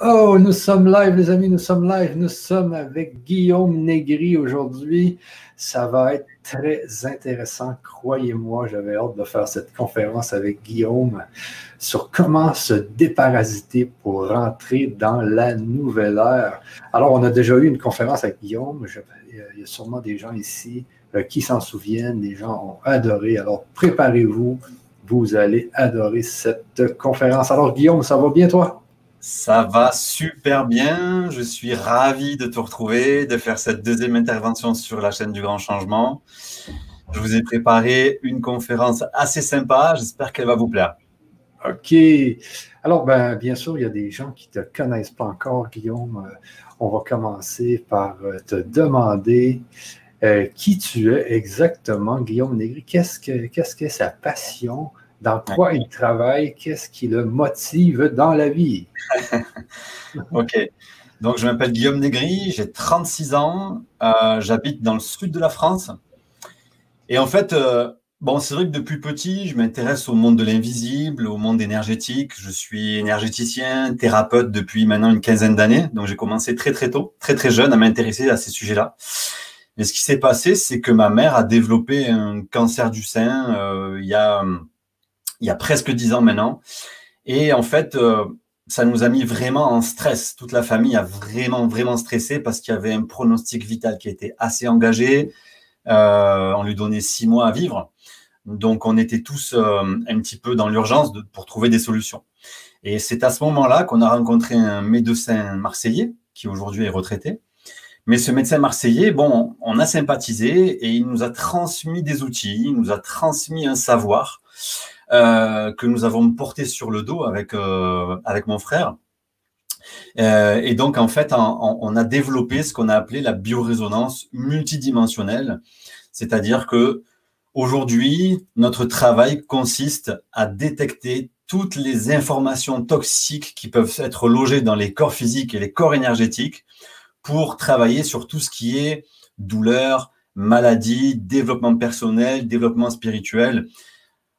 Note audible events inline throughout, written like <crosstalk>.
Oh, nous sommes live, les amis, nous sommes live. Nous sommes avec Guillaume Négri aujourd'hui. Ça va être très intéressant, croyez-moi. J'avais hâte de faire cette conférence avec Guillaume sur comment se déparasiter pour rentrer dans la nouvelle ère. Alors, on a déjà eu une conférence avec Guillaume. il y a sûrement des gens ici euh, qui s'en souviennent. Les gens ont adoré. Alors, préparez-vous. Vous allez adorer cette conférence. Alors, Guillaume, ça va bien, toi? Ça va super bien. Je suis ravi de te retrouver, de faire cette deuxième intervention sur la chaîne du Grand Changement. Je vous ai préparé une conférence assez sympa. J'espère qu'elle va vous plaire. OK. Alors, ben, bien sûr, il y a des gens qui ne te connaissent pas encore, Guillaume. Euh, on va commencer par euh, te demander euh, qui tu es exactement, Guillaume Négri. Qu'est-ce que, qu'est-ce que sa passion? Dans quoi il travaille, qu'est-ce qui le motive dans la vie? <laughs> ok. Donc, je m'appelle Guillaume Negri, j'ai 36 ans, euh, j'habite dans le sud de la France. Et en fait, euh, bon, c'est vrai que depuis petit, je m'intéresse au monde de l'invisible, au monde énergétique. Je suis énergéticien, thérapeute depuis maintenant une quinzaine d'années. Donc, j'ai commencé très, très tôt, très, très jeune à m'intéresser à ces sujets-là. Mais ce qui s'est passé, c'est que ma mère a développé un cancer du sein euh, il y a il y a presque dix ans maintenant. Et en fait, euh, ça nous a mis vraiment en stress. Toute la famille a vraiment, vraiment stressé parce qu'il y avait un pronostic vital qui était assez engagé. Euh, on lui donnait six mois à vivre. Donc, on était tous euh, un petit peu dans l'urgence pour trouver des solutions. Et c'est à ce moment-là qu'on a rencontré un médecin marseillais qui aujourd'hui est retraité. Mais ce médecin marseillais, bon, on a sympathisé et il nous a transmis des outils, il nous a transmis un savoir que nous avons porté sur le dos avec, euh, avec mon frère. Euh, et donc, en fait, on, a développé ce qu'on a appelé la biorésonance multidimensionnelle, c'est-à-dire que aujourd'hui, notre travail consiste à détecter toutes les informations toxiques qui peuvent être logées dans les corps physiques et les corps énergétiques pour travailler sur tout ce qui est douleur, maladie, développement personnel, développement spirituel.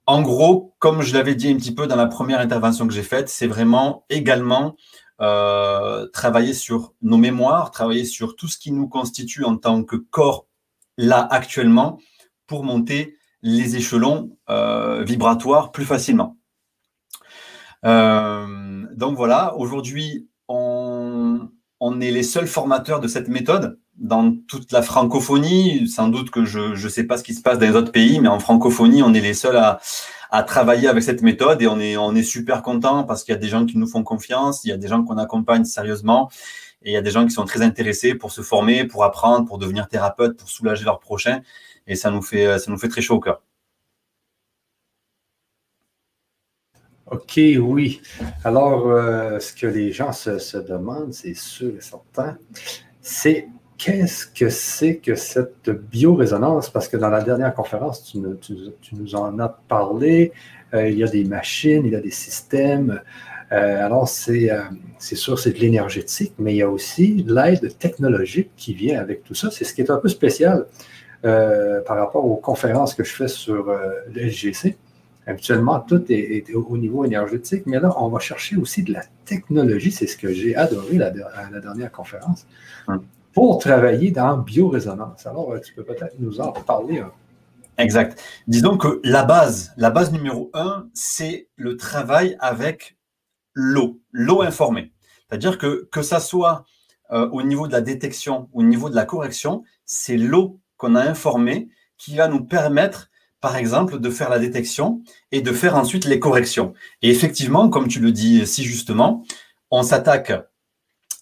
En gros, comme je l'avais dit un petit peu dans la première intervention que j'ai faite, c'est vraiment également euh, travailler sur nos mémoires, travailler sur tout ce qui nous constitue en tant que corps là actuellement pour monter les échelons euh, vibratoires plus facilement. Euh, donc voilà, aujourd'hui, on, on est les seuls formateurs de cette méthode dans toute la francophonie. Sans doute que je ne sais pas ce qui se passe dans les autres pays, mais en francophonie, on est les seuls à, à travailler avec cette méthode et on est, on est super content parce qu'il y a des gens qui nous font confiance, il y a des gens qu'on accompagne sérieusement et il y a des gens qui sont très intéressés pour se former, pour apprendre, pour devenir thérapeute, pour soulager leurs prochains et ça nous fait, ça nous fait très chaud au cœur. OK, oui. Alors, euh, ce que les gens se, se demandent, c'est sûr et certain, c'est qu'est-ce que c'est que cette biorésonance? Parce que dans la dernière conférence, tu, nous en as parlé. Euh, il y a des machines, il y a des systèmes. Euh, alors, euh, c'est sûr, c'est de l'énergétique, mais il y a aussi l'aide technologique qui vient avec tout ça. C'est ce qui est un peu spécial par rapport aux conférences que je fais sur le LGC. Habituellement, tout est, au niveau énergétique, mais là, on va chercher aussi de la technologie. C'est ce que j'ai adoré à la dernière conférence. Hum pour travailler dans biorésonance. Alors, euh, tu peux peut-être nous en parler Exact. Disons que la base, la base numéro un, c'est le travail avec l'eau, l'eau informée. C'est-à-dire que que ça soit euh, au niveau de la détection, au niveau de la correction, c'est l'eau qu'on a informée qui va nous permettre, par exemple, de faire la détection et de faire ensuite les corrections. Et effectivement, comme tu le dis si justement, on s'attaque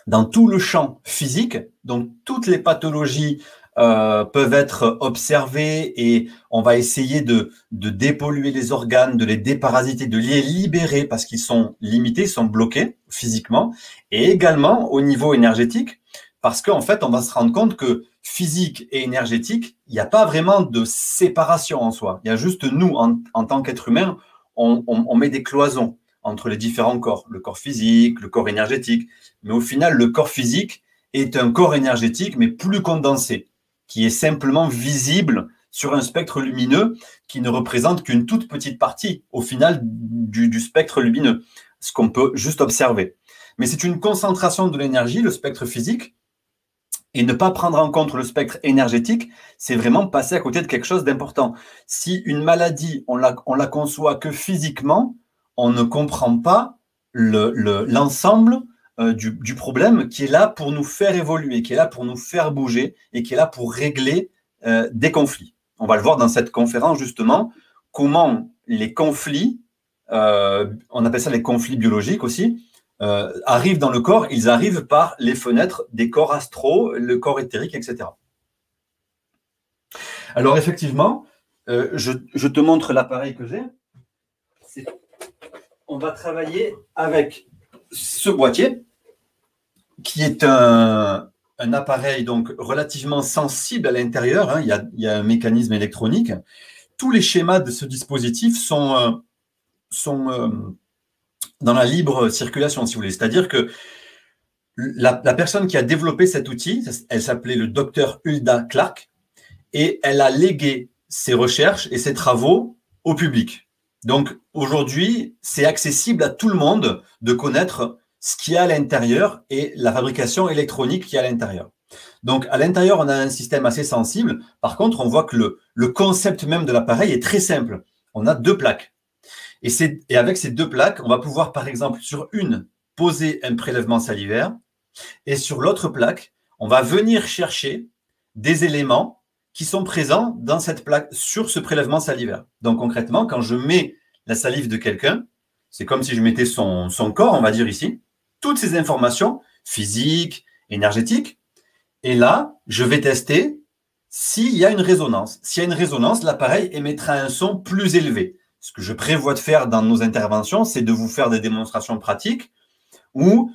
dans tout le champ physique, donc toutes les pathologies euh, peuvent être observées et on va essayer de, de dépolluer les organes, de les déparasiter, de les libérer parce qu'ils sont limités, sont bloqués physiquement, et également au niveau énergétique, parce qu'en fait, on va se rendre compte que physique et énergétique, il n'y a pas vraiment de séparation en soi. Il y a juste nous, en, en tant qu'être humain, on, on, on met des cloisons entre les différents corps, le corps physique, le corps énergétique. Mais au final, le corps physique est un corps énergétique, mais plus condensé, qui est simplement visible sur un spectre lumineux qui ne représente qu'une toute petite partie, au final, du, spectre lumineux, ce qu'on peut juste observer. Mais c'est une concentration de l'énergie, le spectre physique, et ne pas prendre en compte le spectre énergétique, c'est vraiment passer à côté de quelque chose d'important. Si une maladie, on la, on la conçoit que physiquement, on ne comprend pas l'ensemble le, euh, du, problème qui est là pour nous faire évoluer, qui est là pour nous faire bouger et qui est là pour régler euh, des conflits. On va le voir dans cette conférence justement, comment les conflits, euh, on appelle ça les conflits biologiques aussi, arrivent dans le corps, ils arrivent par les fenêtres des corps astraux, le corps éthérique, etc. Alors effectivement, je, te montre l'appareil que j'ai. On va travailler avec ce boîtier, qui est un, appareil donc relativement sensible à l'intérieur. Hein. il, y a un mécanisme électronique. Tous les schémas de ce dispositif sont, euh, sont dans la libre circulation, si vous voulez. C'est-à-dire que la, personne qui a développé cet outil, elle s'appelait le docteur Hulda Clark, et elle a légué ses recherches et ses travaux au public. Donc aujourd'hui, c'est accessible à tout le monde de connaître ce qu'il y a à l'intérieur et la fabrication électronique qui est à l'intérieur. Donc à l'intérieur, on a un système assez sensible. Par contre, on voit que le concept même de l'appareil est très simple. On a deux plaques. Et, avec ces deux plaques, on va pouvoir, par exemple, sur une, poser un prélèvement salivaire, et sur l'autre plaque, on va venir chercher des éléments qui sont présents dans cette plaque, sur ce prélèvement salivaire. Donc concrètement, quand je mets la salive de quelqu'un, c'est comme si je mettais son, son corps, on va dire ici, toutes ces informations physiques, énergétiques, et là, je vais tester s'il y a une résonance. S'il y a une résonance, l'appareil émettra un son plus élevé ce que je prévois de faire dans nos interventions, c'est de vous faire des démonstrations pratiques où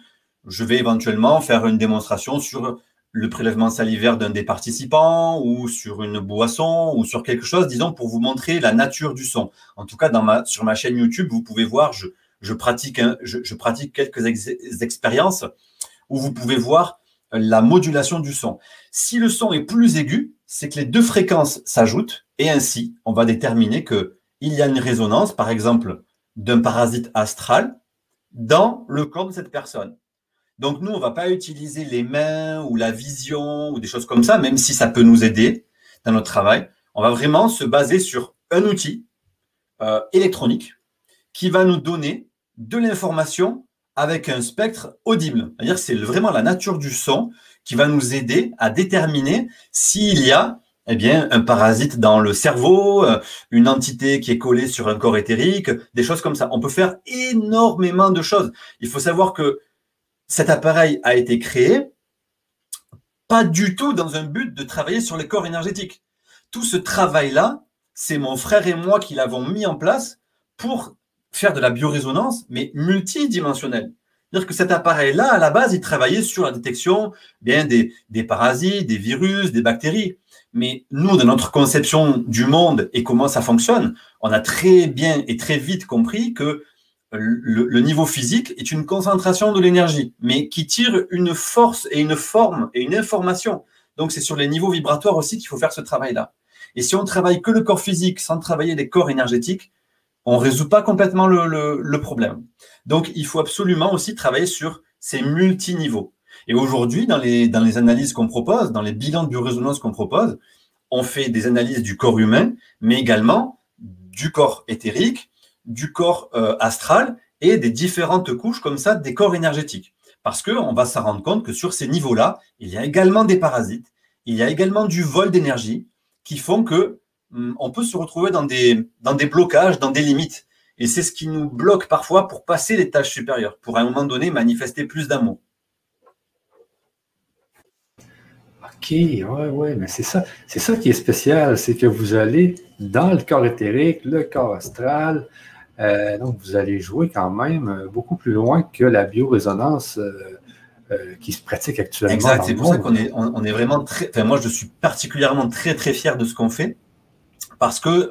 je vais éventuellement faire une démonstration sur le prélèvement salivaire d'un des participants ou sur une boisson ou sur quelque chose, disons, pour vous montrer la nature du son. En tout cas, dans ma, sur ma chaîne YouTube, vous pouvez voir, je, pratique, je, pratique quelques expériences où vous pouvez voir la modulation du son. Si le son est plus aigu, c'est que les deux fréquences s'ajoutent et ainsi, on va déterminer que il y a une résonance, par exemple, d'un parasite astral dans le corps de cette personne. Donc nous, on ne va pas utiliser les mains ou la vision ou des choses comme ça, même si ça peut nous aider dans notre travail. On va vraiment se baser sur un outil euh, électronique qui va nous donner de l'information avec un spectre audible. C'est vraiment la nature du son qui va nous aider à déterminer s'il y a eh bien, un parasite dans le cerveau, euh, une entité qui est collée sur un corps éthérique, des choses comme ça. On peut faire énormément de choses. Il faut savoir que cet appareil a été créé pas du tout dans un but de travailler sur les corps énergétiques. Tout ce travail-là, c'est mon frère et moi qui l'avons mis en place pour faire de la biorésonance, mais multidimensionnelle. C'est-à-dire que cet appareil-là, à la base, il travaillait sur la détection bien des, des parasites, des virus, des bactéries. Mais nous, dans notre conception du monde et comment ça fonctionne, on a très bien et très vite compris que le, niveau physique est une concentration de l'énergie, mais qui tire une force et une forme et une information. Donc, c'est sur les niveaux vibratoires aussi qu'il faut faire ce travail-là. Et si on travaille que le corps physique sans travailler les corps énergétiques, on ne résout pas complètement le, le problème. Donc, il faut absolument aussi travailler sur ces multiniveaux. Et aujourd'hui, dans les, dans les analyses qu'on propose, dans les bilans de biorésonance qu'on propose, on fait des analyses du corps humain, mais également du corps éthérique, du corps euh, astral et des différentes couches comme ça des corps énergétiques. Parce qu'on va s'en rendre compte que sur ces niveaux-là, il y a également des parasites, il y a également du vol d'énergie qui font que hum, on peut se retrouver dans des, dans des blocages, dans des limites. Et c'est ce qui nous bloque parfois pour passer les tâches supérieures, pour à un moment donné manifester plus d'amour. OK, ouais, ouais, mais c'est ça. C'est ça qui est spécial, c'est que vous allez dans le corps éthérique, le corps astral. Euh, donc, vous allez jouer quand même euh, beaucoup plus loin que la biorésonance euh, qui se pratique actuellement. Exact, c'est pour ça qu'on est, on, est vraiment très. Enfin, moi, je suis particulièrement très, très fier de ce qu'on fait parce que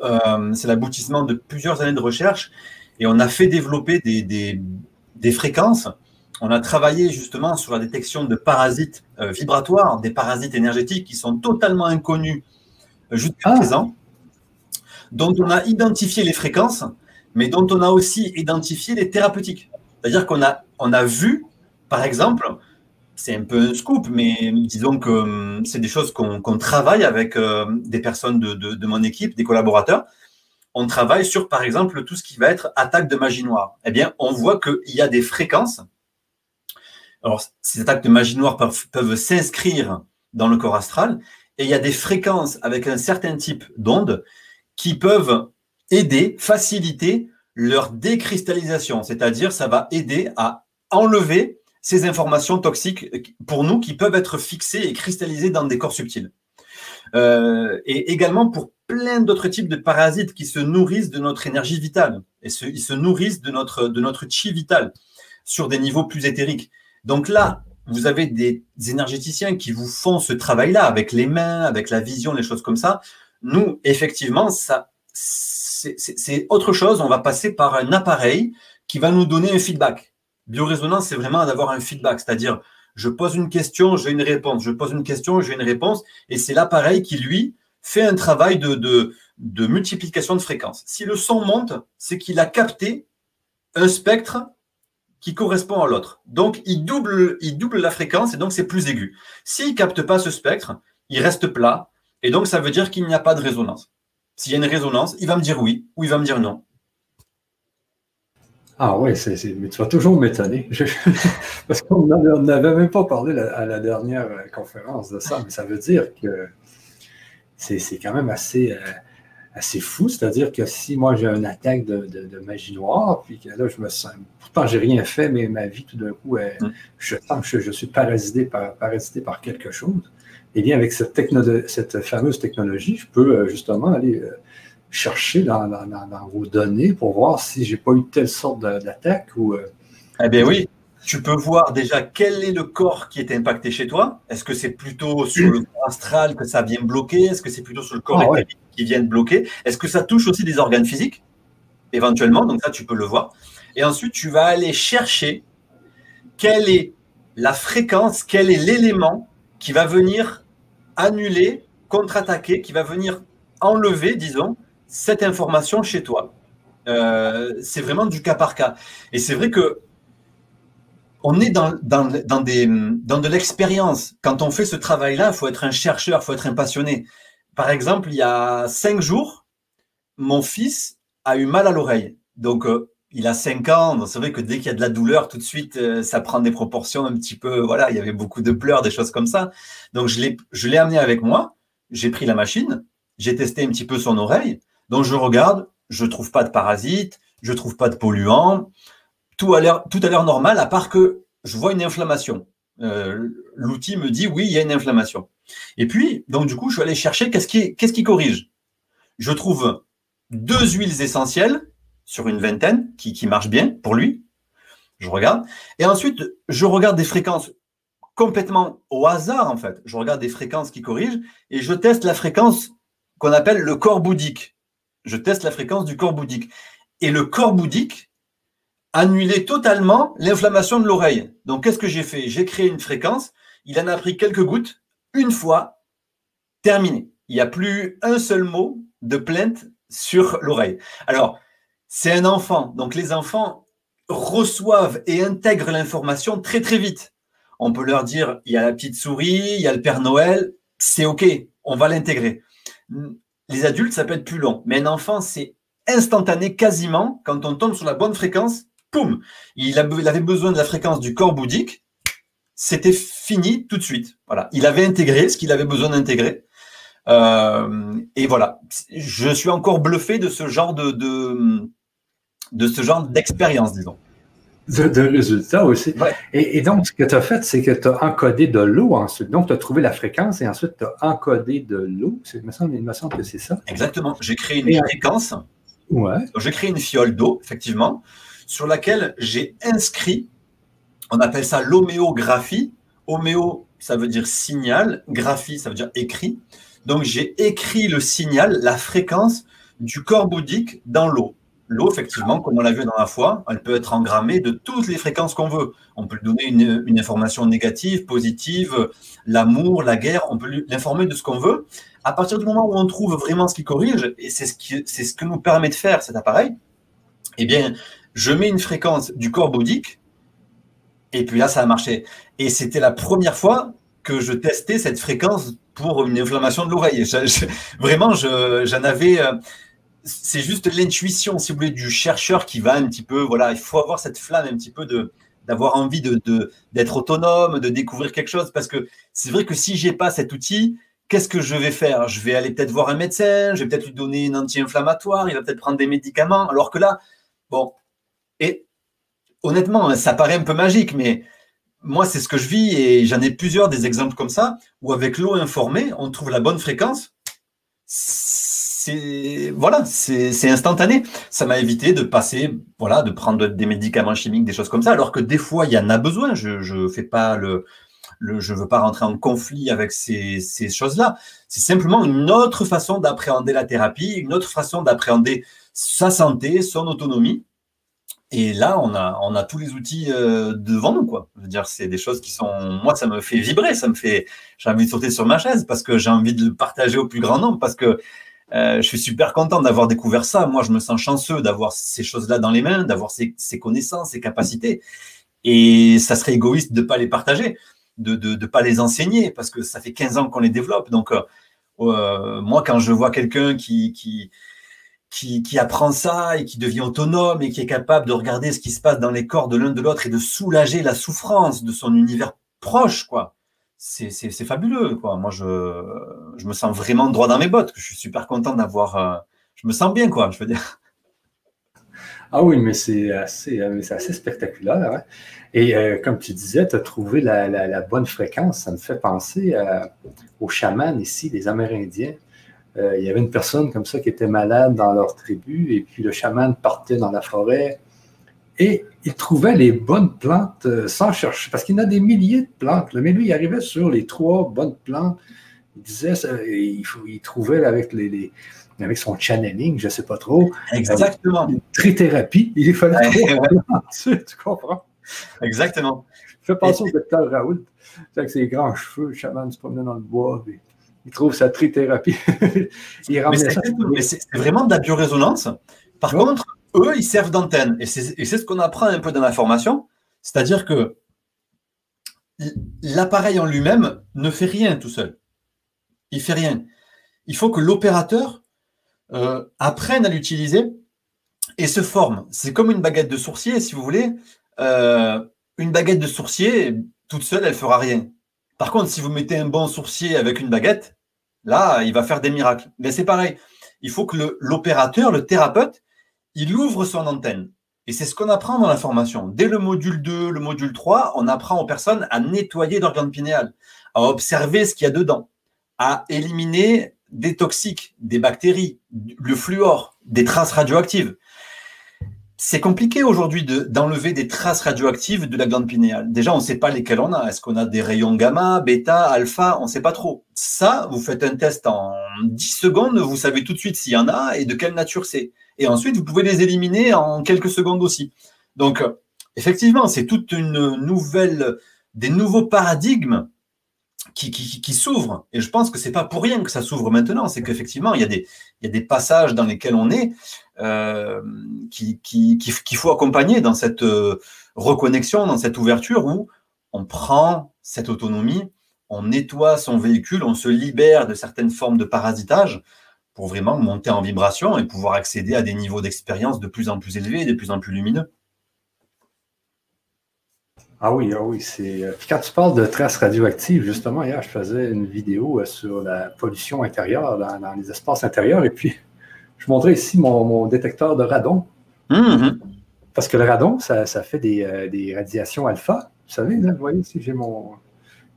c'est l'aboutissement de plusieurs années de recherche et on a fait développer des, des, des fréquences on a travaillé justement sur la détection de parasites euh, vibratoires, des parasites énergétiques qui sont totalement inconnus euh, jusqu'à ah. présent, dont on a identifié les fréquences, mais dont on a aussi identifié les thérapeutiques. C'est-à-dire qu'on a, on a vu par exemple, c'est un peu un scoop, mais disons que hum, c'est des choses qu'on travaille avec euh, des personnes de, mon équipe, des collaborateurs. On travaille sur, par exemple, tout ce qui va être attaque de magie noire. Eh bien, on voit qu'il y a des fréquences. Alors, ces attaques de magie noire peuvent, peuvent s'inscrire dans le corps astral et il y a des fréquences avec un certain type d'ondes qui peuvent aider, faciliter leur décristallisation, c'est-à-dire ça va aider à enlever ces informations toxiques pour nous qui peuvent être fixées et cristallisées dans des corps subtils. Euh, et également pour plein d'autres types de parasites qui se nourrissent de notre énergie vitale et ils se nourrissent de notre, de notre chi vital sur des niveaux plus éthériques. Donc là, vous avez des, énergéticiens qui vous font ce travail-là avec les mains, avec la vision, les choses comme ça. Nous, effectivement, ça, c'est autre chose. On va passer par un appareil qui va nous donner un feedback. Biorésonance, c'est vraiment d'avoir un feedback, c'est-à-dire je pose une question, j'ai une réponse, je pose une question, j'ai une réponse, et c'est l'appareil qui, lui, fait un travail de, multiplication de fréquences. Si le son monte, c'est qu'il a capté un spectre qui correspond à l'autre. Donc, il double, il double la fréquence et donc c'est plus aigu. S'il ne capte pas ce spectre, il reste plat et donc ça veut dire qu'il n'y a pas de résonance. S'il y a une résonance, il va me dire oui ou il va me dire non. Ah oui, mais tu vas toujours m'étonner. <laughs> Parce qu'on n'avait même pas parlé à la dernière euh, conférence de ça, mais ça veut dire que c'est quand même assez, euh, assez fou. C'est-à-dire que si moi j'ai une attaque de, magie noire, puis que là je me sens. Pourtant, j'ai rien fait, mais ma vie, tout d'un coup, mm. je sens que je, suis parasité par, parasité par quelque chose. Eh bien, avec cette, cette fameuse technologie, je peux euh, justement aller chercher dans, vos données pour voir si j'ai pas eu telle sorte d'attaque ou. Euh, eh bien oui, tu peux voir déjà quel est le corps qui est impacté chez toi. Est-ce que c'est plutôt sur le corps astral que ça vient bloquer? Est-ce que c'est plutôt sur le corps ah qui vient bloquer? Est-ce que ça touche aussi des organes physiques? Éventuellement, donc ça tu peux le voir. Et ensuite, tu vas aller chercher quelle est la fréquence, quel est l'élément qui va venir annuler, contre-attaquer, qui va venir enlever, disons, cette information chez toi. Euh, c'est vraiment du cas par cas. Et c'est vrai que on est dans, dans, dans de l'expérience. Quand on fait ce travail-là, il faut être un chercheur, il faut être un passionné. Par exemple, il y a cinq jours, mon fils a eu mal à l'oreille. Donc, euh, il a cinq ans. C'est vrai que dès qu'il y a de la douleur, tout de suite, euh, ça prend des proportions un petit peu. Voilà, il y avait beaucoup de pleurs, des choses comme ça. Donc, je l'ai amené avec moi. J'ai pris la machine. J'ai testé un petit peu son oreille. Donc je regarde, je ne trouve pas de parasites, je ne trouve pas de polluants. Tout a l'air tout normal, à part que je vois une inflammation. Euh, l'outil me dit oui, il y a une inflammation. Et puis, donc du coup, je suis allé chercher qu'est-ce qui, qu'est-ce qui corrige? Je trouve deux huiles essentielles sur une vingtaine qui, marchent bien pour lui. Je regarde. Et ensuite, je regarde des fréquences complètement au hasard, en fait. Je regarde des fréquences qui corrigent et je teste la fréquence qu'on appelle le corps bouddhique je teste la fréquence du corps bouddhique. Et le corps bouddhique annulait totalement l'inflammation de l'oreille. Donc, qu'est-ce que j'ai fait? J'ai créé une fréquence, il en a pris quelques gouttes, une fois, terminé. Il n'y a plus un seul mot de plainte sur l'oreille. Alors, c'est un enfant, donc les enfants reçoivent et intègrent l'information très très vite. On peut leur dire, il y a la petite souris, il y a le Père Noël, c'est OK, on va l'intégrer. Les adultes, ça peut être plus long. Mais un enfant, c'est instantané quasiment. Quand on tombe sur la bonne fréquence, poum, il, avait besoin de la fréquence du corps bouddhique. C'était fini tout de suite. Voilà, il avait intégré ce qu'il avait besoin d'intégrer. Euh, et voilà, je suis encore bluffé de ce genre de, de ce genre d'expérience, disons de, résultats aussi. Et, donc, ce que tu as fait, c'est que tu as encodé de l'eau ensuite. Donc, tu as trouvé la fréquence et ensuite tu as encodé de l'eau. Il me semble, il me semble que c'est ça. Exactement. J'ai créé une fréquence. Ouais. J'ai créé une fiole d'eau, effectivement, sur laquelle j'ai inscrit, on appelle ça l'homéographie. Homéo, ça veut dire signal. Graphie, ça veut dire écrit. Donc, j'ai écrit le signal, la fréquence du corps bouddhique dans l'eau. L'eau, effectivement, comme on l'a vu dans la foi, elle peut être engrammée de toutes les fréquences qu'on veut. On peut lui donner une, information négative, positive, l'amour, la guerre, on peut l'informer de ce qu'on veut. À partir du moment où on trouve vraiment ce qui corrige, et c'est ce, que nous permet de faire cet appareil, eh bien, je mets une fréquence du corps bouddhique Et puis là, ça a marché. Et c'était la première fois que je testais cette fréquence pour une inflammation de l'oreille. vraiment, j'en avais. C'est juste l'intuition, si vous voulez, du chercheur qui va un petit peu. Voilà, il faut avoir cette flamme un petit peu de d'avoir envie de d'être autonome, de découvrir quelque chose. Parce que c'est vrai que si j'ai pas cet outil, qu'est-ce que je vais faire? Je vais aller peut-être voir un médecin, je vais peut-être lui donner une anti-inflammatoire, il va peut-être prendre des médicaments. Alors que là, bon, et honnêtement, ça paraît un peu magique, mais moi, c'est ce que je vis et j'en ai plusieurs des exemples comme ça où avec l'eau informée, on trouve la bonne fréquence. C'est voilà, c'est instantané. Ça m'a évité de passer, voilà, de prendre des médicaments chimiques, des choses comme ça, alors que des fois il y en a besoin. Je ne fais pas le, le, je veux pas rentrer en conflit avec ces, ces choses-là. C'est simplement une autre façon d'appréhender la thérapie, une autre façon d'appréhender sa santé, son autonomie. Et là, on a, on a tous les outils euh, devant nous, quoi. Je veux dire, c'est des choses qui sont, moi, ça me fait vibrer, ça me fait, j'ai envie de sauter sur ma chaise parce que j'ai envie de le partager au plus grand nombre, parce que euh, je suis super content d'avoir découvert ça. Moi, je me sens chanceux d'avoir ces choses-là dans les mains, d'avoir ces, ces, connaissances, ces capacités. Et ça serait égoïste de ne pas les partager, de ne pas les enseigner, parce que ça fait 15 ans qu'on les développe. Donc, euh, moi, quand je vois quelqu'un qui, qui qui, apprend ça et qui devient autonome et qui est capable de regarder ce qui se passe dans les corps de l'un de l'autre et de soulager la souffrance de son univers proche, quoi. C'est fabuleux, quoi. Moi, je, me sens vraiment droit dans mes bottes. Je suis super content d'avoir. Euh, je me sens bien, quoi, je veux dire. Ah oui, mais c'est assez, euh, spectaculaire. Hein. Et euh, comme tu disais, tu as trouvé la, bonne fréquence. Ça me fait penser aux chamans ici, les Amérindiens. Euh, il y avait une personne comme ça qui était malade dans leur tribu, et puis le chaman partait dans la forêt et il trouvait les bonnes plantes euh, sans chercher, parce qu'il y en a des milliers de plantes, mais lui, il arrivait sur les trois bonnes plantes. Il disait, il, il, trouvait avec, les, avec son channeling, je ne sais pas trop. Exactement. une trithérapie. Il fallait trois tu comprends? Exactement. Fais penser au docteur Raoult, avec ses grands cheveux, le chaman se promenait dans le bois il trouve sa trithérapie. <laughs> mais c'est vraiment de la biorésonance. Par contre, eux, ils servent d'antenne. Et c'est ce qu'on apprend un peu dans la formation. C'est-à-dire que l'appareil en lui-même ne fait rien tout seul. Il fait rien. Il faut que l'opérateur euh, apprenne à l'utiliser et se forme. C'est comme une baguette de sourcier, si vous voulez. Euh, une baguette de sourcier, toute seule, elle fera rien. Par contre, si vous mettez un bon sourcier avec une baguette, là, il va faire des miracles. Mais c'est pareil. Il faut que l'opérateur, le, thérapeute, il ouvre son antenne. Et c'est ce qu'on apprend dans la formation. Dès le module 2, le module 3, on apprend aux personnes à nettoyer l'organe pinéal, à observer ce qu'il y a dedans, à éliminer des toxiques, des bactéries, le fluor, des traces radioactives. C'est compliqué aujourd'hui d'enlever des traces radioactives de la glande pinéale. Déjà, on ne sait pas lesquelles on a. Est-ce qu'on a des rayons gamma, bêta, alpha? On ne sait pas trop. Ça, vous faites un test en 10 secondes, vous savez tout de suite s'il y en a et de quelle nature c'est. Et ensuite, vous pouvez les éliminer en quelques secondes aussi. Donc, effectivement, c'est toute une nouvelle, des nouveaux paradigmes qui, qui, s'ouvre. Et je pense que c'est pas pour rien que ça s'ouvre maintenant. C'est qu'effectivement, il, y a des, passages dans lesquels on est euh, qu'il qui, qui, faut accompagner dans cette euh, reconnexion, dans cette ouverture où on prend cette autonomie, on nettoie son véhicule, on se libère de certaines formes de parasitage pour vraiment monter en vibration et pouvoir accéder à des niveaux d'expérience de plus en plus élevés et de plus en plus lumineux. Ah oui, ah oui, c'est. Euh, quand tu parles de traces radioactives, justement, hier, je faisais une vidéo euh, sur la pollution intérieure dans, les espaces intérieurs, et puis <laughs> je montrais ici mon, détecteur de radon. Mm-hmm. Parce que le radon, ça, fait des, euh, des, radiations alpha. Vous savez, là, vous voyez ici, j'ai mon,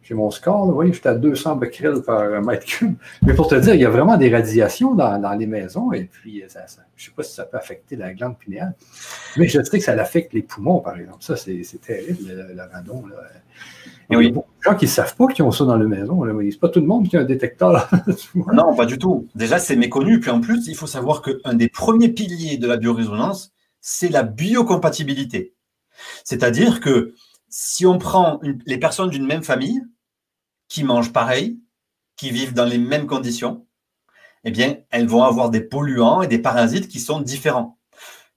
j'ai mon score, vous voyez, j'étais à 200 becquerels par mètre cube. Mais pour te dire, il y a vraiment des radiations dans, les maisons, et puis je ne sais pas si ça peut affecter la glande pinéale, mais je sais que ça affecte les poumons, par exemple. Ça, c'est terrible, le, radon. Là. Il y a beaucoup de gens qui ne savent pas qu'ils ont ça dans la maison. C'est pas tout le monde qui a un détecteur. <laughs> non, pas du tout. Déjà, c'est méconnu. Puis en plus, il faut savoir qu'un des premiers piliers de la biorésonance, c'est la biocompatibilité. C'est-à-dire que si on prend les personnes d'une même famille, qui mangent pareil, qui vivent dans les mêmes conditions, eh bien, elles vont avoir des polluants et des parasites qui sont différents.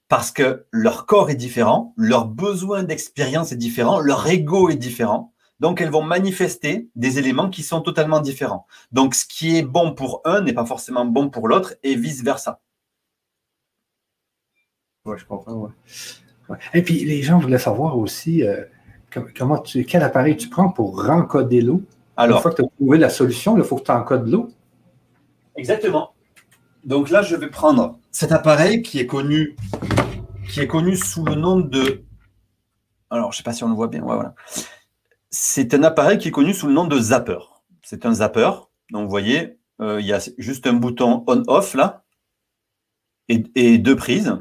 parce que leur corps est différent, leur besoin d'expérience est différent, leur ego est différent. Donc, elles vont manifester des éléments qui sont totalement différents. Donc, ce qui est bon pour un n'est pas forcément bon pour l'autre et vice-versa. Oui, je comprends, Et puis, les gens voulaient savoir aussi euh, quel appareil tu prends pour rencoder l'eau? Alors, Une fois que tu as trouvé la solution, il faut que tu encodes l'eau. Exactement. Donc là, je vais prendre cet appareil qui est connu, qui est connu sous le nom de. Alors, je ne sais pas si on le voit bien. voilà. C'est un appareil qui est connu sous le nom de zapper. C'est un zapper. Donc, vous voyez, euh, il y a juste un bouton on-off là et, deux prises.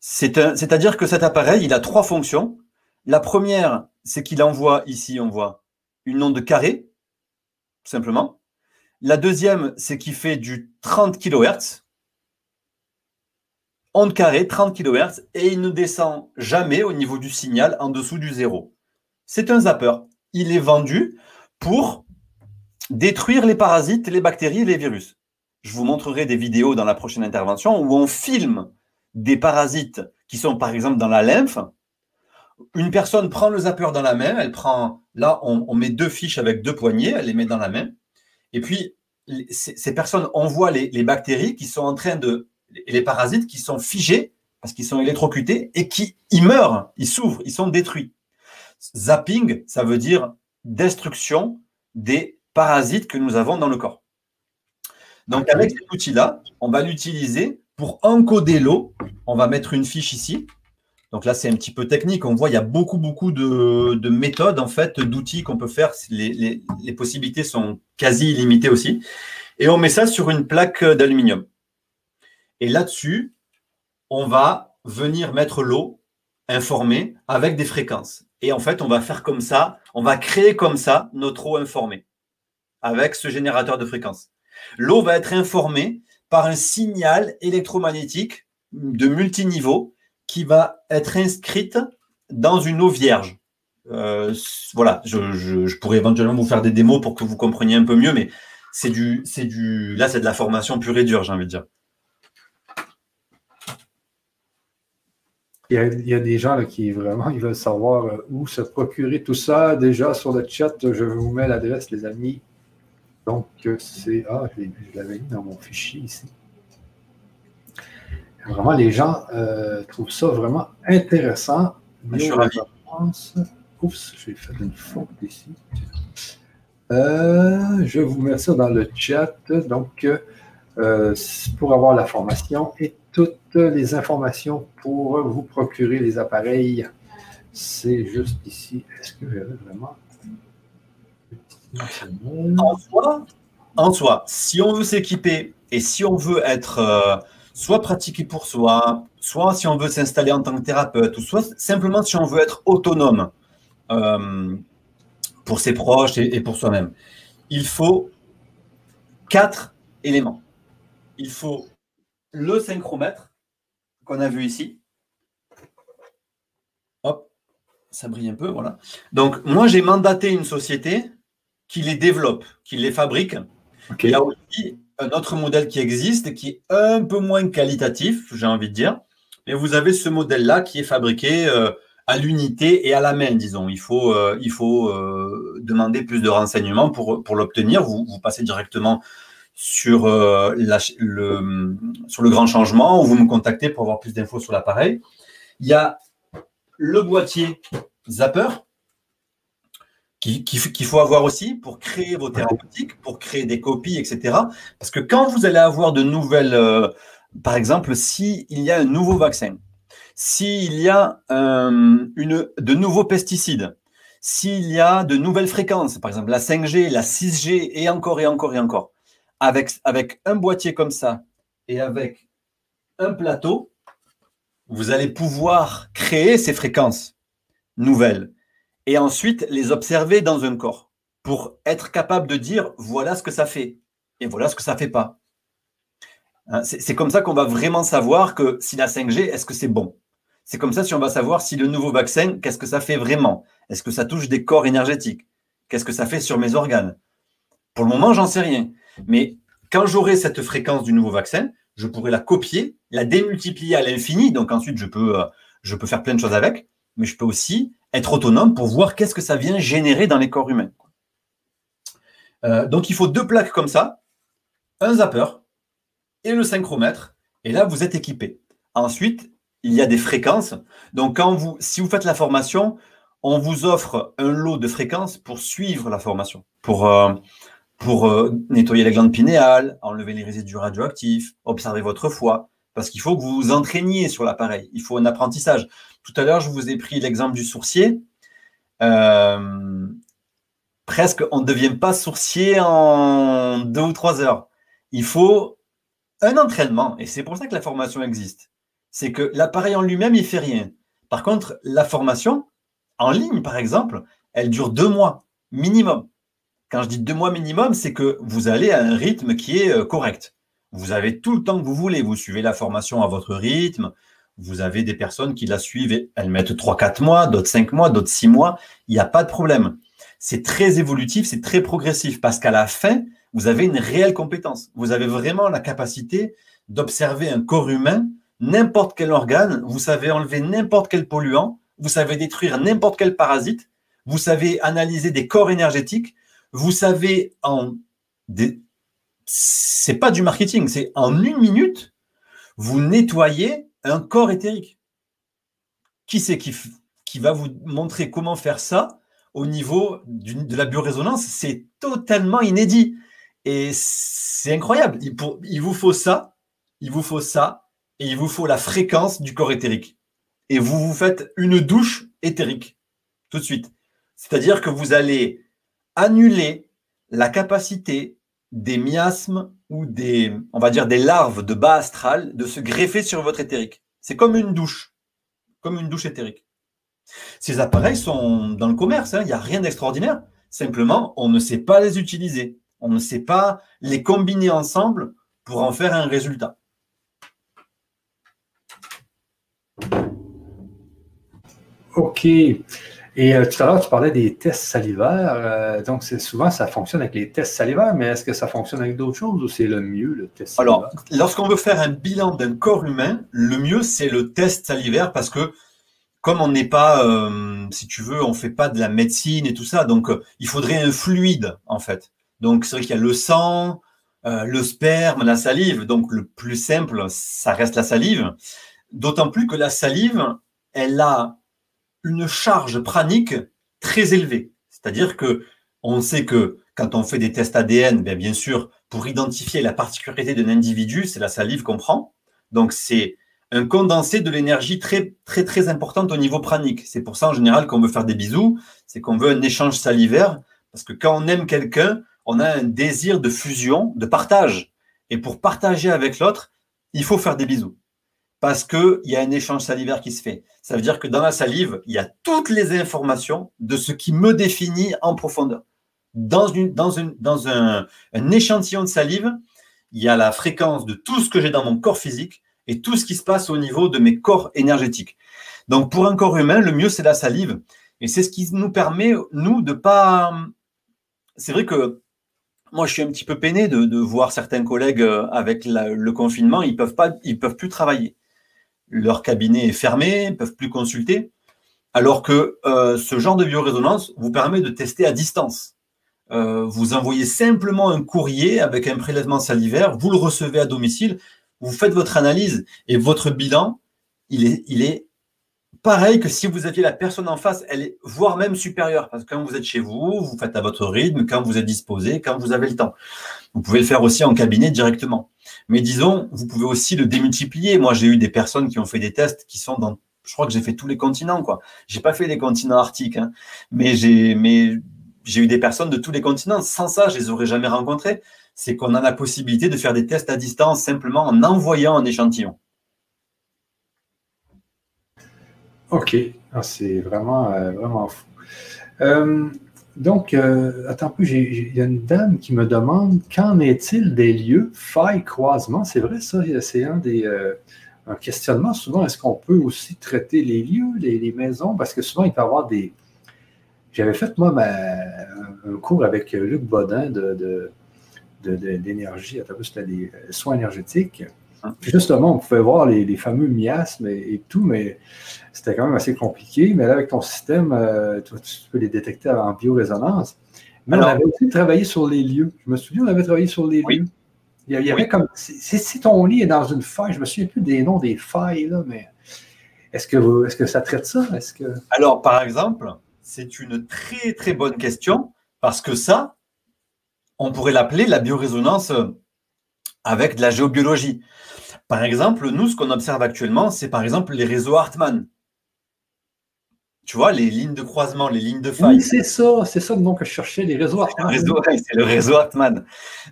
C'est-à-dire que cet appareil, il a trois fonctions. La première, c'est qu'il envoie ici, on voit une onde carrée, simplement. La deuxième, c'est qu'il fait du 30 kHz, onde carrée, 30 kHz, et il ne descend jamais au niveau du signal en dessous du zéro. C'est un zapper. Il est vendu pour détruire les parasites, les bactéries et les virus. Je vous montrerai des vidéos dans la prochaine intervention où on filme des parasites qui sont par exemple dans la lymphe. Une personne prend le zapper dans la main, elle prend, là on, met deux fiches avec deux poignées, elle les met dans la main, et puis ces personnes envoient les, bactéries qui sont en train de les parasites qui sont figés parce qu'ils sont électrocutés et qui meurent, ils s'ouvrent, ils sont détruits. Zapping, ça veut dire destruction des parasites que nous avons dans le corps. Donc avec cet outil-là, on va l'utiliser pour encoder l'eau. On va mettre une fiche ici. Donc là, c'est un petit peu technique. On voit, il y a beaucoup, beaucoup de, méthodes, en fait, d'outils qu'on peut faire. Les, les possibilités sont quasi illimitées aussi. Et on met ça sur une plaque d'aluminium. Et là-dessus, on va venir mettre l'eau informée avec des fréquences. Et en fait, on va faire comme ça, on va créer comme ça notre eau informée avec ce générateur de fréquences. L'eau va être informée par un signal électromagnétique de multiniveau qui va être inscrite dans une eau vierge. Euh, voilà, je, pourrais éventuellement vous faire des démos pour que vous compreniez un peu mieux, mais c'est du, c'est du, là c'est de la formation pure et dure, j'ai envie de dire. Il y, a, des gens qui vraiment ils veulent savoir euh, où se procurer tout ça. Déjà sur le chat, je vous mets l'adresse, les amis. Donc, euh, c'est. Ah, je l'avais mis dans mon fichier ici. Vraiment, les gens euh, trouvent ça vraiment intéressant. Je suis ravi. Oups, j'ai fait une faute ici. je vous mets ça dans le chat. Donc, pour avoir la formation et toutes les informations pour vous procurer les appareils. C'est juste ici. Est-ce que j'avais vraiment. En soi, en soi, si on veut s'équiper et si on veut être euh, soit pratiqué pour soi, soit si on veut s'installer en tant que thérapeute, ou soit simplement si on veut être autonome euh, pour ses proches et pour soi-même, il faut quatre éléments. Il faut le synchromètre qu'on a vu ici. Hop, ça brille un peu, voilà. Donc, moi, j'ai mandaté une société qui les développe, qui les fabrique. Il y a aussi un autre modèle qui existe, qui est un peu moins qualitatif, j'ai envie de dire. Mais vous avez ce modèle-là qui est fabriqué euh, à l'unité et à la main, disons. Il faut, euh, il faut euh, demander plus de renseignements pour, pour l'obtenir. Vous, vous passez directement sur, euh, le, sur le grand changement ou vous me contactez pour avoir plus d'infos sur l'appareil. Il y a le boîtier Zapper qu'il faut avoir aussi pour créer vos thérapeutiques, pour créer des copies, etc. Parce que quand vous allez avoir de nouvelles, euh, par exemple, s'il y a un nouveau vaccin, s'il y a euh, une, de nouveaux pesticides, s'il y a de nouvelles fréquences, par exemple la 5G, la 6G, et encore et encore et encore, avec, avec un boîtier comme ça et avec un plateau, vous allez pouvoir créer ces fréquences nouvelles et ensuite les observer dans un corps pour être capable de dire voilà ce que ça fait et voilà ce que ça fait pas. Hein, c'est comme ça qu'on va vraiment savoir que si la 5G, est-ce que c'est bon? C'est comme ça si on va savoir si le nouveau vaccin, qu'est-ce que ça fait vraiment? Est-ce que ça touche des corps énergétiques? Qu'est-ce que ça fait sur mes organes? Pour le moment, j'en sais rien. Mais quand j'aurai cette fréquence du nouveau vaccin, je pourrais la copier, la démultiplier à l'infini, donc ensuite je peux, euh, je peux faire plein de choses avec, mais je peux aussi être autonome pour voir qu'est-ce que ça vient générer dans les corps humains. Euh, donc il faut deux plaques comme ça, un zapper et le synchromètre, et là vous êtes équipé. Ensuite, il y a des fréquences. Donc quand vous, si vous faites la formation, on vous offre un lot de fréquences pour suivre la formation, pour, euh, pour euh, nettoyer les glandes pinéales, enlever les résidus radioactifs, observer votre foie, parce qu'il faut que vous vous entraîniez sur l'appareil. Il faut un apprentissage. Tout à l'heure, je vous ai pris l'exemple du sourcier. Euh, presque, on ne devient pas sourcier en deux ou trois heures. Il faut un entraînement, et c'est pour ça que la formation existe. C'est que l'appareil en lui-même, il fait rien. Par contre, la formation, en ligne, par exemple, elle dure deux mois minimum. Quand je dis deux mois minimum, c'est que vous allez à un rythme qui est euh, correct. Vous avez tout le temps que vous voulez. Vous suivez la formation à votre rythme. Vous avez des personnes qui la suivent et elles mettent 3-4 mois, d'autres 5 mois, d'autres 6 mois. Il n'y a pas de problème. C'est très évolutif, c'est très progressif parce qu'à la fin, vous avez une réelle compétence. Vous avez vraiment la capacité d'observer un corps humain, n'importe quel organe. Vous savez enlever n'importe quel polluant vous savez détruire n'importe quel parasite, vous savez analyser des corps énergétiques, vous savez en des... c'est pas du marketing, c'est en une minute, vous nettoyez un corps éthérique. Qui c'est qui, va vous montrer comment faire ça au niveau de la biorésonance? C'est totalement inédit. Et c'est incroyable. Il, il vous faut ça, il vous faut ça, et il vous faut la fréquence du corps éthérique et vous vous faites une douche éthérique tout de suite. C'est-à-dire que vous allez annuler la capacité des miasmes ou des, on va dire, des larves de bas astral de se greffer sur votre éthérique. C'est comme une douche, comme une douche éthérique. Ces appareils sont dans le commerce, hein. il n'y a rien d'extraordinaire. Simplement, on ne sait pas les utiliser. On ne sait pas les combiner ensemble pour en faire un résultat. OK. Et euh, tout à l'heure, tu parlais des tests salivaires. Euh, donc, c'est souvent, ça fonctionne avec les tests salivaires, mais est-ce que ça fonctionne avec d'autres choses ou c'est le mieux, le test salivaire? Alors, lorsqu'on veut faire un bilan d'un corps humain, le mieux, c'est le test salivaire parce que, comme on n'est pas, euh, si tu veux, on fait pas de la médecine et tout ça, donc il faudrait un fluide, en fait. Donc, c'est vrai qu'il y a le sang, le sperme, la salive. Donc, le plus simple, ça reste la salive. D'autant plus que la salive, elle a une charge pranique très élevée. C'est-à-dire que on sait que quand on fait des tests ADN, bien, bien sûr, pour identifier la particularité d'un individu, c'est la salive qu'on prend. Donc c'est un condensé de l'énergie très très très importante au niveau pranique. C'est pour ça en général qu'on veut faire des bisous, c'est qu'on veut un échange salivaire parce que quand on aime quelqu'un, on a un désir de fusion, de partage. Et pour partager avec l'autre, il faut faire des bisous parce qu'il y a un échange salivaire qui se fait. Ça veut dire que dans la salive, il y a toutes les informations de ce qui me définit en profondeur. Dans, une, dans, une, dans un, échantillon de salive, il y a la fréquence de tout ce que j'ai dans mon corps physique et tout ce qui se passe au niveau de mes corps énergétiques. Donc pour un corps humain, le mieux, c'est la salive. Et c'est ce qui nous permet, nous, de pas... C'est vrai que moi, je suis un petit peu peiné de, voir certains collègues euh, avec le confinement, ils peuvent pas, ils peuvent plus travailler leur cabinet est fermé, ne peuvent plus consulter, alors que euh, ce genre de biorésonance vous permet de tester à distance. Euh, vous envoyez simplement un courrier avec un prélèvement salivaire, vous le recevez à domicile, vous faites votre analyse et votre bilan, il est, il est pareil que si vous aviez la personne en face, elle est voire même supérieure, parce que quand vous êtes chez vous, vous faites à votre rythme, quand vous êtes disposé, quand vous avez le temps. Vous pouvez le faire aussi en cabinet directement. Mais disons, vous pouvez aussi le démultiplier. Moi, j'ai eu des personnes qui ont fait des tests qui sont dans, je crois que j'ai fait tous les continents, quoi. J'ai pas fait les continents arctiques, hein. mais j'ai, mais j'ai eu des personnes de tous les continents. Sans ça, je les aurais jamais rencontrées. C'est qu'on a la possibilité de faire des tests à distance simplement en envoyant un échantillon. OK. Ah, c'est vraiment, euh, vraiment fou. Euh, donc, euh, attends un peu, il y a une dame qui me demande qu'en est-il des lieux failles croisement? C'est vrai, ça, c'est un des un questionnement. Souvent, est-ce qu'on peut aussi traiter les lieux, les, maisons? Parce que souvent, il peut y avoir des. J'avais fait, moi, un cours avec Luc de, d'énergie, de, c'était des soins énergétiques. Justement, on pouvait voir les, fameux miasmes et, tout, mais c'était quand même assez compliqué. Mais là, avec ton système, euh, tu, peux les détecter en biorésonance. Mais on avait aussi travaillé sur les lieux. Je me souviens, on avait travaillé sur les lieux. Il y avait comme. Si, ton lit est dans une faille, je me souviens plus des noms des failles, là, mais est-ce que, est que ça traite ça? Est-ce que... Alors, par exemple, c'est une très, très bonne question parce que ça, on pourrait l'appeler la biorésonance avec de la géobiologie. Par exemple, nous, ce qu'on observe actuellement, c'est par exemple les réseaux Hartmann. Tu vois, les lignes de croisement, les lignes de faille. Oui, c'est ça, c'est ça le nom que je cherchais, les réseaux Hartmann. C'est le réseau Hartmann.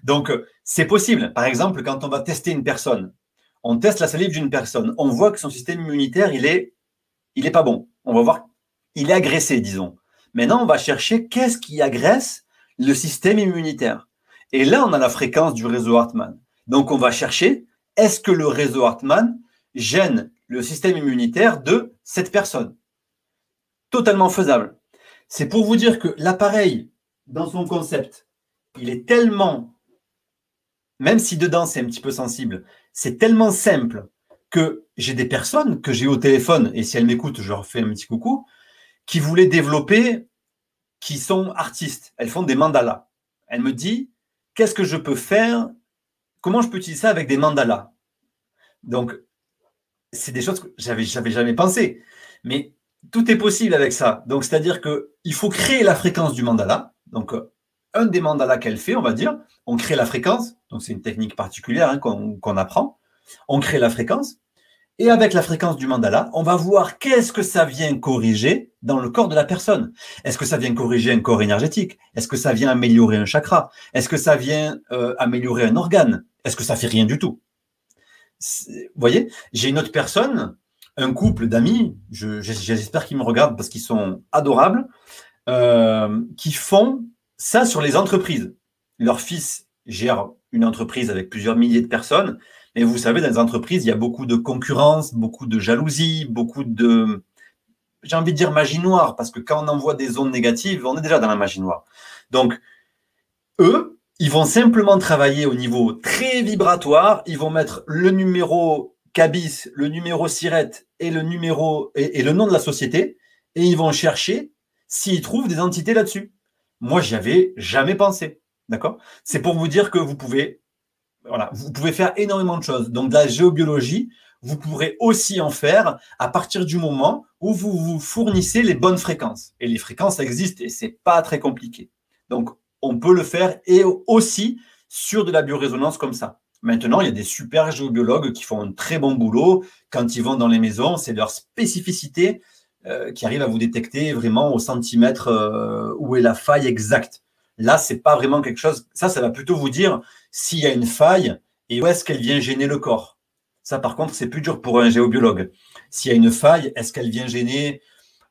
Donc, c'est possible. Par exemple, quand on va tester une personne, on teste la salive d'une personne, on voit que son système immunitaire, il est, il est pas bon. On va voir, il est agressé, disons. Maintenant, on va chercher qu'est-ce qui agresse le système immunitaire. Et là, on a la fréquence du réseau Hartmann. Donc, on va chercher est-ce que le réseau Hartmann gêne le système immunitaire de cette personne? Totalement faisable. C'est pour vous dire que l'appareil, dans son concept, il est tellement, même si dedans c'est un petit peu sensible, c'est tellement simple que j'ai des personnes que j'ai au téléphone, et si elles m'écoutent, je leur fais un petit coucou, qui voulaient développer, qui sont artistes. Elles font des mandalas. Elle me dit, qu'est-ce que je peux faire Comment je peux utiliser ça avec des mandalas? Donc, c'est des choses que j'avais, jamais pensé. Mais tout est possible avec ça. Donc, c'est-à-dire qu'il faut créer la fréquence du mandala. Donc, un des mandalas qu'elle fait, on va dire, on crée la fréquence. Donc, c'est une technique particulière hein, qu'on apprend. On crée la fréquence. Et avec la fréquence du mandala, on va voir qu'est-ce que ça vient corriger dans le corps de la personne. Est-ce que ça vient corriger un corps énergétique? Est-ce que ça vient améliorer un chakra? Est-ce que ça vient euh, améliorer un organe? Est-ce que ça fait rien du tout? Vous voyez, j'ai une autre personne, un couple d'amis, j'espère qu'ils me regardent parce qu'ils sont adorables, euh, qui font ça sur les entreprises. Leur fils gère une entreprise avec plusieurs milliers de personnes et vous savez, dans les entreprises, il y a beaucoup de concurrence, beaucoup de jalousie, beaucoup de, j'ai envie de dire magie noire, parce que quand on envoie des ondes négatives, on est déjà dans la magie noire. Donc, eux, ils vont simplement travailler au niveau très vibratoire. Ils vont mettre le numéro cabis, le numéro sirette et le et le nom de la société, et ils vont chercher s'ils trouvent des entités là-dessus. Moi, j'y avais jamais pensé. D'accord? C'est pour vous dire que vous pouvez voilà, vous pouvez faire énormément de choses. Donc, de la géobiologie, vous pourrez aussi en faire à partir du moment où vous vous fournissez les bonnes fréquences. Et les fréquences existent et c'est pas très compliqué. Donc, on peut le faire et aussi sur de la biorésonance comme ça. Maintenant, il y a des super géobiologues qui font un très bon boulot. Quand ils vont dans les maisons, c'est leur spécificité euh, qui arrive à vous détecter vraiment au centimètre euh, où est la faille exacte. Là, c'est pas vraiment quelque chose. Ça, ça va plutôt vous dire s'il y a une faille et où est-ce qu'elle vient gêner le corps. Ça, par contre, c'est plus dur pour un géobiologue. S'il y a une faille, est-ce qu'elle vient gêner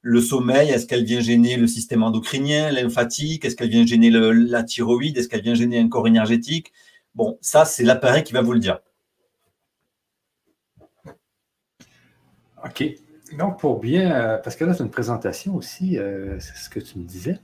le sommeil? Est-ce qu'elle vient gêner le système endocrinien, lymphatique? Est-ce qu'elle vient gêner la thyroïde? Est-ce qu'elle vient gêner un corps énergétique? Bon, ça, c'est l'appareil qui va vous le dire. OK. Donc, pour bien, euh, parce que là, c'est une présentation aussi, euh, c'est ce que tu me disais.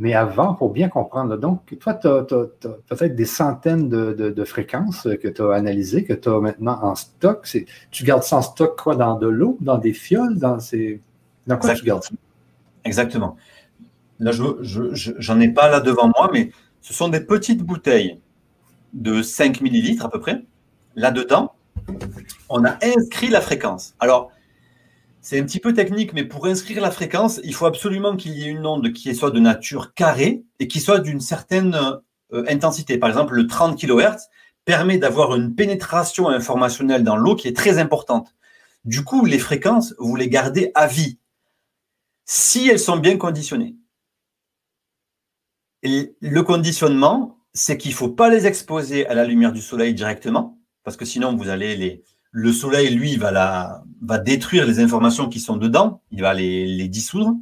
Mais avant, pour bien comprendre, donc, toi, tu as, peut-être des centaines de, fréquences que tu as analysées, que tu as maintenant en stock. Tu gardes ça en stock quoi, dans de l'eau, dans des fioles, dans ces. Dans quoi tu gardes ça? Exactement. Là, je n'en ai pas là devant moi, mais ce sont des petites bouteilles de 5 millilitres à peu près. Là-dedans, on a inscrit la fréquence. Alors, c'est un petit peu technique, mais pour inscrire la fréquence, il faut absolument qu'il y ait une onde qui soit de nature carrée et qui soit d'une certaine euh, intensité. Par exemple, le 30 kHz permet d'avoir une pénétration informationnelle dans l'eau qui est très importante. Du coup, les fréquences, vous les gardez à vie si elles sont bien conditionnées. Le conditionnement, c'est qu'il ne faut pas les exposer à la lumière du soleil directement, parce que sinon vous allez les, le soleil, lui, va, la, va détruire les informations qui sont dedans, il va les, dissoudre.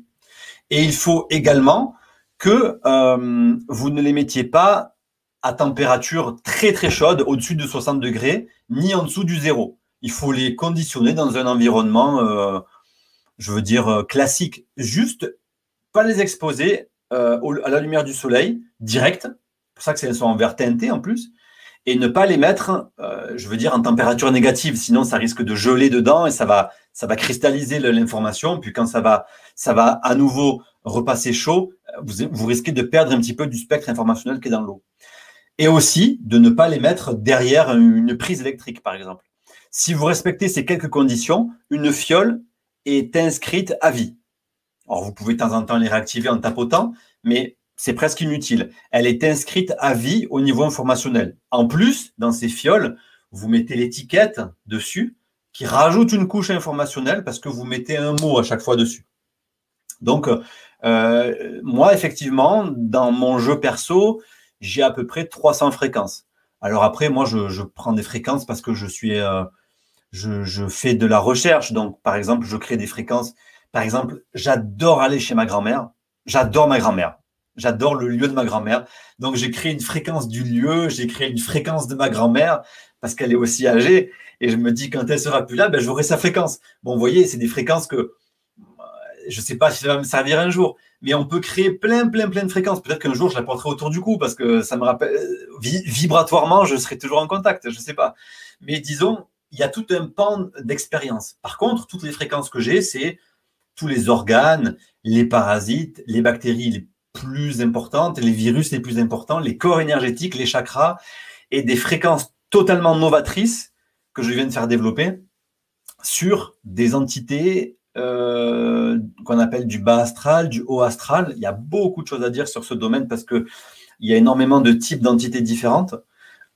Et il faut également que euh, vous ne les mettiez pas à température très très chaude, au-dessus de 60 degrés, ni en dessous du zéro. Il faut les conditionner dans un environnement, euh, je veux dire, euh, classique. Juste, pas les exposer à la lumière du soleil, direct. C'est pour ça que c'est sont en vert teinté en plus. Et ne pas les mettre, euh, je veux dire, en température négative. Sinon, ça risque de geler dedans et ça va, ça va cristalliser l'information. Puis quand ça va, ça va à nouveau repasser chaud, vous, vous risquez de perdre un petit peu du spectre informationnel qui est dans l'eau. Et aussi de ne pas les mettre derrière une prise électrique, par exemple. Si vous respectez ces quelques conditions, une fiole est inscrite à vie. Alors, vous pouvez de temps en temps les réactiver en tapotant, mais c'est presque inutile. Elle est inscrite à vie au niveau informationnel. En plus, dans ces fioles, vous mettez l'étiquette dessus qui rajoute une couche informationnelle parce que vous mettez un mot à chaque fois dessus. Donc, euh, moi, effectivement, dans mon jeu perso, j'ai à peu près 300 fréquences. Alors après, moi, je, prends des fréquences parce que je suis, euh, je, je, fais de la recherche. Donc, par exemple, je crée des fréquences. Par exemple, j'adore aller chez ma grand-mère. J'adore ma grand-mère. J'adore le lieu de ma grand-mère. Donc, j'ai créé une fréquence du lieu, j'ai créé une fréquence de ma grand-mère parce qu'elle est aussi âgée. Et je me dis, quand elle sera plus là, ben, j'aurai sa fréquence. Bon, vous voyez, c'est des fréquences que euh, je ne sais pas si ça va me servir un jour, mais on peut créer plein, plein, plein de fréquences. Peut-être qu'un jour, je la porterai autour du cou parce que ça me rappelle, euh, vibratoirement, je serai toujours en contact. Je ne sais pas. Mais disons, il y a tout un pan d'expérience. Par contre, toutes les fréquences que j'ai, c'est tous les organes, les parasites, les bactéries les plus importantes, les virus les plus importants, les corps énergétiques, les chakras et des fréquences totalement novatrices que je viens de faire développer sur des entités euh, qu'on appelle du bas astral, du haut astral. Il y a beaucoup de choses à dire sur ce domaine parce que il y a énormément de types d'entités différentes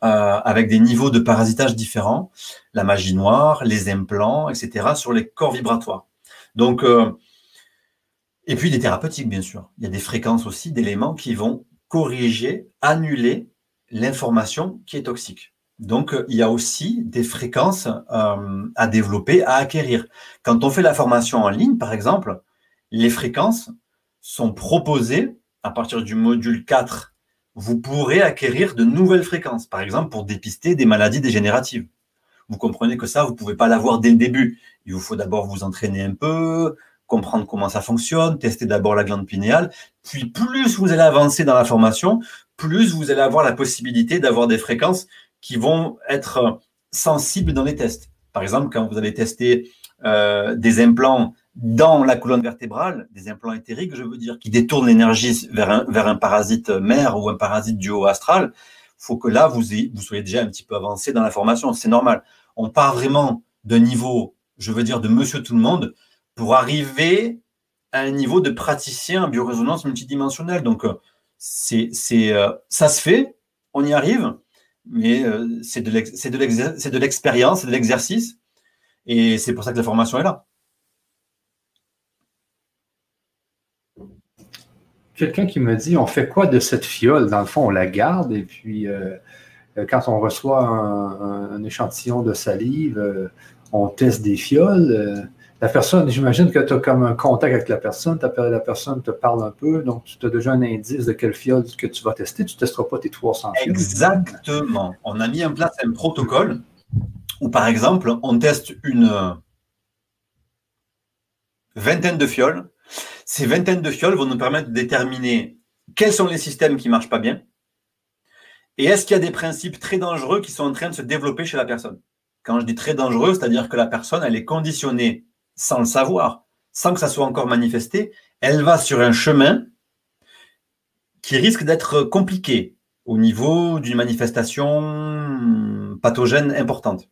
euh, avec des niveaux de parasitage différents, la magie noire, les implants, etc. sur les corps vibratoires. Donc, euh, et puis des thérapeutiques, bien sûr. Il y a des fréquences aussi d'éléments qui vont corriger, annuler l'information qui est toxique. Donc, il y a aussi des fréquences euh, à développer, à acquérir. Quand on fait la formation en ligne, par exemple, les fréquences sont proposées à partir du module 4. Vous pourrez acquérir de nouvelles fréquences, par exemple pour dépister des maladies dégénératives. Vous comprenez que ça, vous ne pouvez pas l'avoir dès le début. Il vous faut d'abord vous entraîner un peu, comprendre comment ça fonctionne, tester d'abord la glande pinéale, puis plus vous allez avancer dans la formation, plus vous allez avoir la possibilité d'avoir des fréquences qui vont être sensibles dans les tests. Par exemple, quand vous allez tester euh, des implants dans la colonne vertébrale, des implants éthériques, je veux dire, qui détournent l'énergie vers un, parasite mère ou un parasite du haut astral, faut que là, vous, vous soyez déjà un petit peu avancé dans la formation. C'est normal. On part vraiment d'un niveau, je veux dire, de monsieur tout le monde, pour arriver à un niveau de praticien en biorésonance multidimensionnelle. Donc, euh, c'est, euh, ça se fait, on y arrive, mais euh, c'est de l'expérience, c'est de l'exercice, et c'est pour ça que la formation est là. Quelqu'un qui me dit, on fait quoi de cette fiole? Dans le fond, on la garde, et puis quand on reçoit un échantillon de salive, on teste des fioles la personne, j'imagine que tu as comme un contact avec la personne, la personne te parle un peu, donc tu as déjà un indice de quel fiole que tu vas tester, tu ne testeras pas tes 300 fioles. Exactement. On a mis en place un protocole où, par exemple, on teste une vingtaine de fioles. Ces vingtaines de fioles vont nous permettre de déterminer quels sont les systèmes qui ne marchent pas bien et est-ce qu'il y a des principes très dangereux qui sont en train de se développer chez la personne. Quand je dis très dangereux, c'est-à-dire que la personne, elle est conditionnée sans le savoir, sans que ça soit encore manifesté, elle va sur un chemin qui risque d'être compliqué au niveau d'une manifestation pathogène importante.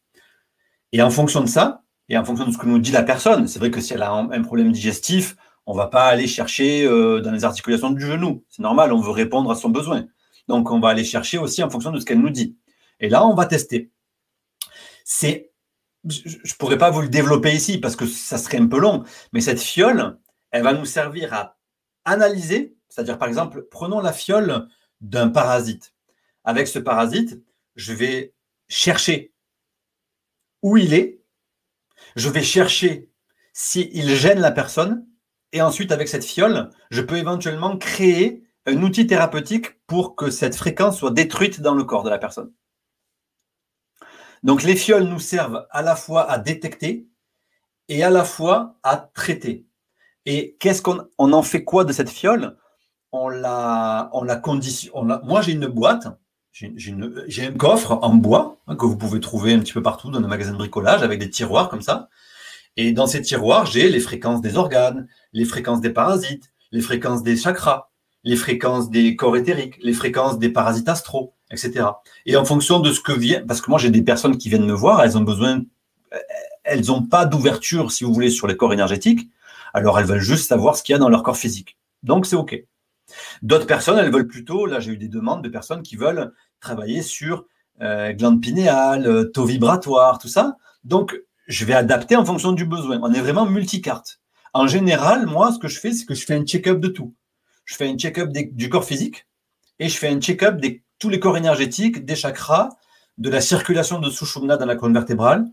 Et en fonction de ça, et en fonction de ce que nous dit la personne, c'est vrai que si elle a un, problème digestif, on ne va pas aller chercher euh, dans les articulations du genou. C'est normal, on veut répondre à son besoin. Donc, on va aller chercher aussi en fonction de ce qu'elle nous dit. Et là, on va tester. C'est je ne pourrais pas vous le développer ici parce que ça serait un peu long, mais cette fiole, elle va nous servir à analyser, c'est-à-dire par exemple, prenons la fiole d'un parasite. Avec ce parasite, je vais chercher où il est, je vais chercher s'il gêne la personne, et ensuite avec cette fiole, je peux éventuellement créer un outil thérapeutique pour que cette fréquence soit détruite dans le corps de la personne. Donc les fioles nous servent à la fois à détecter et à la fois à traiter. Et qu'est-ce qu'on on en fait quoi de cette fiole? On la, on la moi, j'ai une boîte. j'ai un coffre en bois hein, que vous pouvez trouver un petit peu partout dans un magasin de bricolage avec des tiroirs comme ça. Et dans ces tiroirs, j'ai les fréquences des organes, les fréquences des parasites, les fréquences des chakras, les fréquences des corps éthériques, les fréquences des parasites astraux, etc. Et en fonction de ce que vient, parce que moi j'ai des personnes qui viennent me voir, elles ont besoin, elles n'ont pas d'ouverture, si vous voulez, sur les corps énergétiques, alors elles veulent juste savoir ce qu'il y a dans leur corps physique. Donc c'est OK. D'autres personnes, elles veulent plutôt, là j'ai eu des demandes de personnes qui veulent travailler sur euh, glande pinéale, euh, taux vibratoire, tout ça. Donc je vais adapter en fonction du besoin. On est vraiment multicarte. En général, moi, ce que je fais, c'est que je fais un check-up de tout. Je fais un check-up du corps physique et je fais un check-up de tous les corps énergétiques, des chakras, de la circulation de Sushumna dans la colonne vertébrale.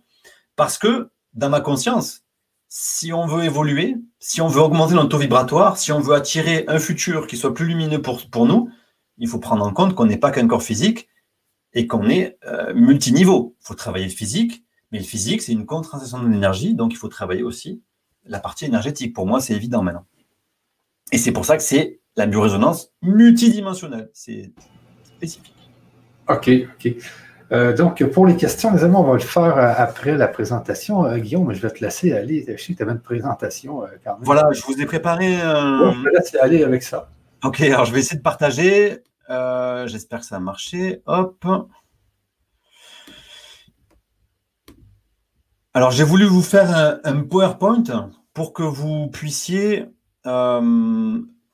Parce que dans ma conscience, si on veut évoluer, si on veut augmenter notre taux vibratoire, si on veut attirer un futur qui soit plus lumineux pour, nous, il faut prendre en compte qu'on n'est pas qu'un corps physique et qu'on est euh, multiniveau. Il faut travailler le physique, mais le physique, c'est une concentration de l'énergie, donc il faut travailler aussi la partie énergétique. Pour moi, c'est évident maintenant. Et c'est pour ça que c'est la biorésonance multidimensionnelle. C'est spécifique. OK, OK. Euh, donc, pour les questions, les amis, on va le faire euh, après la présentation. Euh, Guillaume, je vais te laisser aller. Je sais que tu avais une présentation quand même. Voilà, je vous ai préparé. je vais laisser aller avec ça. Ok, alors je vais essayer de partager. J'espère que ça a marché. Hop. Alors, j'ai voulu vous faire un, PowerPoint pour que vous puissiez.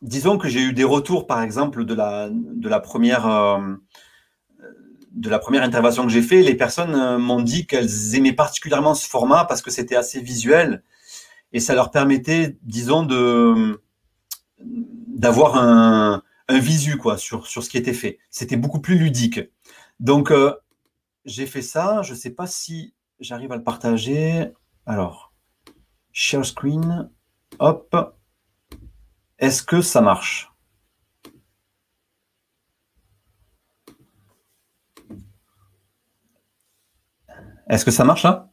Disons que j'ai eu des retours, par exemple, de la, de la première de la première intervention que j'ai fait, les personnes euh, m'ont dit qu'elles aimaient particulièrement ce format parce que c'était assez visuel et ça leur permettait, disons, de d'avoir un, un visu quoi sur, sur ce qui était fait. C'était beaucoup plus ludique. Donc euh, j'ai fait ça. Je sais pas si j'arrive à le partager. Alors, share screen. Hop. Est-ce que ça marche? Est-ce que ça marche là?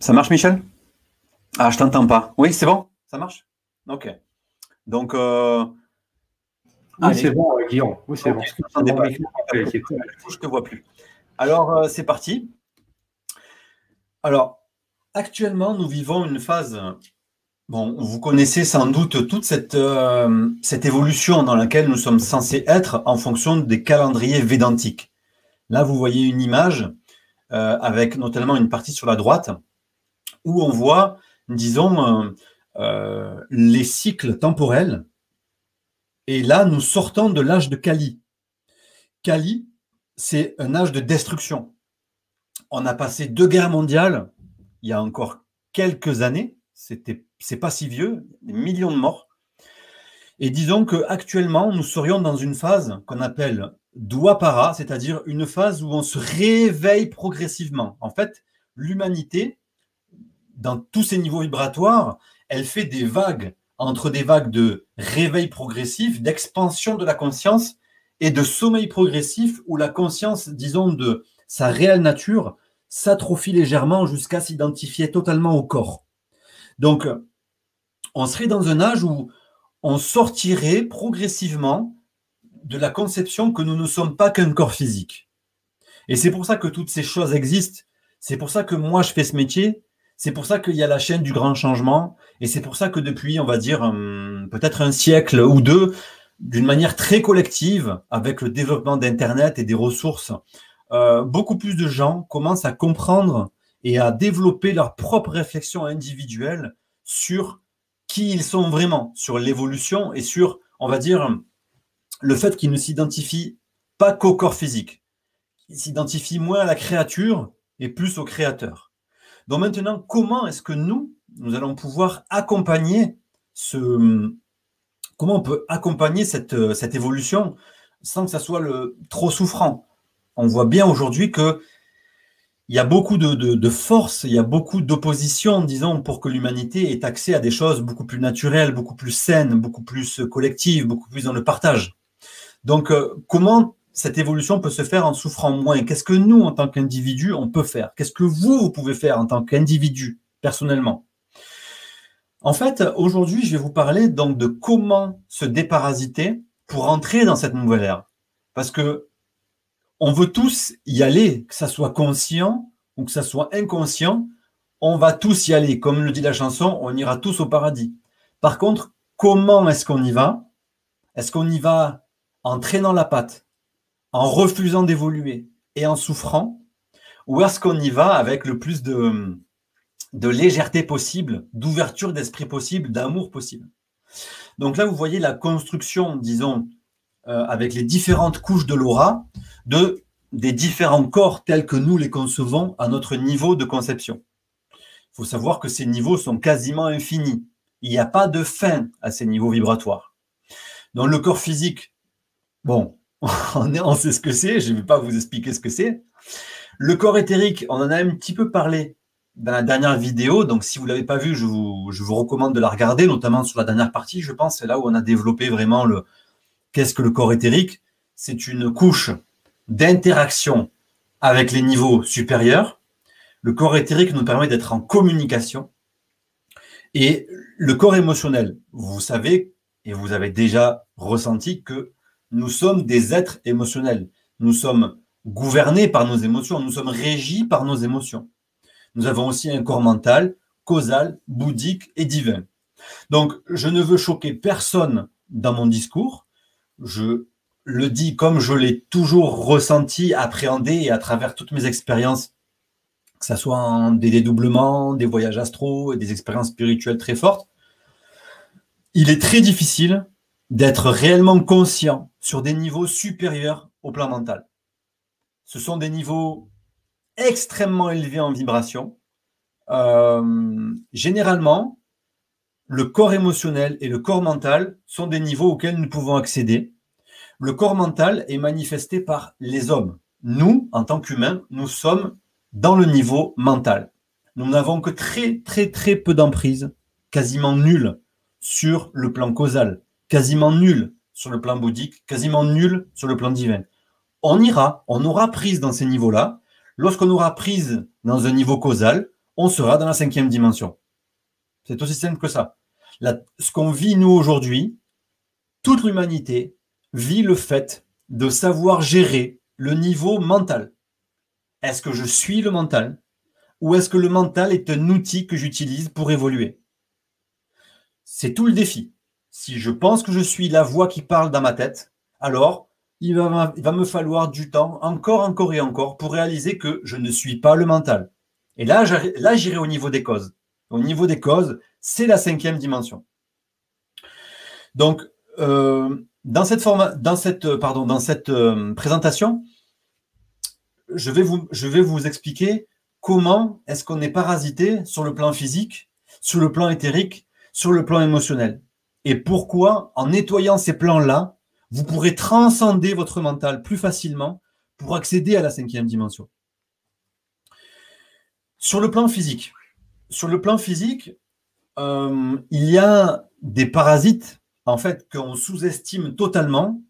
Ça marche, Michel? Ah, je t'entends pas. Oui, c'est bon? Ça marche? Ok. Donc. Euh... Oui, c'est bon, Guillaume. Oui, c'est bon. Je ne te vois plus. Alors, euh, c'est parti. Alors, actuellement, nous vivons une phase. Bon, vous connaissez sans doute toute cette, euh, cette évolution dans laquelle nous sommes censés être en fonction des calendriers védantiques. Là, vous voyez une image euh, avec notamment une partie sur la droite où on voit, disons, euh, les cycles temporels. Et là, nous sortons de l'âge de Kali. Kali, c'est un âge de destruction on a passé deux guerres mondiales il y a encore quelques années. C'était, c'est pas si vieux, des millions de morts. Et disons qu'actuellement, nous serions dans une phase qu'on appelle Dwapara, c'est-à-dire une phase où on se réveille progressivement. En fait, l'humanité, dans tous ses niveaux vibratoires, elle fait des vagues entre des vagues de réveil progressif, d'expansion de la conscience et de sommeil progressif où la conscience, disons, de sa réelle nature s'atrophie légèrement jusqu'à s'identifier totalement au corps. Donc, on serait dans un âge où on sortirait progressivement de la conception que nous ne sommes pas qu'un corps physique. Et c'est pour ça que toutes ces choses existent. C'est pour ça que moi, je fais ce métier. C'est pour ça qu'il y a la chaîne du grand changement. Et c'est pour ça que depuis, on va dire, hum, peut-être un siècle ou deux, d'une manière très collective, avec le développement d'Internet et des ressources euh, beaucoup plus de gens commencent à comprendre et à développer leur propre réflexion individuelle sur qui ils sont vraiment, sur l'évolution et sur, on va dire, le fait qu'ils ne s'identifient pas qu'au corps physique. Ils s'identifient moins à la créature et plus au créateur. Donc maintenant, comment est-ce que nous, nous allons pouvoir accompagner ce... Comment on peut accompagner cette, cette évolution sans que ça soit le, trop souffrant? On voit bien aujourd'hui que il y a beaucoup de, force, il y a beaucoup d'opposition, disons, pour que l'humanité ait accès à des choses beaucoup plus naturelles, beaucoup plus saines, beaucoup plus collectives, beaucoup plus dans le partage. Donc, euh, comment cette évolution peut se faire en souffrant moins Qu'est-ce que nous, en tant qu'individu, on peut faire? Qu'est-ce que vous, vous pouvez faire en tant qu'individu, personnellement? En fait, aujourd'hui, je vais vous parler donc de comment se déparasiter pour entrer dans cette nouvelle ère. Parce que on veut tous y aller, que ça soit conscient ou que ça soit inconscient, on va tous y aller. Comme le dit la chanson, on ira tous au paradis. Par contre, comment est-ce qu'on y va? Est-ce qu'on y va en traînant la patte, en refusant d'évoluer et en souffrant Ou est-ce qu'on y va avec le plus de, légèreté possible, d'ouverture d'esprit possible, d'amour possible? Donc là, vous voyez la construction, disons, euh, avec les différentes couches de l'aura, de, des différents corps tels que nous les concevons à notre niveau de conception. Il faut savoir que ces niveaux sont quasiment infinis. Il n'y a pas de fin à ces niveaux vibratoires. Dans le corps physique, bon, <laughs> on sait ce que c'est, je ne vais pas vous expliquer ce que c'est. Le corps éthérique, on en a un petit peu parlé dans la dernière vidéo, donc si vous ne l'avez pas vu, je vous, recommande de la regarder, notamment sur la dernière partie, je pense, c'est là où on a développé vraiment le, Qu'est-ce que le corps éthérique C'est une couche d'interaction avec les niveaux supérieurs. Le corps éthérique nous permet d'être en communication. Et le corps émotionnel, vous savez, et vous avez déjà ressenti que nous sommes des êtres émotionnels. Nous sommes gouvernés par nos émotions, nous sommes régis par nos émotions. Nous avons aussi un corps mental, causal, bouddhique et divin. Donc, je ne veux choquer personne dans mon discours je le dis comme je l'ai toujours ressenti, appréhendé et à travers toutes mes expériences, que ce soit en des dédoublements, des voyages astraux et des expériences spirituelles très fortes, il est très difficile d'être réellement conscient sur des niveaux supérieurs au plan mental. Ce sont des niveaux extrêmement élevés en vibration. Euh, généralement, le corps émotionnel et le corps mental sont des niveaux auxquels nous pouvons accéder. Le corps mental est manifesté par les hommes. Nous, en tant qu'humains, nous sommes dans le niveau mental. Nous n'avons que très, très, très peu d'emprise, quasiment nulle, sur le plan causal, quasiment nulle sur le plan bouddhique, quasiment nulle sur le plan divin. On ira, on aura prise dans ces niveaux-là. Lorsqu'on aura prise dans un niveau causal, on sera dans la cinquième dimension. C'est aussi simple que ça ce qu'on vit nous aujourd'hui, toute l'humanité vit le fait de savoir gérer le niveau mental. Est-ce que je suis le mental ou est-ce que le mental est un outil que j'utilise pour évoluer? C'est tout le défi. Si je pense que je suis la voix qui parle dans ma tête, alors il va, me falloir du temps, encore, encore et encore, pour réaliser que je ne suis pas le mental. Et là, j'irai au niveau des causes. Au niveau des causes, c'est la cinquième dimension. Donc, euh, dans cette, dans cette, pardon, dans cette euh, présentation, je vais, vous, je vais vous expliquer comment est-ce qu'on est parasité sur le plan physique, sur le plan éthérique, sur le plan émotionnel. Et pourquoi, en nettoyant ces plans-là, vous pourrez transcender votre mental plus facilement pour accéder à la cinquième dimension? Sur le plan physique, sur le plan physique, euh, il y a des parasites en fait qu'on sous-estime totalement.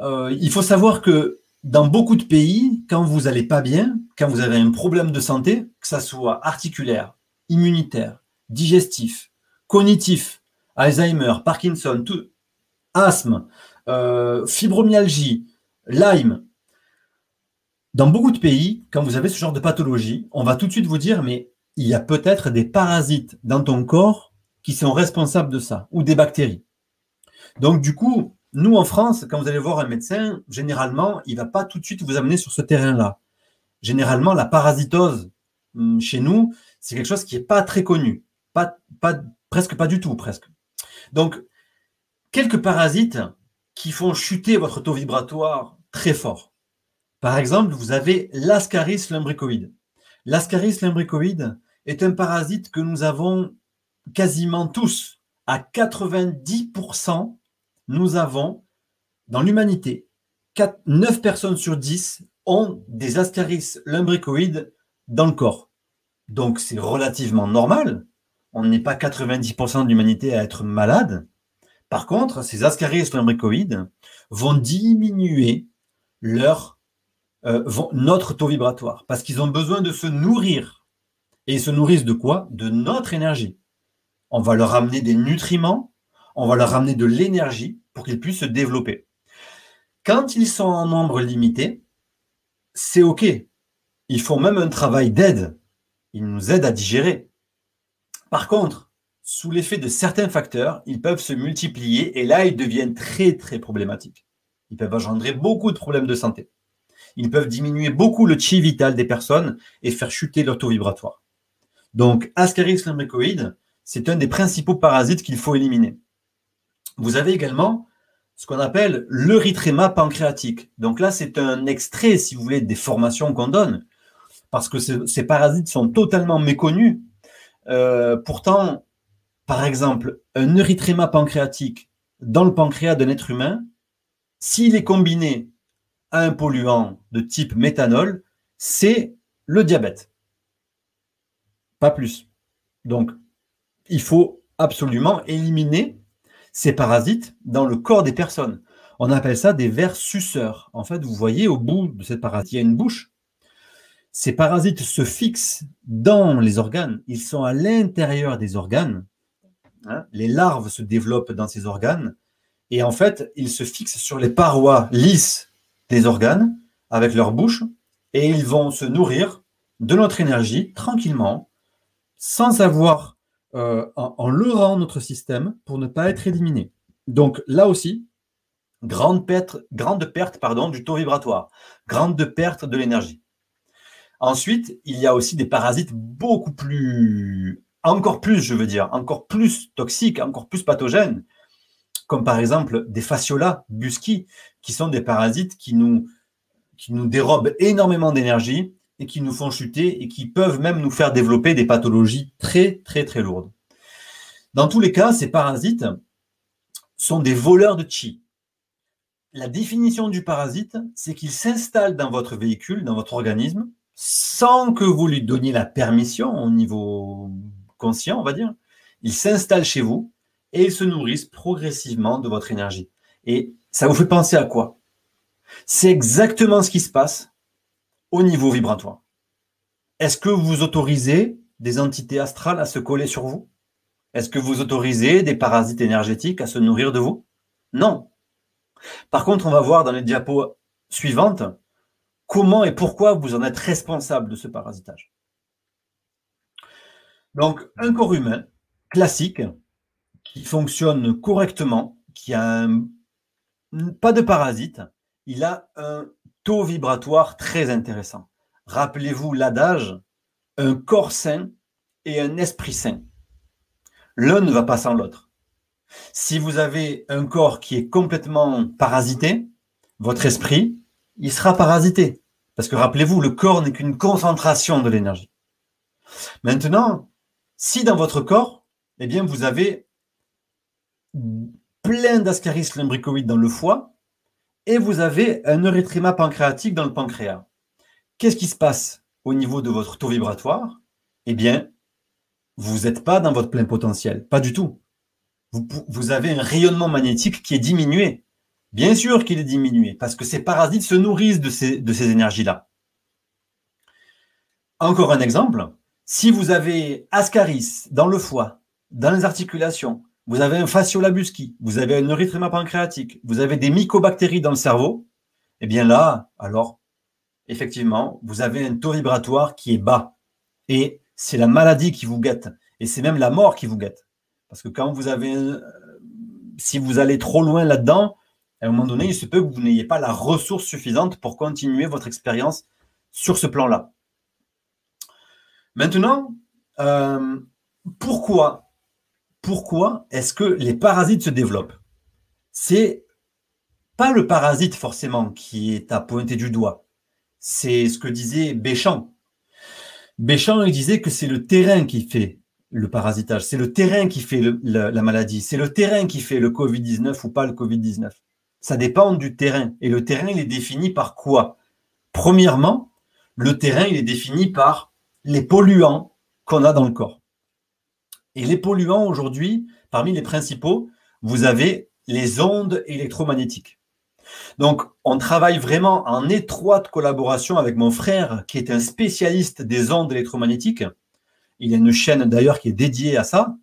Euh, il faut savoir que dans beaucoup de pays, quand vous n'allez pas bien, quand vous avez un problème de santé, que ce soit articulaire, immunitaire, digestif, cognitif, Alzheimer, Parkinson, asthme, euh, fibromyalgie, Lyme, dans beaucoup de pays, quand vous avez ce genre de pathologie, on va tout de suite vous dire, mais il y a peut-être des parasites dans ton corps qui sont responsables de ça, ou des bactéries. Donc, du coup, nous, en France, quand vous allez voir un médecin, généralement, il ne va pas tout de suite vous amener sur ce terrain-là. Généralement, la parasitose hum, chez nous, c'est quelque chose qui n'est pas très connu. Pas, presque pas du tout, presque. Donc, quelques parasites qui font chuter votre taux vibratoire très fort. Par exemple, vous avez l'Ascaris lumbricoïde. L'Ascaris lumbricoïde, est un parasite que nous avons quasiment tous. À 90%, nous avons dans l'humanité, 9 personnes sur 10 ont des ascaris lumbricoïdes dans le corps. Donc c'est relativement normal. On n'est pas 90% de l'humanité à être malade. Par contre, ces ascaris lumbricoïdes vont diminuer euh, notre taux vibratoire, parce qu'ils ont besoin de se nourrir. Et ils se nourrissent de quoi? De notre énergie. On va leur amener des nutriments, on va leur ramener de l'énergie pour qu'ils puissent se développer. Quand ils sont en nombre limité, c'est OK. Ils font même un travail d'aide. Ils nous aident à digérer. Par contre, sous l'effet de certains facteurs, ils peuvent se multiplier et là, ils deviennent très, très problématiques. Ils peuvent engendrer beaucoup de problèmes de santé. Ils peuvent diminuer beaucoup le chi vital des personnes et faire chuter leur taux vibratoire. Donc, Ascaris lumbricoïde, c'est un des principaux parasites qu'il faut éliminer. Vous avez également ce qu'on appelle l'erythréma pancréatique. Donc là, c'est un extrait, si vous voulez, des formations qu'on donne, parce que ces parasites sont totalement méconnus. Euh, pourtant, par exemple, un erythréma pancréatique dans le pancréas d'un être humain, s'il est combiné à un polluant de type méthanol, c'est le diabète. Pas plus. Donc, il faut absolument éliminer ces parasites dans le corps des personnes. On appelle ça des vers suceurs. En fait, vous voyez au bout de cette parasite, il y a une bouche. Ces parasites se fixent dans les organes. Ils sont à l'intérieur des organes Hein, les larves se développent dans ces organes et en fait, ils se fixent sur les parois lisses des organes avec leur bouche et ils vont se nourrir de notre énergie tranquillement, sans avoir euh, en, leurrant notre système pour ne pas être éliminé. Donc là aussi, grande perte, du taux vibratoire, grande perte de l'énergie. Ensuite, il y a aussi des parasites beaucoup plus encore plus, je veux dire, encore plus toxiques, encore plus pathogènes, comme par exemple des fasciola busci, qui sont des parasites qui nous, qui nous dérobent énormément d'énergie et qui nous font chuter et qui peuvent même nous faire développer des pathologies très, très, très lourdes. Dans tous les cas, ces parasites sont des voleurs de chi. La définition du parasite, c'est qu'il s'installe dans votre véhicule, dans votre organisme, sans que vous lui donniez la permission au niveau conscient, on va dire, ils s'installent chez vous et ils se nourrissent progressivement de votre énergie. Et ça vous fait penser à quoi? C'est exactement ce qui se passe au niveau vibratoire. Est-ce que vous autorisez des entités astrales à se coller sur vous? Est-ce que vous autorisez des parasites énergétiques à se nourrir de vous? Non. Par contre, on va voir dans les diapos suivantes comment et pourquoi vous en êtes responsable de ce parasitage? Donc, un corps humain classique qui fonctionne correctement, qui a pas de parasite, il a un taux vibratoire très intéressant. Rappelez-vous l'adage un corps sain et un esprit sain. L'un ne va pas sans l'autre. Si vous avez un corps qui est complètement parasité, votre esprit, il sera parasité. Parce que rappelez-vous, le corps n'est qu'une concentration de l'énergie. Maintenant, si dans votre corps, eh bien, vous avez plein d'ascaris lumbricoïdes dans le foie et vous avez un erythréma pancréatique dans le pancréas, qu'est-ce qui se passe au niveau de votre taux vibratoire? Eh bien, vous n'êtes pas dans votre plein potentiel, pas du tout. Vous, avez un rayonnement magnétique qui est diminué. Bien sûr qu'il est diminué, parce que ces parasites se nourrissent de ces, énergies-là. Encore un exemple, si vous avez ascaris dans le foie, dans les articulations, vous avez un fasciolabusci, vous avez un erythréma pancréatique, vous avez des mycobactéries dans le cerveau, eh bien là, alors, effectivement, vous avez un taux vibratoire qui est bas. Et c'est la maladie qui vous guette. Et c'est même la mort qui vous guette. Parce que quand vous avez, si vous allez trop loin là-dedans, à un moment donné, il se peut que vous n'ayez pas la ressource suffisante pour continuer votre expérience sur ce plan-là. Maintenant, euh, pourquoi, pourquoi est-ce que les parasites se développent? C'est pas le parasite forcément qui est à pointer du doigt. C'est ce que disait Béchamp. Béchamp, disait que c'est le terrain qui fait le parasitage, c'est le terrain qui fait la, la, maladie, c'est le terrain qui fait le Covid-19 ou pas le Covid-19. Ça dépend du terrain. Et le terrain, il est défini par quoi? Premièrement, le terrain, il est défini par les polluants qu'on a dans le corps. Et les polluants aujourd'hui, parmi les principaux, vous avez les ondes électromagnétiques. Donc, on travaille vraiment en étroite collaboration avec mon frère, qui est un spécialiste des ondes électromagnétiques. Il y a une chaîne d'ailleurs qui est dédiée à ça,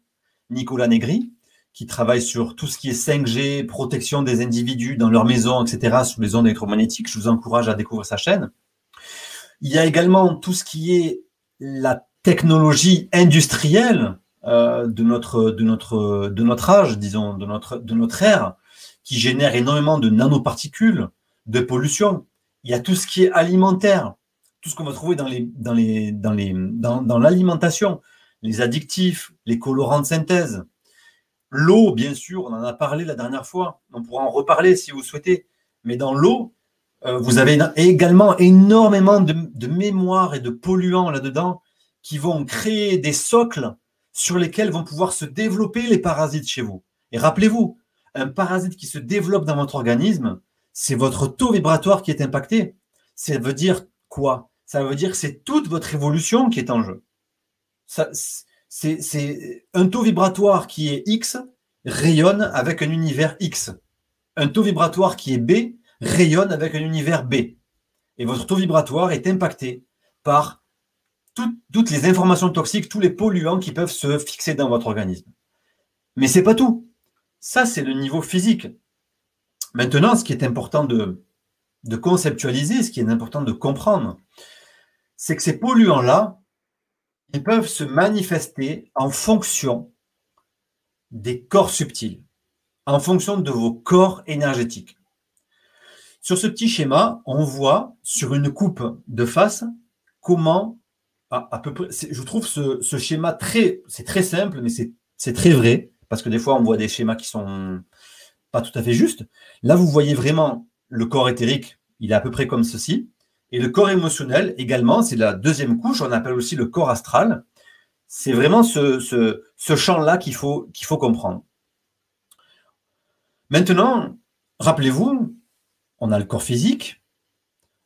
Nicolas Negri, qui travaille sur tout ce qui est 5G, protection des individus dans leur maison, etc., sous les ondes électromagnétiques. Je vous encourage à découvrir sa chaîne. Il y a également tout ce qui est la technologie industrielle euh, de, notre, de, notre, de notre âge, disons, de notre, de notre ère, qui génère énormément de nanoparticules, de pollution. Il y a tout ce qui est alimentaire, tout ce qu'on va trouver dans les, dans les, dans les, dans, dans l'alimentation, les addictifs, les colorants de synthèse, l'eau, bien sûr, on en a parlé la dernière fois. On pourra en reparler si vous souhaitez. Mais dans l'eau, euh, vous avez également énormément de, de mémoire et de polluants là-dedans qui vont créer des socles sur lesquels vont pouvoir se développer les parasites chez vous. Et rappelez-vous, un parasite qui se développe dans votre organisme, c'est votre taux vibratoire qui est impacté. Ça veut dire quoi? Ça veut dire que c'est toute votre évolution qui est en jeu. C'est un taux vibratoire qui est X rayonne avec un univers X. Un taux vibratoire qui est B rayonne avec un univers B. Et votre taux vibratoire est impacté par toutes les informations toxiques, tous les polluants qui peuvent se fixer dans votre organisme. Mais c'est pas tout. Ça, c'est le niveau physique. Maintenant, ce qui est important de, de conceptualiser, ce qui est important de comprendre, c'est que ces polluants-là, ils peuvent se manifester en fonction des corps subtils, en fonction de vos corps énergétiques. Sur ce petit schéma, on voit sur une coupe de face comment, à, peu près, je trouve ce, ce schéma très, c'est très simple, mais c'est très vrai, parce que des fois, on voit des schémas qui sont pas tout à fait justes. Là, vous voyez vraiment le corps éthérique, il est à peu près comme ceci. Et le corps émotionnel également, c'est la deuxième couche, on appelle aussi le corps astral. C'est vraiment ce, ce, champ-là qu'il faut, qu'il faut comprendre. Maintenant, rappelez-vous, on a le corps physique,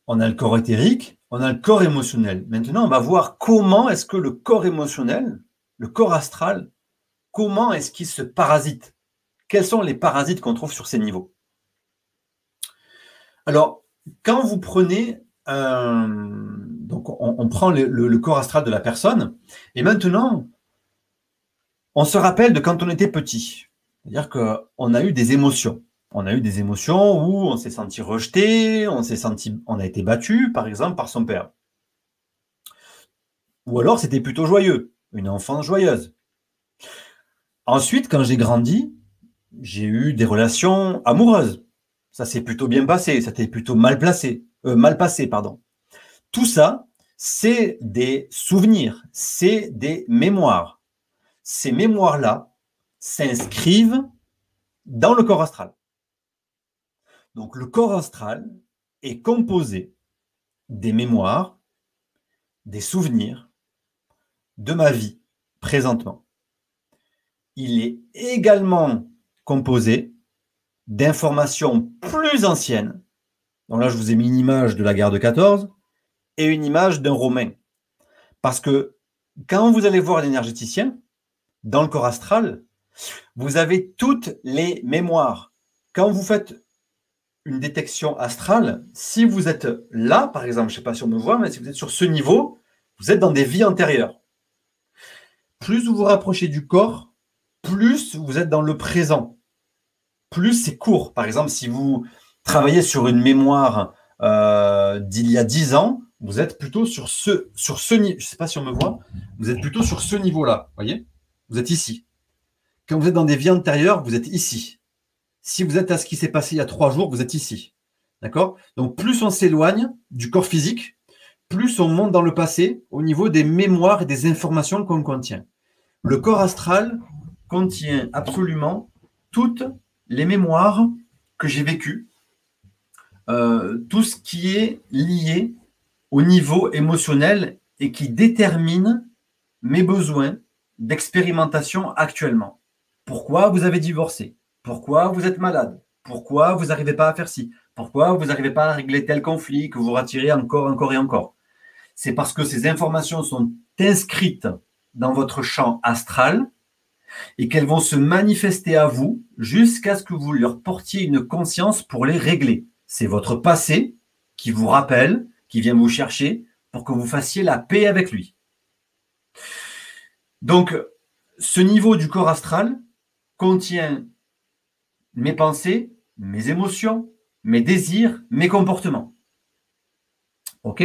on a le corps éthérique, on a le corps émotionnel. Maintenant, on va voir comment est-ce que le corps émotionnel, le corps astral, comment est-ce qu'il se parasite? Quels sont les parasites qu'on trouve sur ces niveaux? Alors, quand vous prenez un... Donc, on, prend le, corps astral de la personne, et maintenant, on se rappelle de quand on était petit. C'est-à-dire qu'on a eu des émotions. On a eu des émotions où on s'est senti rejeté, on s'est senti, on a été battu, par exemple, par son père. Ou alors c'était plutôt joyeux, une enfance joyeuse. Ensuite, quand j'ai grandi, j'ai eu des relations amoureuses. Ça s'est plutôt bien passé, ça s'est plutôt mal placé, euh, mal passé, pardon. Tout ça, c'est des souvenirs, c'est des mémoires. Ces mémoires-là s'inscrivent dans le corps astral. Donc le corps astral est composé des mémoires, des souvenirs de ma vie présentement il est également composé d'informations plus anciennes. Donc là, je vous ai mis une image de la guerre de 14 et une image d'un Romain. Parce que quand vous allez voir l'énergéticien, dans le corps astral, vous avez toutes les mémoires. Quand vous faites une détection astrale, si vous êtes là, par exemple, je ne sais pas si on me voit, mais si vous êtes sur ce niveau, vous êtes dans des vies antérieures. Plus vous vous rapprochez du corps, plus vous êtes dans le présent, plus c'est court. Par exemple, si vous travaillez sur une mémoire euh, d'il y a 10 ans, vous êtes plutôt sur ce, sur ce niveau. Je ne sais pas si on me voit. Vous êtes plutôt sur ce niveau-là. voyez? Vous êtes ici. Quand vous êtes dans des vies antérieures, vous êtes ici. Si vous êtes à ce qui s'est passé il y a trois jours, vous êtes ici. D'accord? Donc, plus on s'éloigne du corps physique, plus on monte dans le passé au niveau des mémoires et des informations qu'on contient. Le corps astral, contient absolument toutes les mémoires que j'ai vécues, euh, tout ce qui est lié au niveau émotionnel et qui détermine mes besoins d'expérimentation actuellement. Pourquoi vous avez divorcé? Pourquoi vous êtes malade? Pourquoi vous n'arrivez pas à faire ci? Pourquoi vous n'arrivez pas à régler tel conflit que vous retirez encore, encore et encore? C'est parce que ces informations sont inscrites dans votre champ astral et qu'elles vont se manifester à vous jusqu'à ce que vous leur portiez une conscience pour les régler. C'est votre passé qui vous rappelle, qui vient vous chercher pour que vous fassiez la paix avec lui. Donc, ce niveau du corps astral contient mes pensées, mes émotions, mes désirs, mes comportements. OK?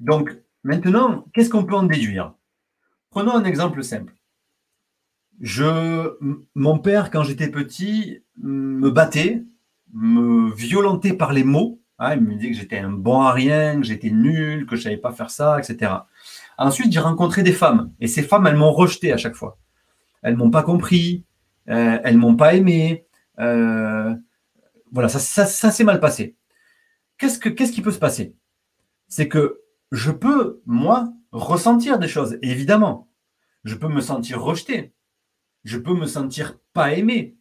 Donc, maintenant, qu'est-ce qu'on peut en déduire? Prenons un exemple simple. Je, mon père, quand j'étais petit, me battait, me violentait par les mots. Hein, il me disait que j'étais un bon à rien, que j'étais nul, que je ne savais pas faire ça, etc. Ensuite, j'ai rencontré des femmes. Et ces femmes, elles m'ont rejeté à chaque fois. Elles m'ont pas compris, euh, elles m'ont pas aimé. Euh, voilà, ça, ça, s'est mal passé. Qu'est-ce, que, qu'est-ce qui peut se passer? C'est que je peux, moi, ressentir des choses, évidemment. Je peux me sentir rejeté. Je peux me sentir pas aimé.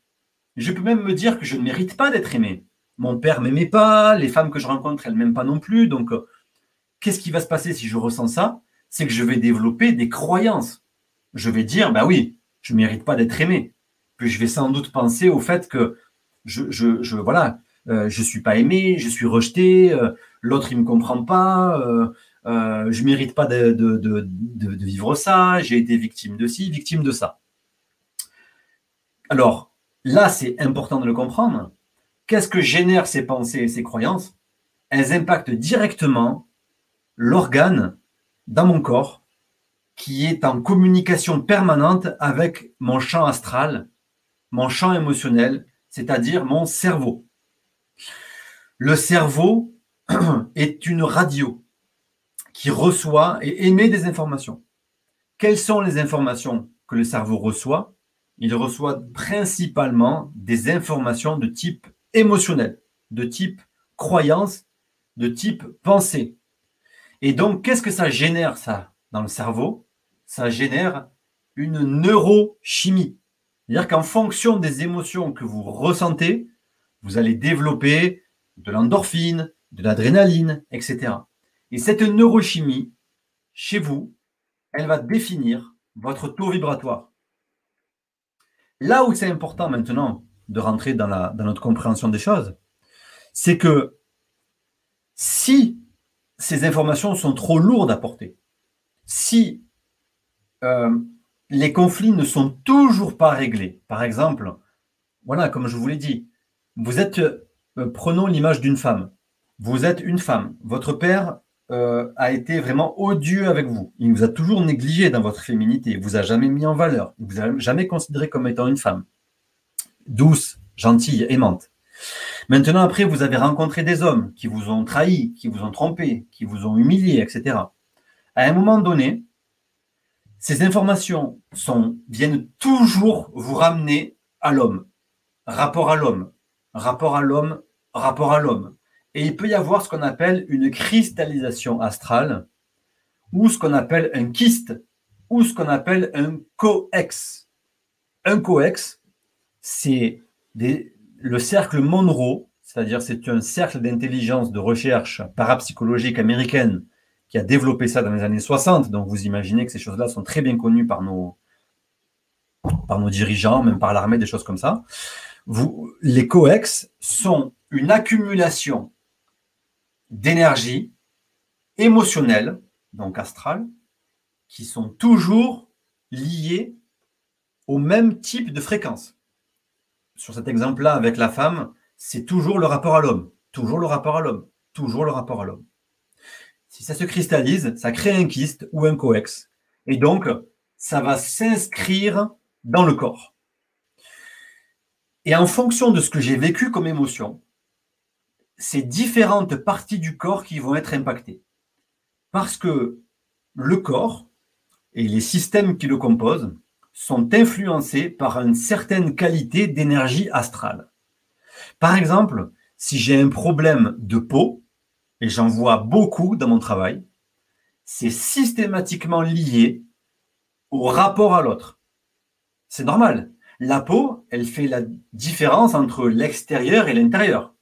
Je peux même me dire que je ne mérite pas d'être aimé. Mon père m'aimait pas, les femmes que je rencontre, elles m'aiment pas non plus. Donc, euh, qu'est-ce qui va se passer si je ressens ça? C'est que je vais développer des croyances. Je vais dire, bah oui, je ne mérite pas d'être aimé. Puis je vais sans doute penser au fait que je, je, je voilà, euh, je suis pas aimé, je suis rejeté, euh, l'autre il me comprend pas, euh, je mérite pas de, de, de, de vivre ça, j'ai été victime de ci, victime de ça. Alors là, c'est important de le comprendre. Qu'est-ce que génèrent ces pensées et ces croyances? Elles impactent directement l'organe dans mon corps qui est en communication permanente avec mon champ astral, mon champ émotionnel, c'est-à-dire mon cerveau. Le cerveau <clears throat> est une radio qui reçoit et émet des informations. Quelles sont les informations que le cerveau reçoit? Il reçoit principalement des informations de type émotionnel, de type croyance, de type pensée. Et donc, qu'est-ce que ça génère, ça, dans le cerveau? Ça génère une neurochimie. C'est-à-dire qu'en fonction des émotions que vous ressentez, vous allez développer de l'endorphine, de l'adrénaline, etc. Et cette neurochimie, chez vous, elle va définir votre taux vibratoire. Là où c'est important maintenant de rentrer dans, notre compréhension des choses, c'est que si ces informations sont trop lourdes à porter, si euh, les conflits ne sont toujours pas réglés, par exemple, voilà, comme je vous l'ai dit, vous êtes, euh, prenons l'image d'une femme, vous êtes une femme, votre père euh, a été vraiment odieux avec vous, il vous a toujours négligé dans votre féminité, il vous a jamais mis en valeur, il vous a jamais considéré comme étant une femme douce, gentille, aimante. Maintenant, après, vous avez rencontré des hommes qui vous ont trahi, qui vous ont trompé, qui vous ont humilié, etc. À un moment donné, ces informations viennent toujours vous ramener à l'homme, rapport à l'homme, rapport à l'homme, rapport à l'homme. Et il peut y avoir ce qu'on appelle une cristallisation astrale, ou ce qu'on appelle un kyste, ou ce qu'on appelle un coex. Un coex, c'est le cercle Monroe, c'est-à-dire c'est un cercle d'intelligence de recherche parapsychologique américaine qui a développé ça dans les années 60. Donc vous imaginez que ces choses-là sont très bien connues par nos, par nos dirigeants, même par l'armée, des choses comme ça. Vous, les coex sont une accumulation d'énergie émotionnelle, donc astrale, qui sont toujours liées au même type de fréquence sur cet exemple-là avec la femme, c'est toujours le rapport à l'homme, toujours le rapport à l'homme, toujours le rapport à l'homme. Si ça se cristallise, ça crée un kyste ou un coex. Et donc, ça va s'inscrire dans le corps. Et en fonction de ce que j'ai vécu comme émotion, c'est différentes parties du corps qui vont être impactées. Parce que le corps et les systèmes qui le composent sont influencés par une certaine qualité d'énergie astrale. Par exemple, si j'ai un problème de peau, et j'en vois beaucoup dans mon travail, c'est systématiquement lié au rapport à l'autre. C'est normal. La peau, elle fait la différence entre l'extérieur et l'intérieur.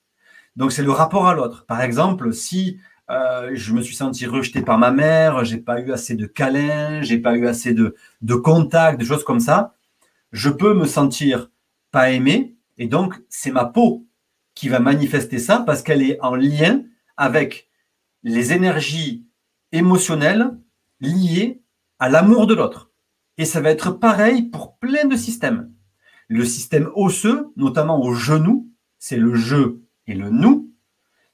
Donc c'est le rapport à l'autre. Par exemple, si euh, je me suis senti rejeté par ma mère, j'ai pas eu assez de câlins, j'ai pas eu assez de, de contacts, des choses comme ça. Je peux me sentir pas aimé, et donc c'est ma peau qui va manifester ça parce qu'elle est en lien avec les énergies émotionnelles liées à l'amour de l'autre. Et ça va être pareil pour plein de systèmes. Le système osseux, notamment au genou, c'est le je et le nous,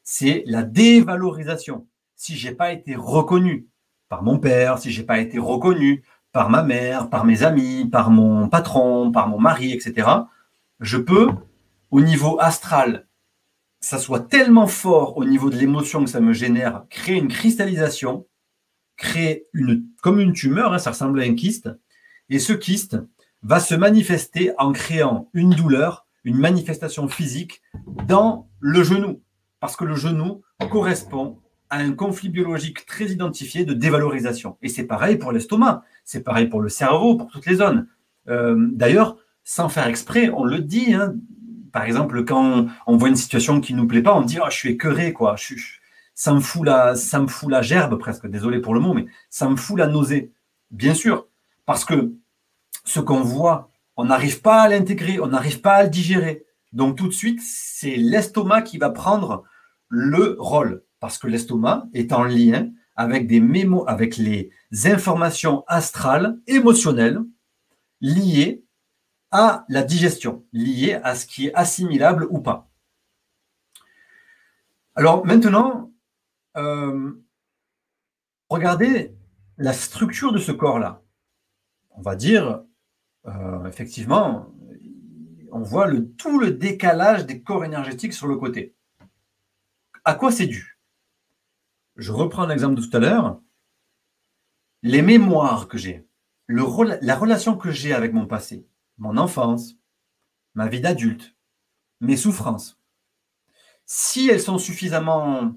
c'est la dévalorisation. Si j'ai pas été reconnu par mon père, si j'ai pas été reconnu par ma mère, par mes amis, par mon patron, par mon mari, etc., je peux, au niveau astral, ça soit tellement fort au niveau de l'émotion que ça me génère, créer une cristallisation, créer une, comme une tumeur, hein, ça ressemble à un kyste, et ce kyste va se manifester en créant une douleur, une manifestation physique dans le genou, parce que le genou correspond à un conflit biologique très identifié de dévalorisation. Et c'est pareil pour l'estomac, c'est pareil pour le cerveau, pour toutes les zones. Euh, d'ailleurs, sans faire exprès, on le dit, hein, par exemple, quand on, voit une situation qui ne nous plaît pas, on dit oh, je suis écœuré, quoi. Ça, me fout la, ça me fout la gerbe presque, désolé pour le mot, mais ça me fout la nausée. Bien sûr, parce que ce qu'on voit, on n'arrive pas à l'intégrer, on n'arrive pas à le digérer. Donc tout de suite, c'est l'estomac qui va prendre le rôle, parce que l'estomac est en lien avec des mémos, avec les informations astrales, émotionnelles, liées à la digestion, liée à ce qui est assimilable ou pas. Alors maintenant, euh, regardez la structure de ce corps-là. On va dire, euh, effectivement, on voit le, tout le décalage des corps énergétiques sur le côté. À quoi c'est dû? Je reprends l'exemple de tout à l'heure. Les mémoires que j'ai, la relation que j'ai avec mon passé, mon enfance, ma vie d'adulte, mes souffrances, si elles sont suffisamment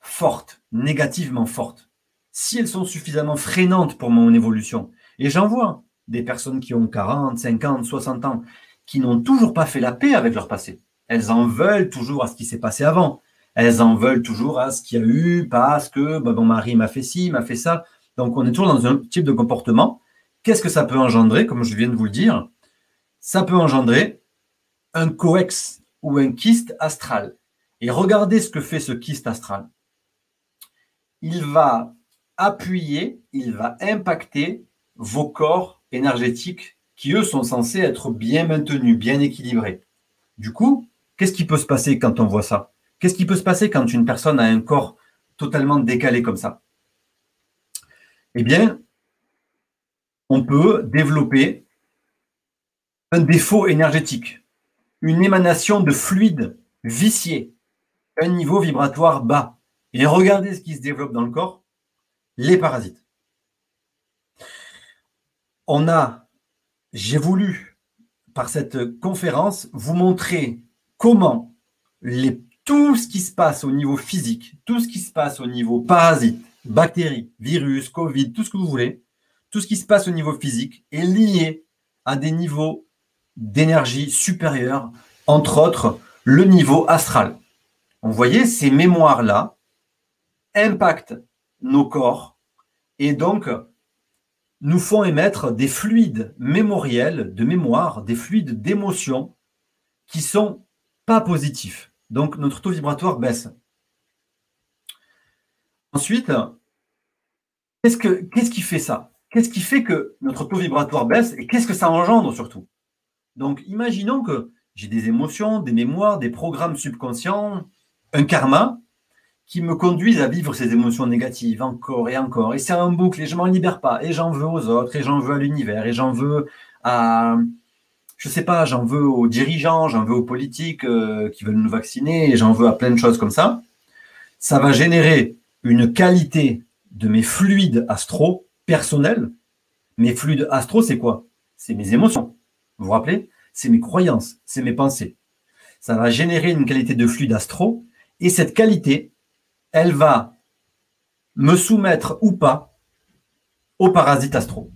fortes, négativement fortes, si elles sont suffisamment freinantes pour mon évolution, et j'en vois des personnes qui ont 40, 50, 60 ans, qui n'ont toujours pas fait la paix avec leur passé. Elles en veulent toujours à ce qui s'est passé avant. Elles en veulent toujours à ce qu'il y a eu parce que bah, mon mari m'a fait ci, m'a fait ça. Donc on est toujours dans un type de comportement. Qu'est-ce que ça peut engendrer, comme je viens de vous le dire? Ça peut engendrer un coex ou un kyste astral. Et regardez ce que fait ce kyste astral. Il va appuyer, il va impacter vos corps énergétiques qui, eux, sont censés être bien maintenus, bien équilibrés. Du coup, qu'est-ce qui peut se passer quand on voit ça? Qu'est-ce qui peut se passer quand une personne a un corps totalement décalé comme ça? Eh bien, on peut développer un défaut énergétique, une émanation de fluide vicié, un niveau vibratoire bas. Et regardez ce qui se développe dans le corps, les parasites. On a, j'ai voulu, par cette conférence, vous montrer comment tout ce qui se passe au niveau physique, tout ce qui se passe au niveau parasites, bactéries, virus, Covid, tout ce que vous voulez, tout ce qui se passe au niveau physique est lié à des niveaux d'énergie supérieure, entre autres le niveau astral. Vous voyez, ces mémoires-là impactent nos corps et donc nous font émettre des fluides mémoriels de mémoire, des fluides d'émotion qui sont pas positifs. Donc notre taux vibratoire baisse. Ensuite, qu'est-ce, que, qu'est-ce qui fait ça? Qu'est-ce qui fait que notre taux vibratoire baisse et qu'est-ce que ça engendre surtout? Donc, imaginons que j'ai des émotions, des mémoires, des programmes subconscients, un karma qui me conduisent à vivre ces émotions négatives encore et encore. Et c'est un boucle et je m'en libère pas. Et j'en veux aux autres, et j'en veux à l'univers, et j'en veux à, je sais pas, j'en veux aux dirigeants, j'en veux aux politiques euh, qui veulent nous vacciner, et j'en veux à plein de choses comme ça. Ça va générer une qualité de mes fluides astro personnels. Mes fluides astro, c'est quoi? C'est mes émotions. Vous vous rappelez? C'est mes croyances, c'est mes pensées. Ça va générer une qualité de fluide astro et cette qualité, elle va me soumettre ou pas aux parasites astro.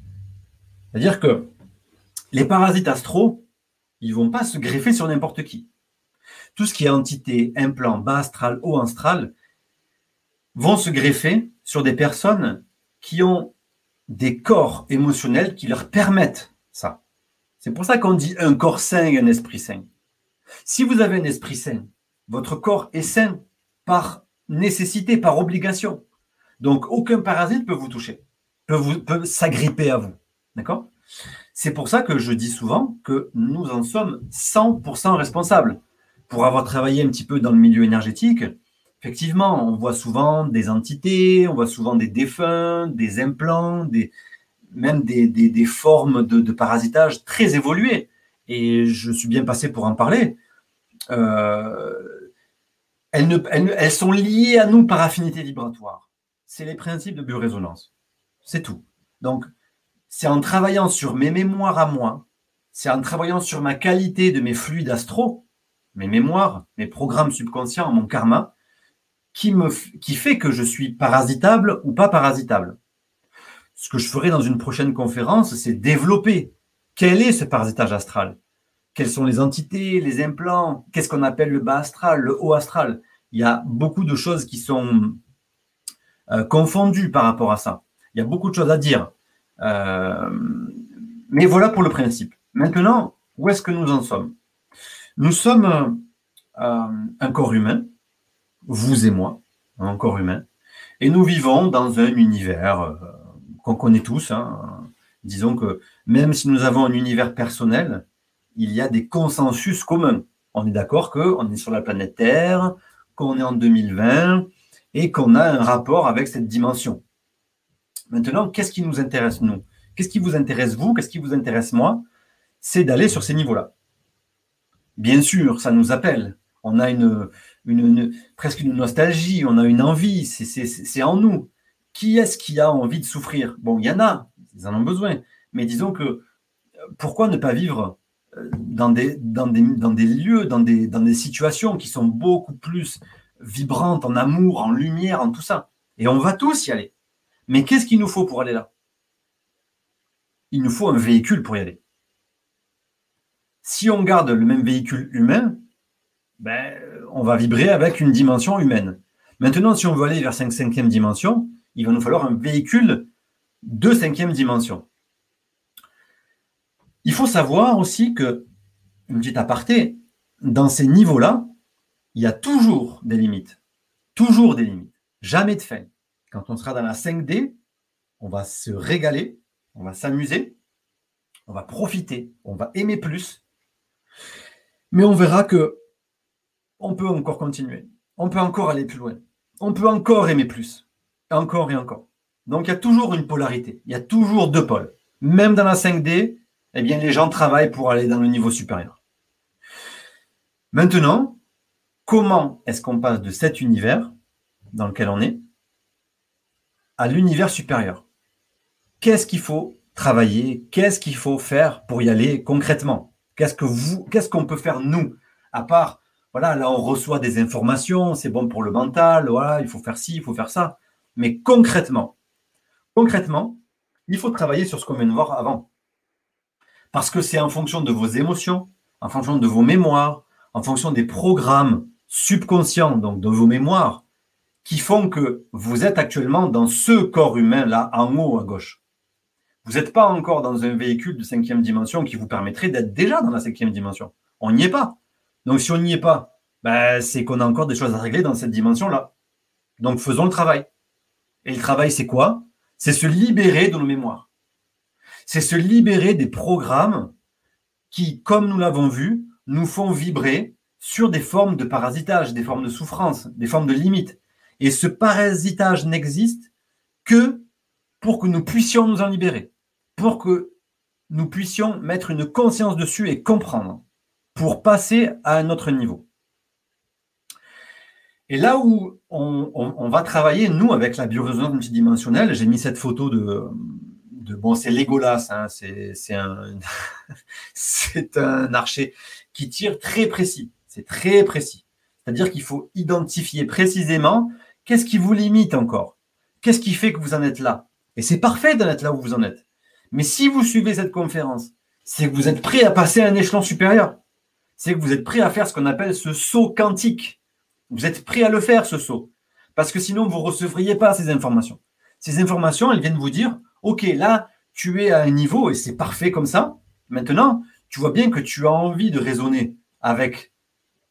C'est-à-dire que les parasites astro, ils vont pas se greffer sur n'importe qui. Tout ce qui est entité, implant, bas astral, haut astral, vont se greffer sur des personnes qui ont des corps émotionnels qui leur permettent ça. C'est pour ça qu'on dit un corps sain et un esprit sain. Si vous avez un esprit sain, Votre corps est sain par nécessité, par obligation. Donc, aucun parasite peut vous toucher, peut, peut s'agripper à vous. D'accord? C'est pour ça que je dis souvent que nous en sommes 100% responsables. Pour avoir travaillé un petit peu dans le milieu énergétique, effectivement, on voit souvent des entités, on voit souvent des défunts, des implants, des, même des, formes de, parasitage très évoluées. Et je suis bien passé pour en parler. Euh, elles, sont liées à nous par affinité vibratoire. C'est les principes de biorésonance. C'est tout. Donc, c'est en travaillant sur mes mémoires à moi, c'est en travaillant sur ma qualité de mes fluides astro, mes mémoires, mes programmes subconscients, mon karma, qui, me, qui fait que je suis parasitable ou pas parasitable. Ce que je ferai dans une prochaine conférence, c'est développer quel est ce parasitage astral. Quelles sont les entités, les implants, qu'est-ce qu'on appelle le bas astral, le haut astral? Il y a beaucoup de choses qui sont euh, confondues par rapport à ça. Il y a beaucoup de choses à dire. Euh, mais voilà pour le principe. Maintenant, où est-ce que nous en sommes? Nous sommes euh, un corps humain vous et moi, un corps humain, et nous vivons dans un univers qu'on connaît tous. Hein. Disons que même si nous avons un univers personnel, il y a des consensus communs. On est d'accord qu'on est sur la planète Terre, qu'on est en 2020 et qu'on a un rapport avec cette dimension. Maintenant, qu'est-ce qui nous intéresse, nous? Qu'est-ce qui vous intéresse, vous? Qu'est-ce qui vous intéresse, moi? C'est d'aller sur ces niveaux-là. Bien sûr, ça nous appelle. On a une, presque une nostalgie, on a une envie, c'est en nous. Qui est-ce qui a envie de souffrir? Bon, il y en a, ils en ont besoin. Mais disons que pourquoi ne pas vivre euh, dans des, lieux, dans des, dans des situations qui sont beaucoup plus vibrantes en amour, en lumière, en tout ça Et on va tous y aller. Mais qu'est-ce qu'il nous faut pour aller là? Il nous faut un véhicule pour y aller. Si on garde le même véhicule humain, ben, on va vibrer avec une dimension humaine. Maintenant, si on veut aller vers 5 cinquième dimension, il va nous falloir un véhicule de cinquième dimension. Il faut savoir aussi que, une petite aparté, dans ces niveaux-là, il y a toujours des limites. Toujours des limites. Jamais de fin. Quand on sera dans la 5D, on va se régaler, on va s'amuser, on va profiter, on va aimer plus. Mais on verra que on peut encore continuer. On peut encore aller plus loin. On peut encore aimer plus. Encore et encore. Donc il y a toujours une polarité. Il y a toujours deux pôles. Même dans la 5D, eh bien, les gens travaillent pour aller dans le niveau supérieur. Maintenant, comment est-ce qu'on passe de cet univers dans lequel on est à l'univers supérieur? Qu'est-ce qu'il faut travailler? Qu'est-ce qu'il faut faire pour y aller concrètement? Qu'est-ce que vous, qu'est-ce qu'on peut faire nous, à part voilà, là, on reçoit des informations, c'est bon pour le mental, voilà, il faut faire ci, il faut faire ça. Mais concrètement, concrètement, il faut travailler sur ce qu'on vient de voir avant. Parce que c'est en fonction de vos émotions, en fonction de vos mémoires, en fonction des programmes subconscients, donc de vos mémoires, qui font que vous êtes actuellement dans ce corps humain-là, en haut à gauche. Vous n'êtes pas encore dans un véhicule de cinquième dimension qui vous permettrait d'être déjà dans la cinquième dimension. On n'y est pas. Donc, si on n'y est pas, ben, c'est qu'on a encore des choses à régler dans cette dimension-là. Donc, faisons le travail. Et le travail, c'est quoi? C'est se libérer de nos mémoires. C'est se libérer des programmes qui, comme nous l'avons vu, nous font vibrer sur des formes de parasitage, des formes de souffrance, des formes de limites. Et ce parasitage n'existe que pour que nous puissions nous en libérer, pour que nous puissions mettre une conscience dessus et comprendre pour passer à un autre niveau. Et là où on, va travailler, nous, avec la biorésonance multidimensionnelle, j'ai mis cette photo de, bon, c'est Legolas, hein, c'est un, <laughs> un archer qui tire très précis, c'est très précis. C'est-à-dire qu'il faut identifier précisément qu'est-ce qui vous limite encore, qu'est-ce qui fait que vous en êtes là. Et c'est parfait d'en être là où vous en êtes. Mais si vous suivez cette conférence, c'est que vous êtes prêt à passer à un échelon supérieur c'est que vous êtes prêt à faire ce qu'on appelle ce saut quantique. Vous êtes prêt à le faire, ce saut. Parce que sinon, vous ne recevriez pas ces informations. Ces informations, elles viennent vous dire, OK, là, tu es à un niveau et c'est parfait comme ça. Maintenant, tu vois bien que tu as envie de raisonner avec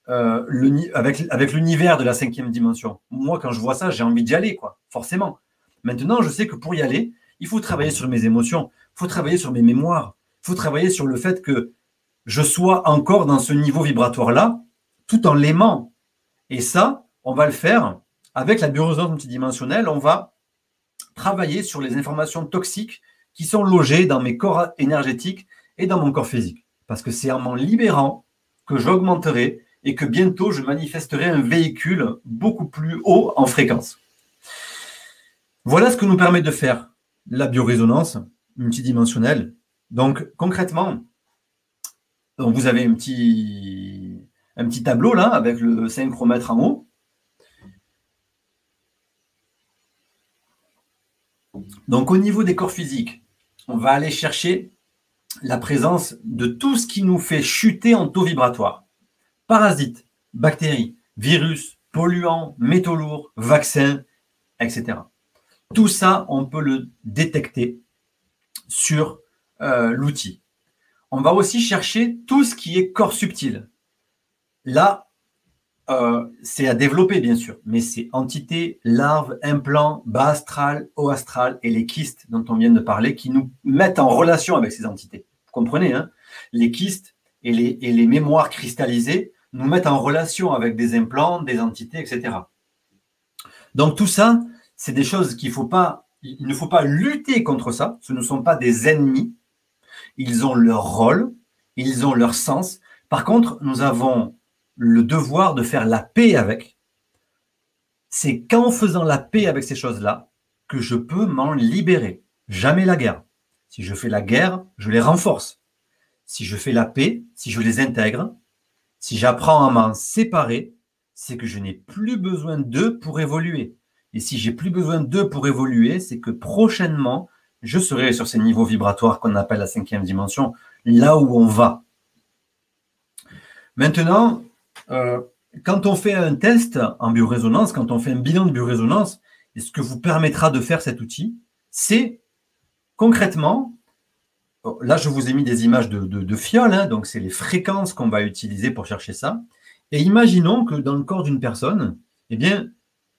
euh, l'univers de la cinquième dimension. Moi, quand je vois ça, j'ai envie d'y aller, forcément. Maintenant, je sais que pour y aller, il faut travailler sur mes émotions, il faut travailler sur mes mémoires, il faut travailler sur le fait que je sois encore dans ce niveau vibratoire-là, tout en l'aimant. Et ça, on va le faire avec la biorésonance multidimensionnelle. On va travailler sur les informations toxiques qui sont logées dans mes corps énergétiques et dans mon corps physique. Parce que c'est en m'en libérant que j'augmenterai et que bientôt je manifesterai un véhicule beaucoup plus haut en fréquence. Voilà ce que nous permet de faire la biorésonance multidimensionnelle. Donc concrètement, vous avez un petit, un petit tableau là avec le synchromètre en haut. Donc au niveau des corps physiques, on va aller chercher la présence de tout ce qui nous fait chuter en taux vibratoire. Parasites, bactéries, virus, polluants, métaux lourds, vaccins, etc. Tout ça, on peut le détecter sur euh, l'outil. On va aussi chercher tout ce qui est corps subtil. Là, euh, c'est à développer, bien sûr, mais c'est entités, larves, implants, bas astral, haut astral et les kystes dont on vient de parler qui nous mettent en relation avec ces entités. Vous comprenez, hein? Les kystes et les, mémoires cristallisées nous mettent en relation avec des implants, des entités, etc. Donc tout ça, c'est des choses qu'il faut pas, il ne faut pas lutter contre ça. Ce ne sont pas des ennemis. Ils ont leur rôle, ils ont leur sens. Par contre, nous avons le devoir de faire la paix avec, c'est qu'en faisant la paix avec ces choses-là que je peux m'en libérer. Jamais la guerre. Si je fais la guerre, je les renforce. Si je fais la paix, si je les intègre, si j'apprends à m'en séparer, c'est que je n'ai plus besoin d'eux pour évoluer. Et si j'ai plus besoin d'eux pour évoluer, c'est que prochainement, je serai sur ces niveaux vibratoires qu'on appelle la cinquième dimension, là où on va. Maintenant, euh, quand on fait un test en biorésonance, quand on fait un bilan de biorésonance, et ce que vous permettra de faire cet outil, c'est concrètement, oh, là je vous ai mis des images de, de, fioles, hein, donc c'est les fréquences qu'on va utiliser pour chercher ça. Et imaginons que dans le corps d'une personne, eh bien,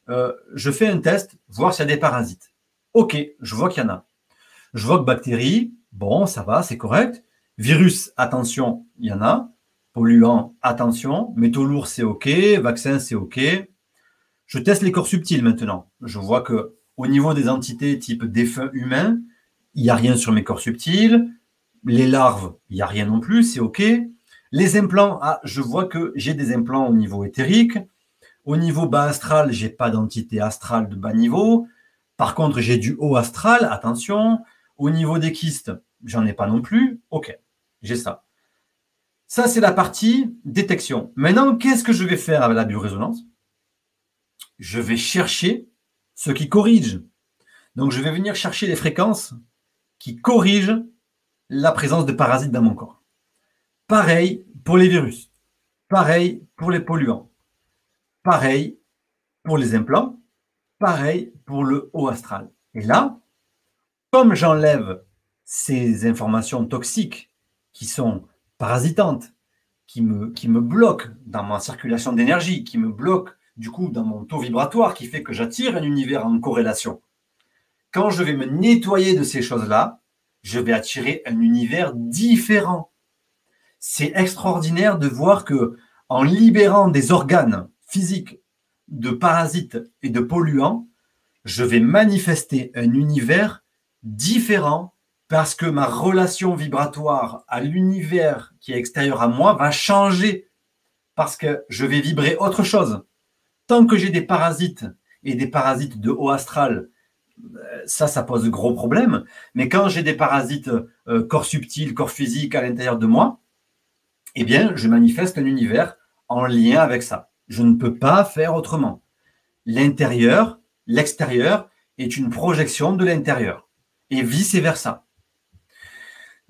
euh, je fais un test, voir s'il y a des parasites. Ok, je vois qu'il y en a. Je vois que bactéries, bon, ça va, c'est correct. Virus, attention, il y en a polluants, attention. Métaux lourds, c'est OK. Vaccin, c'est OK. Je teste les corps subtils maintenant. Je vois que au niveau des entités type défunt humain, il n'y a rien sur mes corps subtils. Les larves, il n'y a rien non plus, c'est OK. Les implants, ah, je vois que j'ai des implants au niveau éthérique. Au niveau bas astral, j'ai pas d'entité astrale de bas niveau. Par contre, j'ai du haut astral, attention. Au niveau des kystes, j'en ai pas non plus. OK, j'ai ça. Ça, c'est la partie détection. Maintenant, qu'est-ce que je vais faire avec la biorésonance? Je vais chercher ce qui corrige. Donc, je vais venir chercher les fréquences qui corrigent la présence de parasites dans mon corps. Pareil pour les virus. Pareil pour les polluants. Pareil pour les implants. Pareil pour le haut astral. Et là, comme j'enlève ces informations toxiques qui sont parasitante, qui me, qui bloque dans ma circulation d'énergie, qui me bloque du coup dans mon taux vibratoire, qui fait que j'attire un univers en corrélation. Quand je vais me nettoyer de ces choses-là, je vais attirer un univers différent. C'est extraordinaire de voir que en libérant des organes physiques de parasites et de polluants, je vais manifester un univers différent parce que ma relation vibratoire à l'univers qui est extérieur à moi va changer parce que je vais vibrer autre chose. Tant que j'ai des parasites et des parasites de haut astral, euh, ça, ça pose gros problèmes. Mais quand j'ai des parasites euh, corps subtil, corps physique à l'intérieur de moi, eh bien, je manifeste un univers en lien avec ça. Je ne peux pas faire autrement. L'intérieur, l'extérieur est une projection de l'intérieur et vice-versa.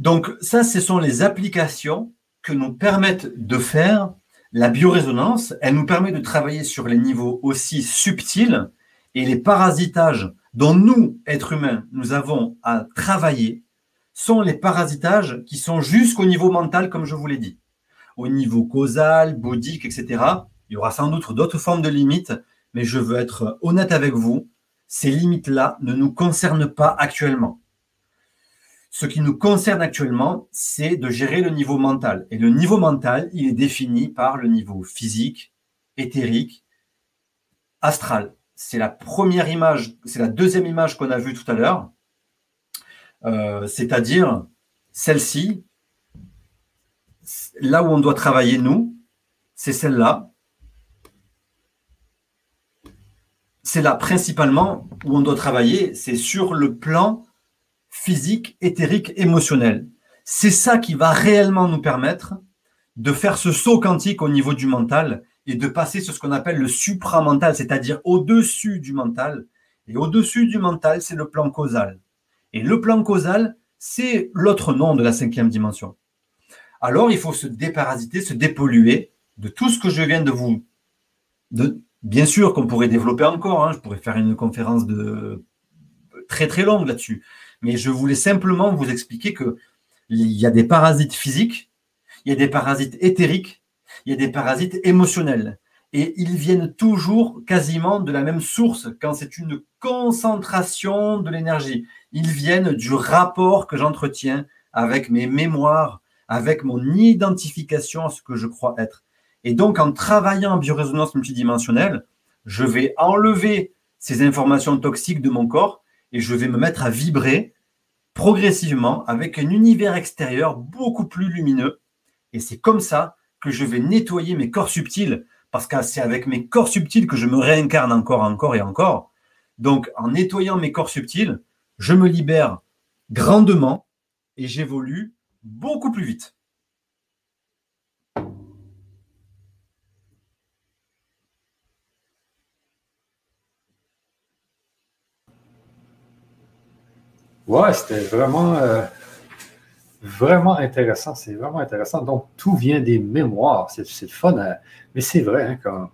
Donc ça, ce sont les applications que nous permettent de faire la biorésonance. Elle nous permet de travailler sur les niveaux aussi subtils et les parasitages dont nous, êtres humains, nous avons à travailler sont les parasitages qui sont jusqu'au niveau mental, comme je vous l'ai dit. au niveau causal, bouddhique, etc. Il y aura sans doute d'autres formes de limites, mais je veux être honnête avec vous, ces limites-là ne nous concernent pas actuellement. Ce qui nous concerne actuellement, c'est de gérer le niveau mental. Et le niveau mental, il est défini par le niveau physique, éthérique, astral. C'est la première image, c'est la deuxième image qu'on a vue tout à l'heure. Euh, c'est-à-dire celle-ci, là où on doit travailler nous, c'est celle-là. C'est là principalement où on doit travailler, c'est sur le plan physique, éthérique, émotionnel. C'est ça qui va réellement nous permettre de faire ce saut quantique au niveau du mental et de passer sur ce qu'on appelle le supramental, c'est-à-dire au-dessus du mental. Et au-dessus du mental, c'est le plan causal. Et le plan causal, c'est l'autre nom de la cinquième dimension. Alors, il faut se déparasiter, se dépolluer de tout ce que je viens de vous. Bien sûr qu'on pourrait développer encore, hein. je pourrais faire une conférence très très longue là-dessus. Mais je voulais simplement vous expliquer qu'il y a des parasites physiques, il y a des parasites éthériques, il y a des parasites émotionnels. Et ils viennent toujours quasiment de la même source quand c'est une concentration de l'énergie. Ils viennent du rapport que j'entretiens avec mes mémoires, avec mon identification à ce que je crois être. Et donc, en travaillant en biorésonance multidimensionnelle, je vais enlever ces informations toxiques de mon corps et je vais me mettre à vibrer progressivement avec un univers extérieur beaucoup plus lumineux. Et c'est comme ça que je vais nettoyer mes corps subtils, parce que c'est avec mes corps subtils que je me réincarne encore, encore et encore. Donc, en nettoyant mes corps subtils, je me libère grandement et j'évolue beaucoup plus vite. Ouais, c'était vraiment, euh, vraiment intéressant. C'est vraiment intéressant. Donc, tout vient des mémoires. C'est le fun, mais c'est vrai hein,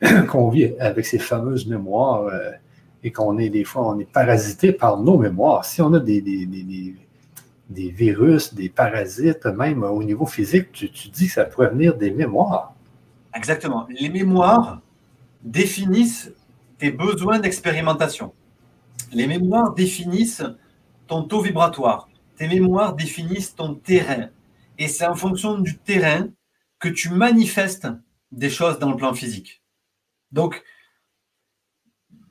<clears throat> qu'on vit avec ces fameuses mémoires euh, et qu'on est des fois, on est parasité par nos mémoires. Si on a des, des, virus, des parasites, même au niveau physique, tu, tu dis que ça pourrait venir des mémoires. Exactement. Les mémoires définissent tes besoins d'expérimentation. Les mémoires définissent ton taux vibratoire. Tes mémoires définissent ton terrain. Et c'est en fonction du terrain que tu manifestes des choses dans le plan physique. Donc,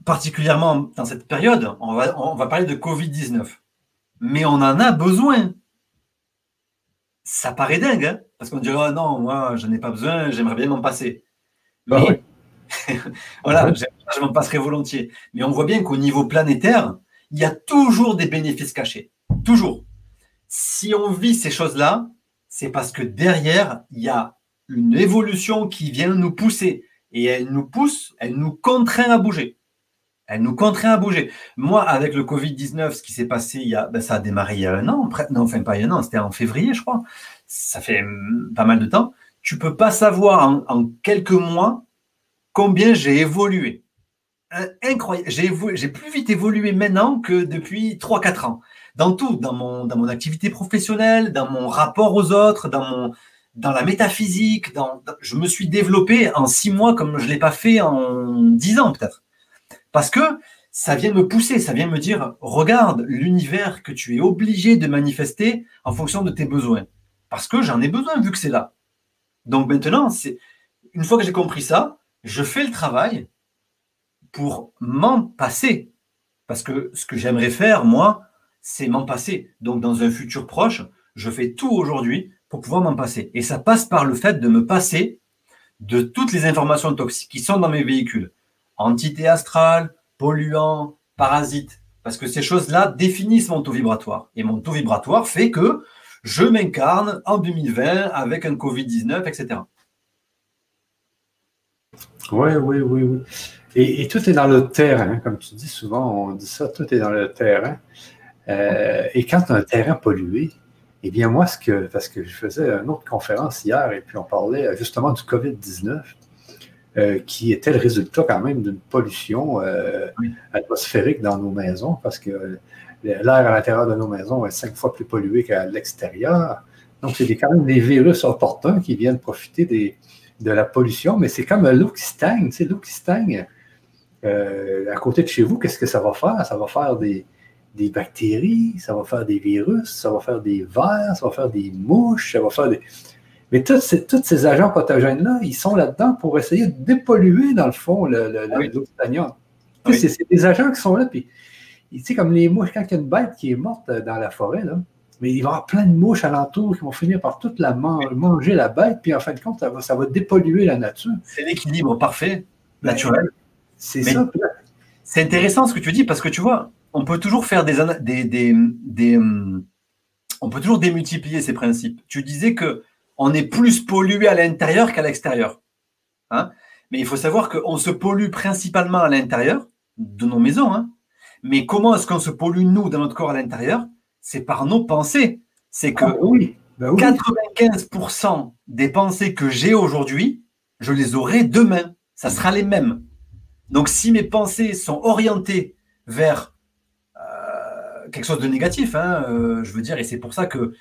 particulièrement dans cette période, on va, on va parler de Covid-19. Mais on en a besoin. Ça paraît dingue, hein parce qu'on dirait, oh non, moi, je n'ai pas besoin, j'aimerais bien m'en passer. Bah Mais, <laughs> voilà, je m'en passerai volontiers. Mais on voit bien qu'au niveau planétaire, il y a toujours des bénéfices cachés. Toujours. Si on vit ces choses-là, c'est parce que derrière, il y a une évolution qui vient nous pousser. Et elle nous pousse, elle nous contraint à bouger. Elle nous contraint à bouger. Moi, avec le Covid-19, ce qui s'est passé, il y a, ben, ça a démarré il y a un an. Non, enfin pas il y a un an, c'était en février, je crois. Ça fait hum, pas mal de temps. Tu peux pas savoir en, en quelques mois combien j'ai évolué. Euh, incroyable. J'ai plus vite évolué maintenant que depuis 3-4 ans. Dans tout, dans mon, dans mon activité professionnelle, dans mon rapport aux autres, dans, mon, dans la métaphysique. Dans, je me suis développé en 6 mois comme je ne l'ai pas fait en 10 ans peut-être. Parce que ça vient me pousser, ça vient me dire, regarde l'univers que tu es obligé de manifester en fonction de tes besoins. Parce que j'en ai besoin vu que c'est là. Donc maintenant, c'est une fois que j'ai compris ça, je fais le travail pour m'en passer. Parce que ce que j'aimerais faire, moi, c'est m'en passer. Donc, dans un futur proche, je fais tout aujourd'hui pour pouvoir m'en passer. Et ça passe par le fait de me passer de toutes les informations toxiques qui sont dans mes véhicules. Entités astrales, polluants, parasites. Parce que ces choses-là définissent mon taux vibratoire. Et mon taux vibratoire fait que je m'incarne en 2020 avec un Covid-19, etc. Oui, oui, oui, oui. Et, tout est dans le terrain, comme tu dis souvent, on dit ça, tout est dans le terrain. Euh, et quand tu as un terrain pollué, eh bien, moi, ce que, parce que je faisais une autre conférence hier et puis on parlait justement du COVID-19, euh, qui était le résultat quand même d'une pollution euh, atmosphérique dans nos maisons, parce que l'air à l'intérieur de nos maisons est cinq fois plus pollué qu'à l'extérieur. Donc, c'est quand même des virus opportuns qui viennent profiter des, de la pollution, mais c'est comme l'eau qui stagne. C'est l'eau qui stagne euh, à côté de chez vous. Qu'est-ce que ça va faire? Ça va faire des, des, bactéries, ça va faire des virus, ça va faire des vers, ça va faire des mouches, ça va faire des. Mais tous ces, tous ces agents pathogènes-là, ils sont là-dedans pour essayer de dépolluer, dans le fond, l'eau stagnante. C'est des agents qui sont là, puis tu sais, comme les mouches, quand il y a une bête qui est morte dans la forêt, là, mais il va y avoir plein de mouches alentour qui vont finir par toute la manger la bête, puis en fin de compte, ça va, ça va dépolluer la nature. C'est l'équilibre parfait, naturel. C'est ça. C'est intéressant ce que tu dis, parce que tu vois, on peut toujours faire des, des, des, hum, on peut toujours démultiplier ces principes. Tu disais que on est plus pollué à l'intérieur qu'à l'extérieur. Hein Mais il faut savoir qu'on se pollue principalement à l'intérieur de nos maisons. Hein mais comment est-ce qu'on se pollue, nous, dans notre corps à l'intérieur? C'est par nos pensées. C'est que 95% ah des pensées que j'ai aujourd'hui, je les aurai demain. Ça sera les mêmes. Donc, si mes pensées sont orientées vers euh, quelque chose de négatif, hein, euh, je veux dire, et c'est pour ça qu'il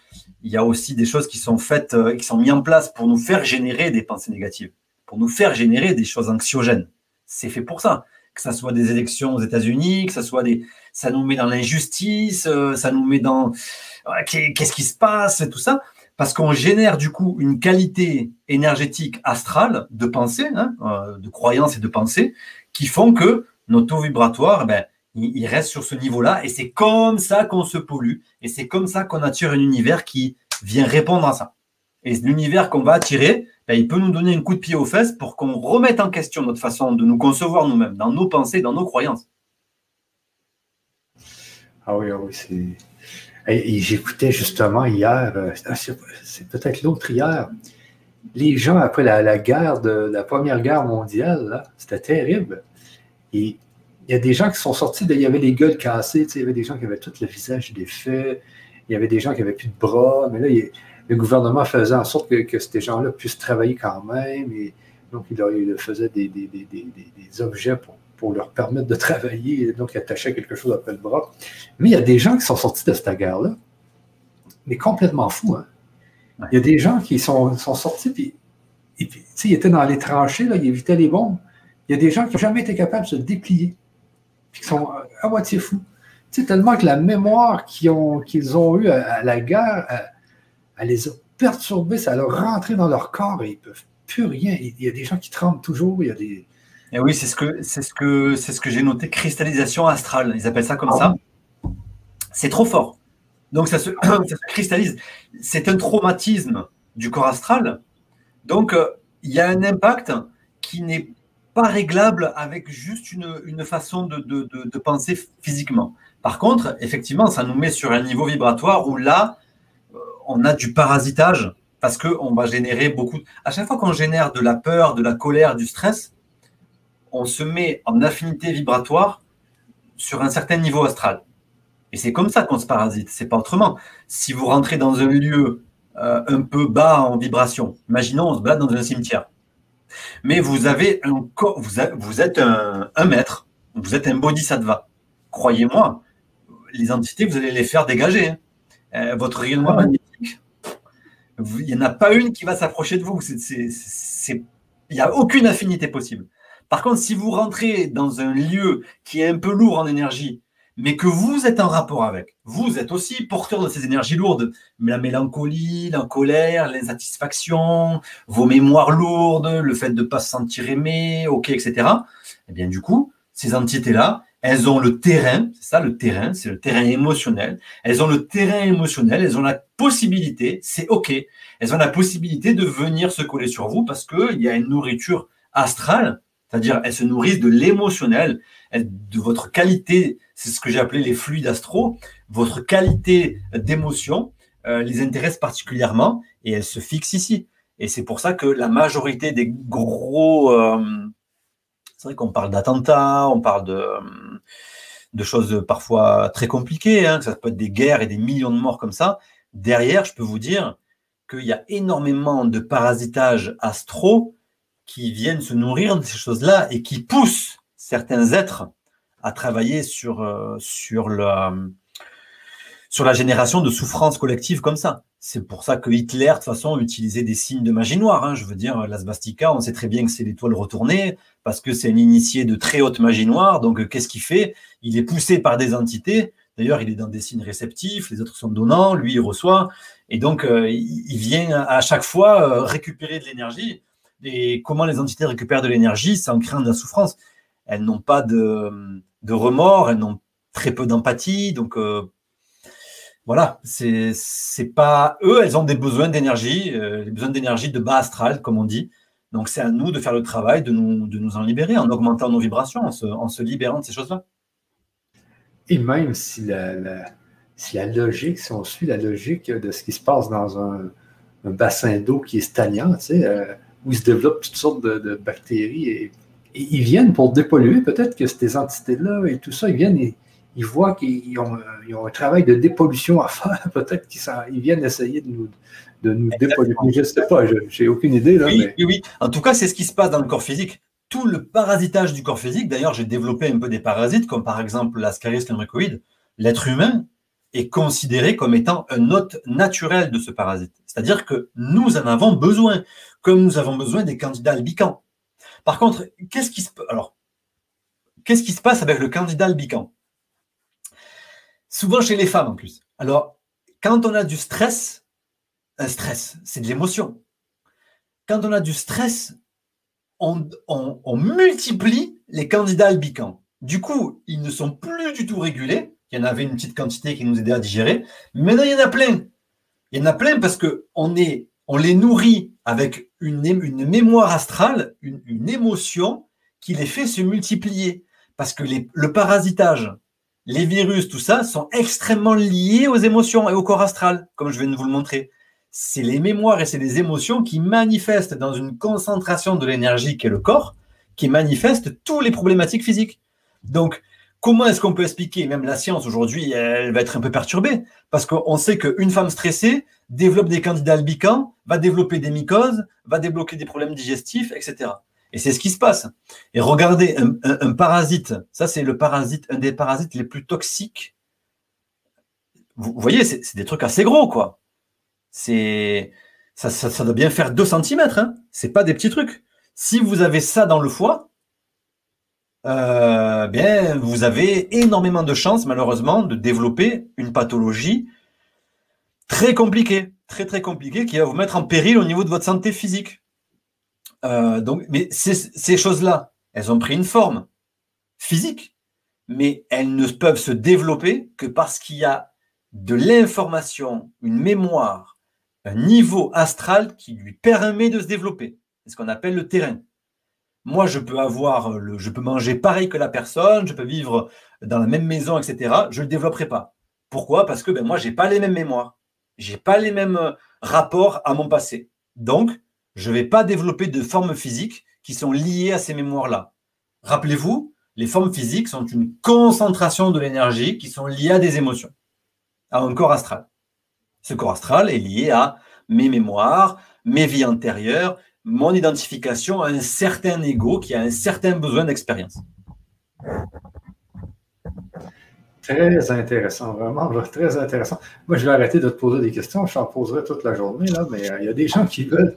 y a aussi des choses qui sont faites, euh, qui sont mises en place pour nous faire générer des pensées négatives, pour nous faire générer des choses anxiogènes. C'est fait pour ça que ça soit des élections aux États-Unis, que ça soit des, ça nous met dans l'injustice, ça nous met dans qu'est-ce qui se passe, tout ça, parce qu'on génère du coup une qualité énergétique astrale de pensée, hein, de croyance et de pensée, qui font que nos taux vibratoires, eh ben, ils restent sur ce niveau-là, et c'est comme ça qu'on se pollue, et c'est comme ça qu'on attire un univers qui vient répondre à ça. Et l'univers qu'on va attirer, ben, il peut nous donner un coup de pied aux fesses pour qu'on remette en question notre façon de nous concevoir nous-mêmes, dans nos pensées, dans nos croyances. Ah oui, ah oui, c'est. J'écoutais justement hier, euh, c'est peut-être l'autre hier, les gens après la, guerre de la Première Guerre mondiale, c'était terrible. Il y a des gens qui sont sortis, il y avait les gueules cassées, il y avait des gens qui avaient tout le visage défait, il y avait des gens qui n'avaient plus de bras, mais là, le gouvernement faisait en sorte que, ces gens-là puissent travailler quand même. Et donc, il, il faisait des, objets pour, leur permettre de travailler. Et donc, il attachait quelque chose après le bras. Mais il y a des gens qui sont sortis de cette guerre-là, mais complètement fous. Hein. Il y a des gens qui sont, sortis, puis, et puis ils étaient dans les tranchées, là, ils évitaient les bombes. Il y a des gens qui n'ont jamais été capables de se déplier, puis qui sont à moitié fous. sais, tellement que la mémoire qu'ils ont, qu'ils ont eue à, la guerre, elle les a perturbés, ça leur rentré dans leur corps et ils ne peuvent plus rien. Il y a des gens qui tremblent toujours, il y a des. Et oui, c'est ce que c'est ce que c'est ce que j'ai noté, cristallisation astrale. Ils appellent ça comme ah ça. C'est trop fort. Donc <clears throat> ça se, cristallise. C'est un traumatisme du corps astral. Donc euh, il y a un impact qui n'est pas réglable avec juste une, une façon de, de, de, penser physiquement. Par contre, effectivement, ça nous met sur un niveau vibratoire où là, on a du parasitage parce qu'on va générer beaucoup. À chaque fois qu'on génère de la peur, de la colère, du stress, on se met en affinité vibratoire sur un certain niveau astral. Et c'est comme ça qu'on se parasite, c'est pas autrement. Si vous rentrez dans un lieu euh, un peu bas en vibration, imaginons on se balade dans un cimetière, mais vous avez un corps, vous, vous êtes un, un, maître, vous êtes un bodhisattva. Croyez-moi, les entités, vous allez les faire dégager. Hein. Euh, votre rayonnement magnétique, il n'y en a pas une qui va s'approcher de vous. il n'y a aucune affinité possible. Par contre, si vous rentrez dans un lieu qui est un peu lourd en énergie, mais que vous êtes en rapport avec, vous êtes aussi porteur de ces énergies lourdes, la mélancolie, la colère, l'insatisfaction, vos mémoires lourdes, le fait de ne pas se sentir aimé, ok, etc. Eh bien, du coup, ces entités-là, elles ont le terrain, c'est ça le terrain, c'est le terrain émotionnel. Elles ont le terrain émotionnel, elles ont la possibilité, c'est OK, elles ont la possibilité de venir se coller sur vous parce qu'il y a une nourriture astrale, c'est-à-dire elles se nourrissent de l'émotionnel, de votre qualité, c'est ce que j'ai appelé les fluides astro, votre qualité d'émotion euh, les intéresse particulièrement et elles se fixent ici. Et c'est pour ça que la majorité des gros... Euh, c'est vrai qu'on parle d'attentats, on parle de, choses parfois très compliquées, hein, que ça peut être des guerres et des millions de morts comme ça. Derrière, je peux vous dire qu'il y a énormément de parasitage astro qui viennent se nourrir de ces choses-là et qui poussent certains êtres à travailler sur, euh, sur, le, sur la génération de souffrances collectives comme ça. C'est pour ça que Hitler, de toute façon, utilisait des signes de magie noire. Hein. Je veux dire, la svastika, on sait très bien que c'est l'étoile retournée, parce que c'est un initié de très haute magie noire. Donc, qu'est-ce qu'il fait? Il est poussé par des entités. D'ailleurs, il est dans des signes réceptifs, les autres sont donnants, lui, il reçoit. Et donc, euh, il vient à chaque fois euh, récupérer de l'énergie. Et comment les entités récupèrent de l'énergie? Sans craindre de la souffrance Elles n'ont pas de, remords, elles n'ont très peu d'empathie. Donc, euh, voilà, c'est pas eux, elles ont des besoins d'énergie, des besoins d'énergie de bas astral, comme on dit. Donc, c'est à nous de faire le travail, de nous, de nous en libérer en augmentant nos vibrations, en se, libérant de ces choses-là. Et même si la, si la logique, si on suit la logique de ce qui se passe dans un, bassin d'eau qui est stagnant, tu sais, euh, où il se développent toutes sortes de, bactéries, et, ils viennent pour dépolluer, peut-être que ces entités-là et tout ça, ils viennent et ils voient qu'ils ont, un travail de dépollution à faire, <laughs> peut-être qu'ils viennent essayer de nous, de nous dépolluer. Je ne sais pas, j'ai aucune idée. Là, oui, oui, oui, en tout cas, c'est ce qui se passe dans le corps physique tout le parasitage du corps physique, d'ailleurs, j'ai développé un peu des parasites, comme par exemple l'Ascaris lumbricoïde, l'être humain est considéré comme étant un hôte naturel de ce parasite. C'est-à-dire que nous en avons besoin, comme nous avons besoin des candidats albicans. Par contre, qu'est-ce qui se alors qu'est-ce qui se passe avec le candidat albican? Souvent chez les femmes en plus. Alors, quand on a du stress, un stress, c'est de l'émotion. Quand on a du stress, on, on multiplie les candidats albicans. Du coup, ils ne sont plus du tout régulés il y en avait une petite quantité qui nous aidait à digérer. Maintenant, il y en a plein. Il y en a plein parce qu'on on les nourrit avec une, mémoire astrale, une, émotion qui les fait se multiplier. Parce que le parasitage, les virus, tout ça, sont extrêmement liés aux émotions et au corps astral, comme je viens de vous le montrer. C'est les mémoires et c'est les émotions qui manifestent dans une concentration de l'énergie qu'est le corps, qui manifestent tous les problématiques physiques. Donc, Comment est-ce qu'on peut expliquer, même la science aujourd'hui, elle va être un peu perturbée, parce qu'on sait qu'une femme stressée développe des candidats albicans, va développer des mycoses, va débloquer des problèmes digestifs, etc. Et c'est ce qui se passe. Et regardez, un, parasite, ça c'est le parasite, un des parasites les plus toxiques. Vous, voyez, c'est des trucs assez gros, quoi. C'est ça, doit bien faire 2 cm, hein. c'est pas des petits trucs. Si vous avez ça dans le foie, euh, bien, vous avez énormément de chances, malheureusement, de développer une pathologie très compliquée, très très compliquée, qui va vous mettre en péril au niveau de votre santé physique. Euh, donc, mais ces choses-là, elles ont pris une forme physique, mais elles ne peuvent se développer que parce qu'il y a de l'information, une mémoire, un niveau astral qui lui permet de se développer. C'est ce qu'on appelle le terrain. Moi, je peux avoir, le, je peux manger pareil que la personne, je peux vivre dans la même maison, etc. Je ne le développerai pas. Pourquoi? Parce que ben, moi, je n'ai pas les mêmes mémoires. Je n'ai pas les mêmes euh, rapports à mon passé. Donc, je ne vais pas développer de formes physiques qui sont liées à ces mémoires-là. Rappelez-vous, les formes physiques sont une concentration de l'énergie qui sont liées à des émotions, à un corps astral. Ce corps astral est lié à mes mémoires, mes vies antérieures, mon identification à un certain ego qui a un certain besoin d'expérience. Très intéressant, vraiment, très intéressant. Moi, je vais arrêter de te poser des questions. Je t'en poserai toute la journée, là, mais euh, il y a des gens qui veulent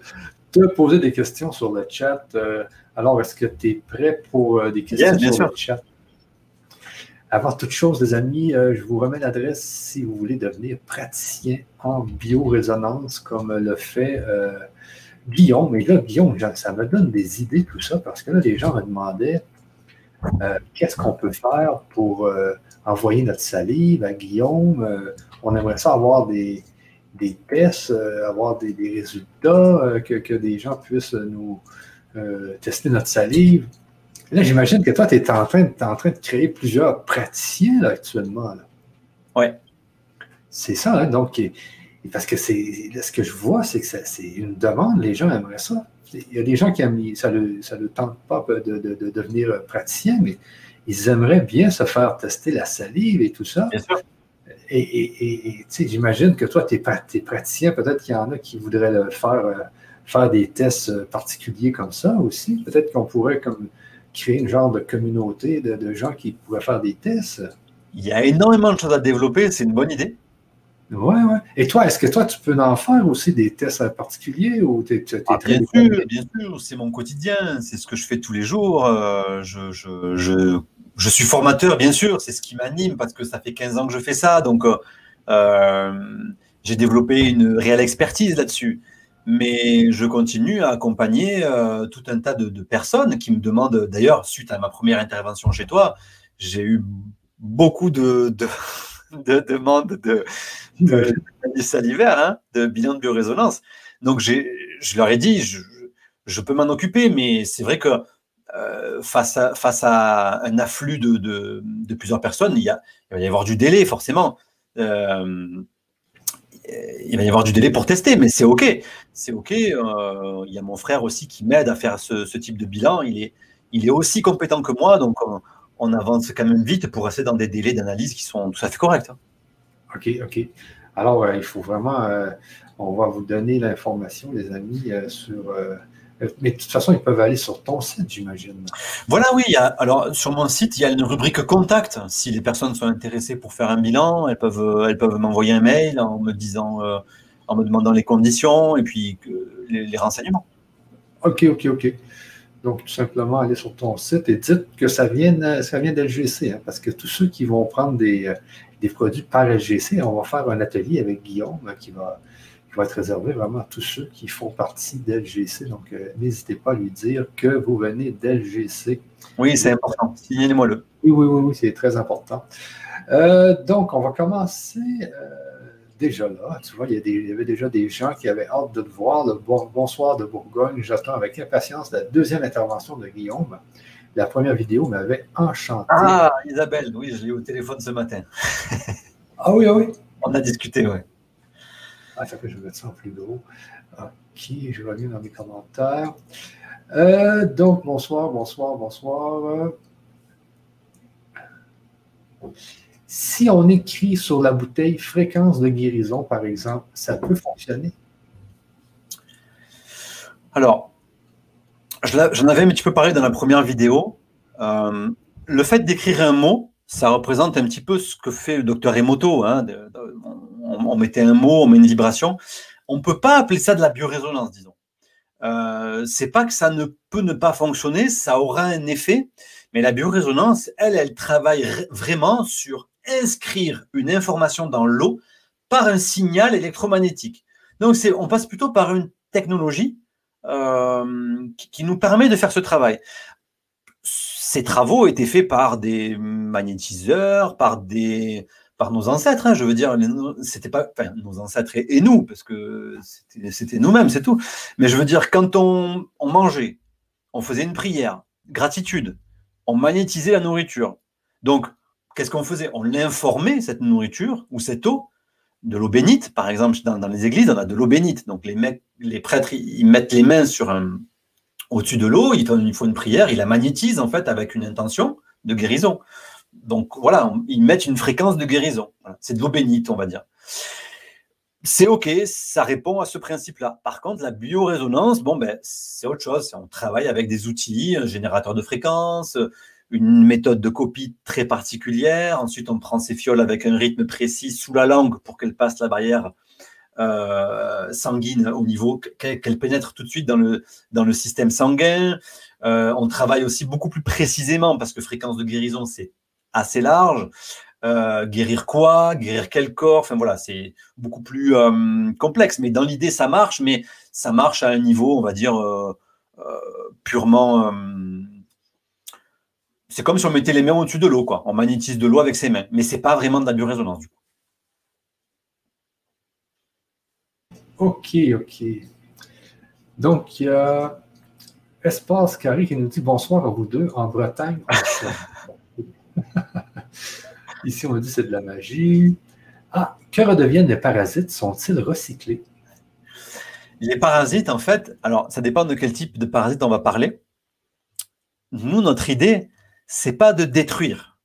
te poser des questions sur le chat. Euh, alors, est-ce que tu es prêt pour euh, des questions sur le chat? Avant toute chose, les amis, je vous remets l'adresse si vous voulez devenir praticien en biorésonance, comme le fait Guillaume, mais là, Guillaume, ça me donne des idées, tout ça, parce que là, les gens me demandaient euh, qu'est-ce qu'on peut faire pour euh, envoyer notre salive à Guillaume. Euh, on aimerait ça avoir des, tests, avoir des, résultats, que, des gens puissent nous tester notre salive. Là, j'imagine que toi, tu es en train, en train de créer plusieurs praticiens actuellement. Oui. C'est ça, hein? donc parce que c'est ce que je vois, c'est que c'est une demande, les gens aimeraient ça. Il y a des gens qui aiment, ça ne le, tente pas de, devenir praticien, mais ils aimeraient bien se faire tester la salive et tout ça. Bien sûr. Et, j'imagine que toi, tu es, praticien, peut-être qu'il y en a qui voudraient le faire, euh, faire des tests particuliers comme ça aussi. Peut-être qu'on pourrait comme créer une genre de communauté de, de gens qui pourraient faire des tests. Il y a énormément de choses à développer, c'est une bonne idée. Oui, oui. Et toi, est-ce que toi, tu peux en faire aussi des tests particuliers ou tu es, ah, Bien sûr, bien sûr, c'est mon quotidien, c'est ce que je fais tous les jours. Euh, je, je, je, je, suis formateur, bien sûr, c'est ce qui m'anime parce que ça fait 15 ans que je fais ça. Donc, euh, euh, j'ai développé une réelle expertise là-dessus. Mais je continue à accompagner tout un tas de, de, personnes qui me demandent, d'ailleurs, suite à ma première intervention chez toi, j'ai eu beaucoup de, de de demande de, de, de salivaire, hein, de bilan de biorésonance. Donc, je leur ai dit, je, je peux m'en occuper, mais c'est vrai que euh, face, à, face à un afflux de, de, de, plusieurs personnes, il, y a, il va y avoir du délai, forcément. Euh, il va y avoir du délai pour tester, mais c'est OK. C'est OK. Euh, il y a mon frère aussi qui m'aide à faire ce, ce, type de bilan. Il est, il est aussi compétent que moi, donc on, on avance quand même vite pour rester dans des délais d'analyse qui sont tout à fait corrects. Hein. OK, OK. Alors, euh, il faut vraiment, euh, on va vous donner l'information, les amis, euh, sur. mais de toute façon, ils peuvent aller sur ton site, j'imagine. Voilà, oui. alors, sur mon site, il y a une rubrique contact. Si les personnes sont intéressées pour faire un bilan, elles peuvent, elles peuvent m'envoyer un mail en me disant, en me demandant les conditions et puis les, les renseignements. OK, OK, OK. Donc, tout simplement, aller sur ton site et dites que ça vient, ça vient d'LGC, hein, parce que tous ceux qui vont prendre des, des, produits par LGC, on va faire un atelier avec Guillaume hein, qui, va, qui va être réservé vraiment à tous ceux qui font partie d'LGC. Donc, euh, n'hésitez pas à lui dire que vous venez d'LGC. Oui, c'est important. Signalez-moi le. Oui, oui, oui, oui c'est très important. Euh, donc, on va commencer. Euh, déjà là. Tu vois, il y, avait déjà des gens qui avaient hâte de te voir. Le bonsoir de Bourgogne. J'attends avec impatience la deuxième intervention de Guillaume. La première vidéo m'avait enchanté. Ah, Isabelle, oui, je l'ai eu au téléphone ce matin. <laughs> ah oui, ah oui. On a discuté, oui. Ah, ça fait que je vais mettre ça en plus gros. Ok, je aller dans mes commentaires. Euh, donc, bonsoir, bonsoir, bonsoir. Si on écrit sur la bouteille fréquence de guérison, par exemple, ça peut fonctionner? Alors, j'en avais un petit peu parlé dans la première vidéo. Euh, le fait d'écrire un mot, ça représente un petit peu ce que fait le docteur Emoto. Hein, on, mettait un mot, on met une vibration. On ne peut pas appeler ça de la biorésonance, disons. Euh, c'est pas que ça ne peut ne pas fonctionner, ça aura un effet, mais la biorésonance, elle, elle travaille vraiment sur inscrire une information dans l'eau par un signal électromagnétique. Donc, on passe plutôt par une technologie euh, qui, nous permet de faire ce travail. Ces travaux étaient faits par des magnétiseurs, par des par nos ancêtres, hein, je veux dire, c'était pas enfin, nos ancêtres et, nous, parce que c'était nous-mêmes, c'est tout. Mais je veux dire, quand on, on mangeait, on faisait une prière, gratitude, on magnétisait la nourriture. Donc, qu'est-ce qu'on faisait? On l'informait, cette nourriture ou cette eau, de l'eau bénite. Par exemple, dans, les églises, on a de l'eau bénite. Donc, les, prêtres, ils, mettent les mains sur un, au-dessus de l'eau, ils font une prière, ils la magnétisent en fait avec une intention de guérison. Donc voilà, ils mettent une fréquence de guérison. C'est de l'eau bénite, on va dire. C'est OK, ça répond à ce principe-là. Par contre, la biorésonance, bon, ben, c'est autre chose. On travaille avec des outils, un générateur de fréquences, une méthode de copie très particulière. Ensuite, on prend ces fioles avec un rythme précis sous la langue pour qu'elles passent la barrière euh, sanguine au niveau, qu'elles pénètrent tout de suite dans le, dans le système sanguin. Euh, on travaille aussi beaucoup plus précisément parce que fréquence de guérison, c'est assez large. Euh, guérir quoi? Guérir quel corps? Enfin voilà, c'est beaucoup plus complexe. Mais dans l'idée, ça marche, mais ça marche à un niveau, on va dire, purement c'est comme si on mettait les mains au-dessus de l'eau, quoi. On magnétise de l'eau avec ses mains. Mais ce n'est pas vraiment de la biorésonance, du coup. Ok, ok. Donc, il y a Espace Carré qui nous dit bonsoir à vous deux en Bretagne. <laughs> Ici, on dit c'est de la magie. Ah, que redeviennent les parasites? Sont-ils recyclés? Les parasites, en fait, alors ça dépend de quel type de parasite on va parler. Nous, notre idée, c'est pas de détruire.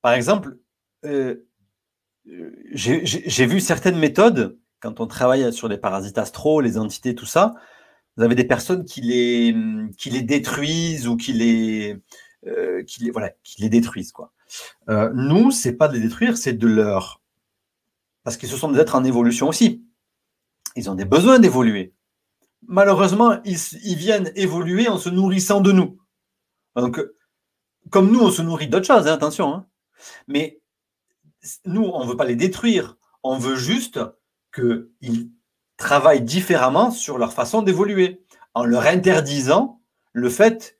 Par exemple, euh, j'ai vu certaines méthodes, quand on travaille sur les parasites astraux, les entités, tout ça, vous avez des personnes qui les, qui les détruisent ou qui les, euh, qui voilà, qui les détruisent. Quoi. Euh, nous, c'est pas de les détruire, c'est de leur parce qu'ils se sont des êtres en évolution aussi. Ils ont des besoins d'évoluer. Malheureusement, ils, ils, viennent évoluer en se nourrissant de nous. Donc, comme nous, on se nourrit d'autres choses, hein, attention. Hein. Mais nous, on ne veut pas les détruire. On veut juste qu'ils travaillent différemment sur leur façon d'évoluer, en leur interdisant le fait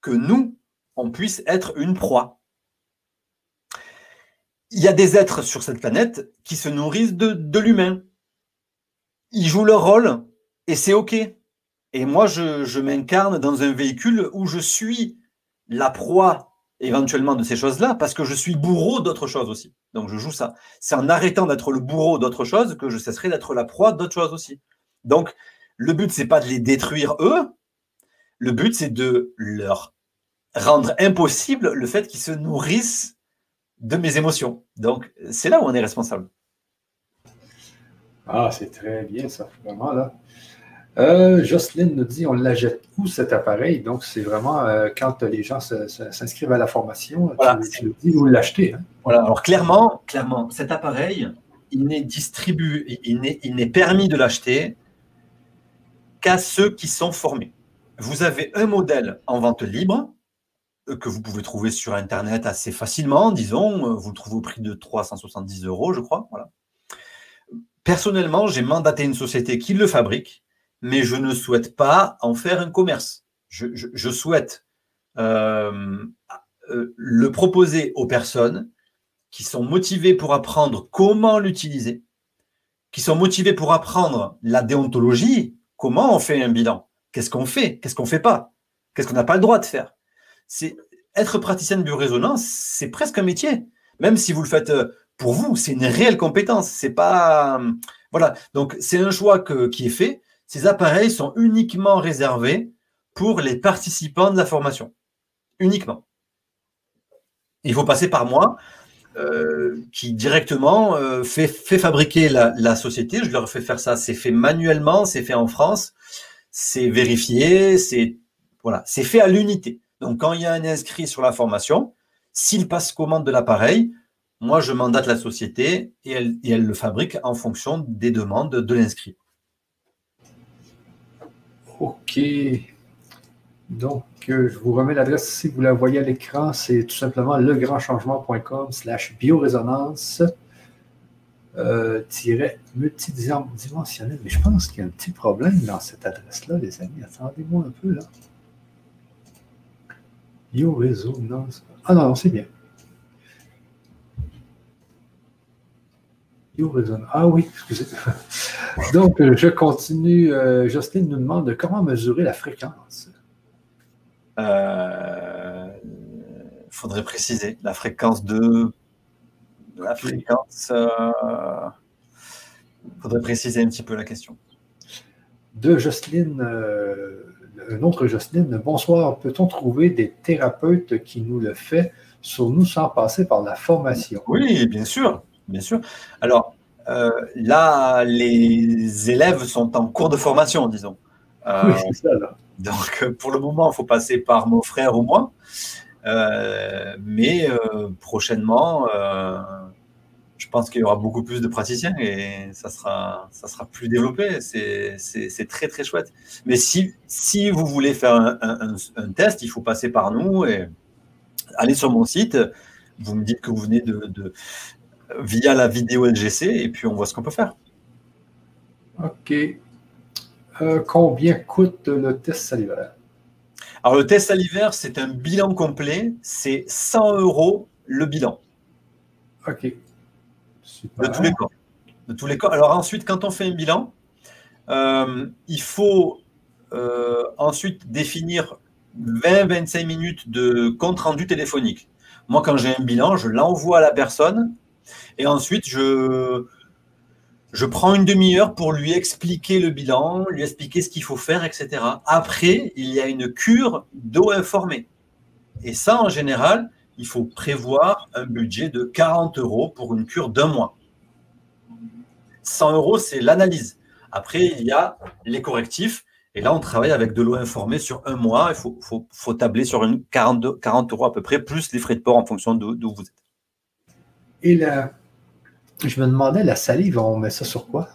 que nous, on puisse être une proie. Il y a des êtres sur cette planète qui se nourrissent de, l'humain. Ils jouent leur rôle et c'est OK. Et moi, je, je m'incarne dans un véhicule où je suis la proie éventuellement de ces choses-là parce que je suis bourreau d'autres choses aussi. Donc je joue ça. C'est en arrêtant d'être le bourreau d'autres choses que je cesserai d'être la proie d'autres choses aussi. Donc le but c'est pas de les détruire eux, le but c'est de leur rendre impossible le fait qu'ils se nourrissent de mes émotions. Donc c'est là où on est responsable. Ah, c'est très bien ça, vraiment là. Euh, Jocelyne nous dit on la jette où cet appareil? Donc, c'est vraiment euh, quand les gens s'inscrivent à la formation, voilà. tu, dis où l'acheter. Hein? Voilà, alors clairement, clairement, cet appareil, il n'est distribué, il n'est permis de l'acheter qu'à ceux qui sont formés. Vous avez un modèle en vente libre euh, que vous pouvez trouver sur Internet assez facilement, disons, vous le trouvez au prix de 370 euros, je crois. Voilà. Personnellement, j'ai mandaté une société qui le fabrique mais je ne souhaite pas en faire un commerce. Je, souhaite euh, euh, le proposer aux personnes qui sont motivées pour apprendre comment l'utiliser, qui sont motivées pour apprendre la déontologie, comment on fait un bilan, qu'est-ce qu'on fait, qu'est-ce qu'on ne fait pas, qu'est-ce qu'on n'a pas le droit de faire. C'est être praticien de biorésonance, c'est presque un métier. Même si vous le faites euh, pour vous, c'est une réelle compétence. C'est pas voilà. Donc c'est un choix qui est fait ces appareils sont uniquement réservés pour les participants de la formation. Uniquement. Il faut passer par moi, euh, qui directement euh, fait, fabriquer la, société. Je leur fais faire ça. C'est fait manuellement, c'est fait en France, c'est vérifié, c'est voilà, c'est fait à l'unité. Donc quand il y a un inscrit sur la formation, s'il passe commande de l'appareil, moi je mandate la société et elle, et elle le fabrique en fonction des demandes de l'inscrit. OK. Donc, euh, je vous remets l'adresse si vous la voyez à l'écran. C'est tout simplement legrandchangement.com slash biorésonance euh. Mais je pense qu'il y a un petit problème dans cette adresse-là, les amis. Attendez-moi un peu, là. Biorésonance. Ah non, non c'est bien. Ah oui, excusez. <laughs> Donc, euh, je continue. Euh, Jocelyne nous demande comment mesurer la fréquence. Il euh, faudrait préciser la fréquence de, la fréquence. Il faudrait préciser un petit peu la question. De Jocelyne, un autre Jocelyne, bonsoir. Peut-on trouver des thérapeutes qui nous le fait sur nous sans passer par la formation? Oui, bien sûr. Bien sûr. Alors, euh, là, les élèves sont en cours de formation, disons. Euh, oui, c'est ça, là. Donc, pour le moment, il faut passer par mon frère ou moi. Euh, mais prochainement, je pense qu'il y aura beaucoup plus de praticiens et ça sera, ça sera plus développé. C'est très, très chouette. Mais si, si vous voulez faire un, un, test, il faut passer par nous et aller sur mon site. Vous me dites que vous venez de, via la vidéo LGC et puis on voit ce qu'on peut faire. OK. Euh, combien coûte le test salivaire? Alors, le test salivaire, c'est un bilan complet. C'est 100 euros le bilan. OK. De tous les corps. De tous les corps. Alors, ensuite, quand on fait un bilan, euh, il faut euh, ensuite définir 20-25 minutes de compte rendu téléphonique. Moi, quand j'ai un bilan, je l'envoie à la personne et ensuite, je, je prends une demi-heure pour lui expliquer le bilan, lui expliquer ce qu'il faut faire, etc. Après, il y a une cure d'eau informée. Et ça, en général, il faut prévoir un budget de 40 euros pour une cure d'un mois. 100 euros, c'est l'analyse. Après, il y a les correctifs. Et là, on travaille avec de l'eau informée sur un mois. Il faut, faut, tabler sur une 40, 40 euros à peu près, plus les frais de port en fonction d'où vous êtes. Et la, Je me demandais, la salive, on met ça sur quoi?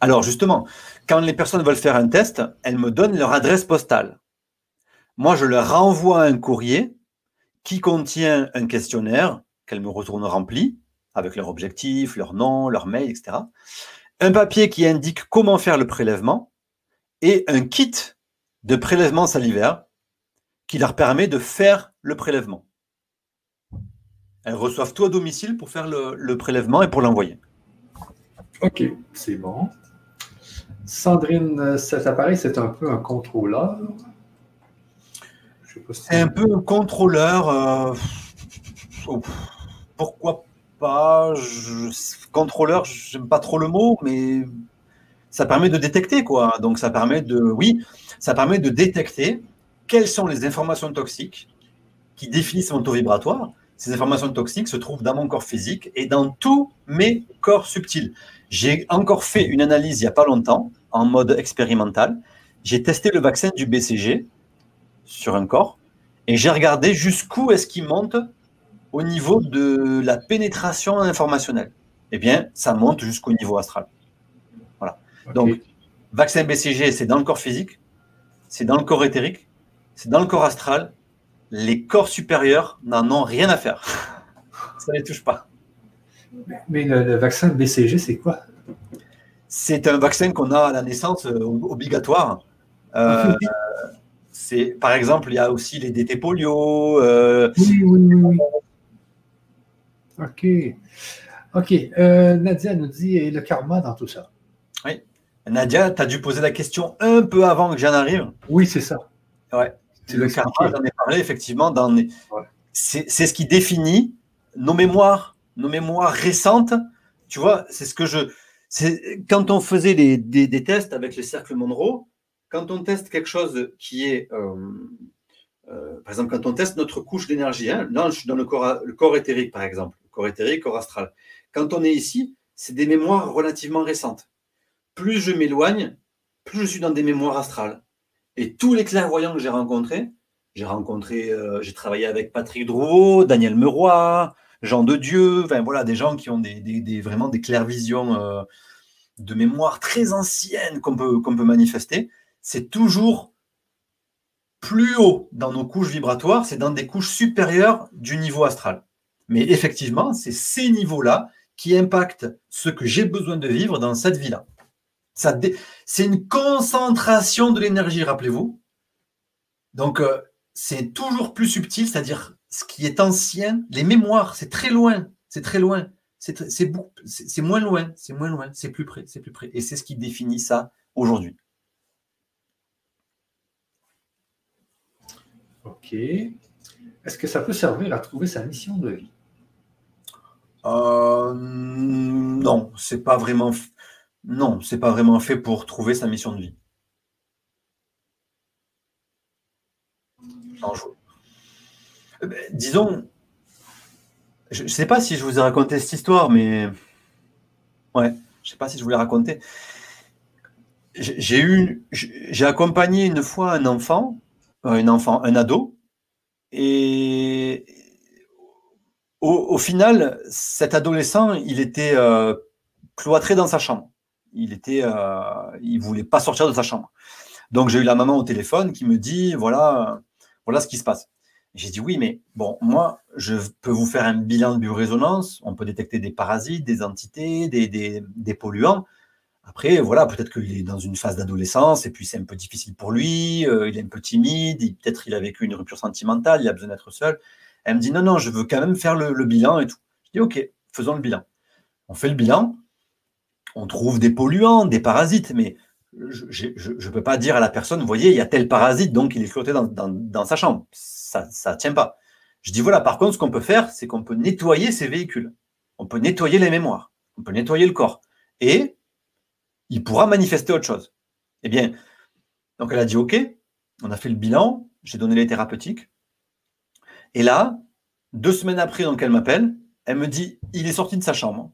Alors justement, quand les personnes veulent faire un test, elles me donnent leur adresse postale. Moi, je leur renvoie un courrier qui contient un questionnaire qu'elles me retournent rempli, avec leur objectif, leur nom, leur mail, etc. Un papier qui indique comment faire le prélèvement et un kit de prélèvement salivaire qui leur permet de faire le prélèvement. Elles reçoivent tout à domicile pour faire le, prélèvement et pour l'envoyer. OK, c'est bon. Sandrine, cet appareil, c'est un peu un contrôleur. C'est un peu un contrôleur. Euh, pourquoi pas je... Contrôleur, j'aime pas trop le mot, mais ça permet de détecter, quoi. Donc ça permet de, oui, ça permet de détecter quelles sont les informations toxiques qui définissent mon taux vibratoire ces informations toxiques se trouvent dans mon corps physique et dans tous mes corps subtils. J'ai encore fait une analyse il n'y a pas longtemps, en mode expérimental. J'ai testé le vaccin du BCG sur un corps et j'ai regardé jusqu'où est-ce qu'il monte au niveau de la pénétration informationnelle. Eh bien, ça monte jusqu'au niveau astral. Voilà. Donc, vaccin BCG, c'est dans le corps physique, c'est dans le corps éthérique, c'est dans le corps astral les corps supérieurs n'en ont rien à faire. Ça ne les touche pas. Mais le, vaccin BCG, c'est quoi? C'est un vaccin qu'on a à la naissance euh, obligatoire. Euh, c'est, par exemple, il y a aussi les DT polio. Euh, oui, oui, oui. OK. OK. Nadia nous dit le karma dans tout ça? Oui. Nadia, tu as dû poser la question un peu avant que j'en arrive. Oui, c'est ça. Ouais. C'est le karma, j'en ai parlé effectivement. Dans C'est ce qui définit nos mémoires, nos mémoires récentes. Tu vois, c'est ce que je. Quand on faisait des, des, tests avec le cercle Monroe, quand on teste quelque chose qui est. Euh, euh, par exemple, quand on teste notre couche d'énergie, hein, là, je suis dans le corps, le corps éthérique, par exemple, le corps éthérique, corps astral. Quand on est ici, c'est des mémoires relativement récentes. Plus je m'éloigne, plus je suis dans des mémoires astrales. Et tous les clairvoyants que j'ai rencontrés, j'ai rencontré, euh, j'ai travaillé avec Patrick Drouot, Daniel Meroy, Jean de Dieu, enfin voilà, des gens qui ont des, vraiment des clairvisions euh, de mémoire très anciennes qu'on peut, qu'on peut manifester. C'est toujours plus haut dans nos couches vibratoires, c'est dans des couches supérieures du niveau astral. Mais effectivement, c'est ces niveaux-là qui impactent ce que j'ai besoin de vivre dans cette vie-là. C'est une concentration de l'énergie, rappelez-vous. Donc, euh, c'est toujours plus subtil, c'est-à-dire ce qui est ancien, les mémoires, c'est très loin, c'est très loin, c'est moins loin, c'est moins loin, c'est plus près, c'est plus près. Et c'est ce qui définit ça aujourd'hui. OK. Est-ce que ça peut servir à trouver sa mission de vie? Euh, non, c'est pas vraiment non, c'est pas vraiment fait pour trouver sa mission de vie. Euh, ben, disons, je ne sais pas si je vous ai raconté cette histoire, mais ouais, je sais pas si je vous l'ai raconté. J'ai eu, j'ai accompagné une fois un enfant, euh, un ado, et au, final, cet adolescent, il était euh, cloîtré dans sa chambre il était, euh, il voulait pas sortir de sa chambre. Donc j'ai eu la maman au téléphone qui me dit voilà, voilà ce qui se passe. J'ai dit oui, mais bon, moi, je peux vous faire un bilan de biorésonance. On peut détecter des parasites, des entités, des, polluants. Après, voilà, peut-être qu'il est dans une phase d'adolescence et puis c'est un peu difficile pour lui. Euh, il est un peu timide. Peut-être il a vécu une rupture sentimentale. Il a besoin d'être seul. Elle me dit non, non, je veux quand même faire le, le bilan et tout. Je dis ok, faisons le bilan. On fait le bilan on trouve des polluants, des parasites, mais je ne peux pas dire à la personne, vous voyez, il y a tel parasite, donc il est flotté dans, sa chambre. Ça ne tient pas. Je dis, voilà, par contre, ce qu'on peut faire, c'est qu'on peut nettoyer ces véhicules. On peut nettoyer les mémoires. On peut nettoyer le corps. Et il pourra manifester autre chose. Eh bien, donc elle a dit, OK, on a fait le bilan, j'ai donné les thérapeutiques. Et là, deux semaines après, donc elle m'appelle, elle me dit, il est sorti de sa chambre.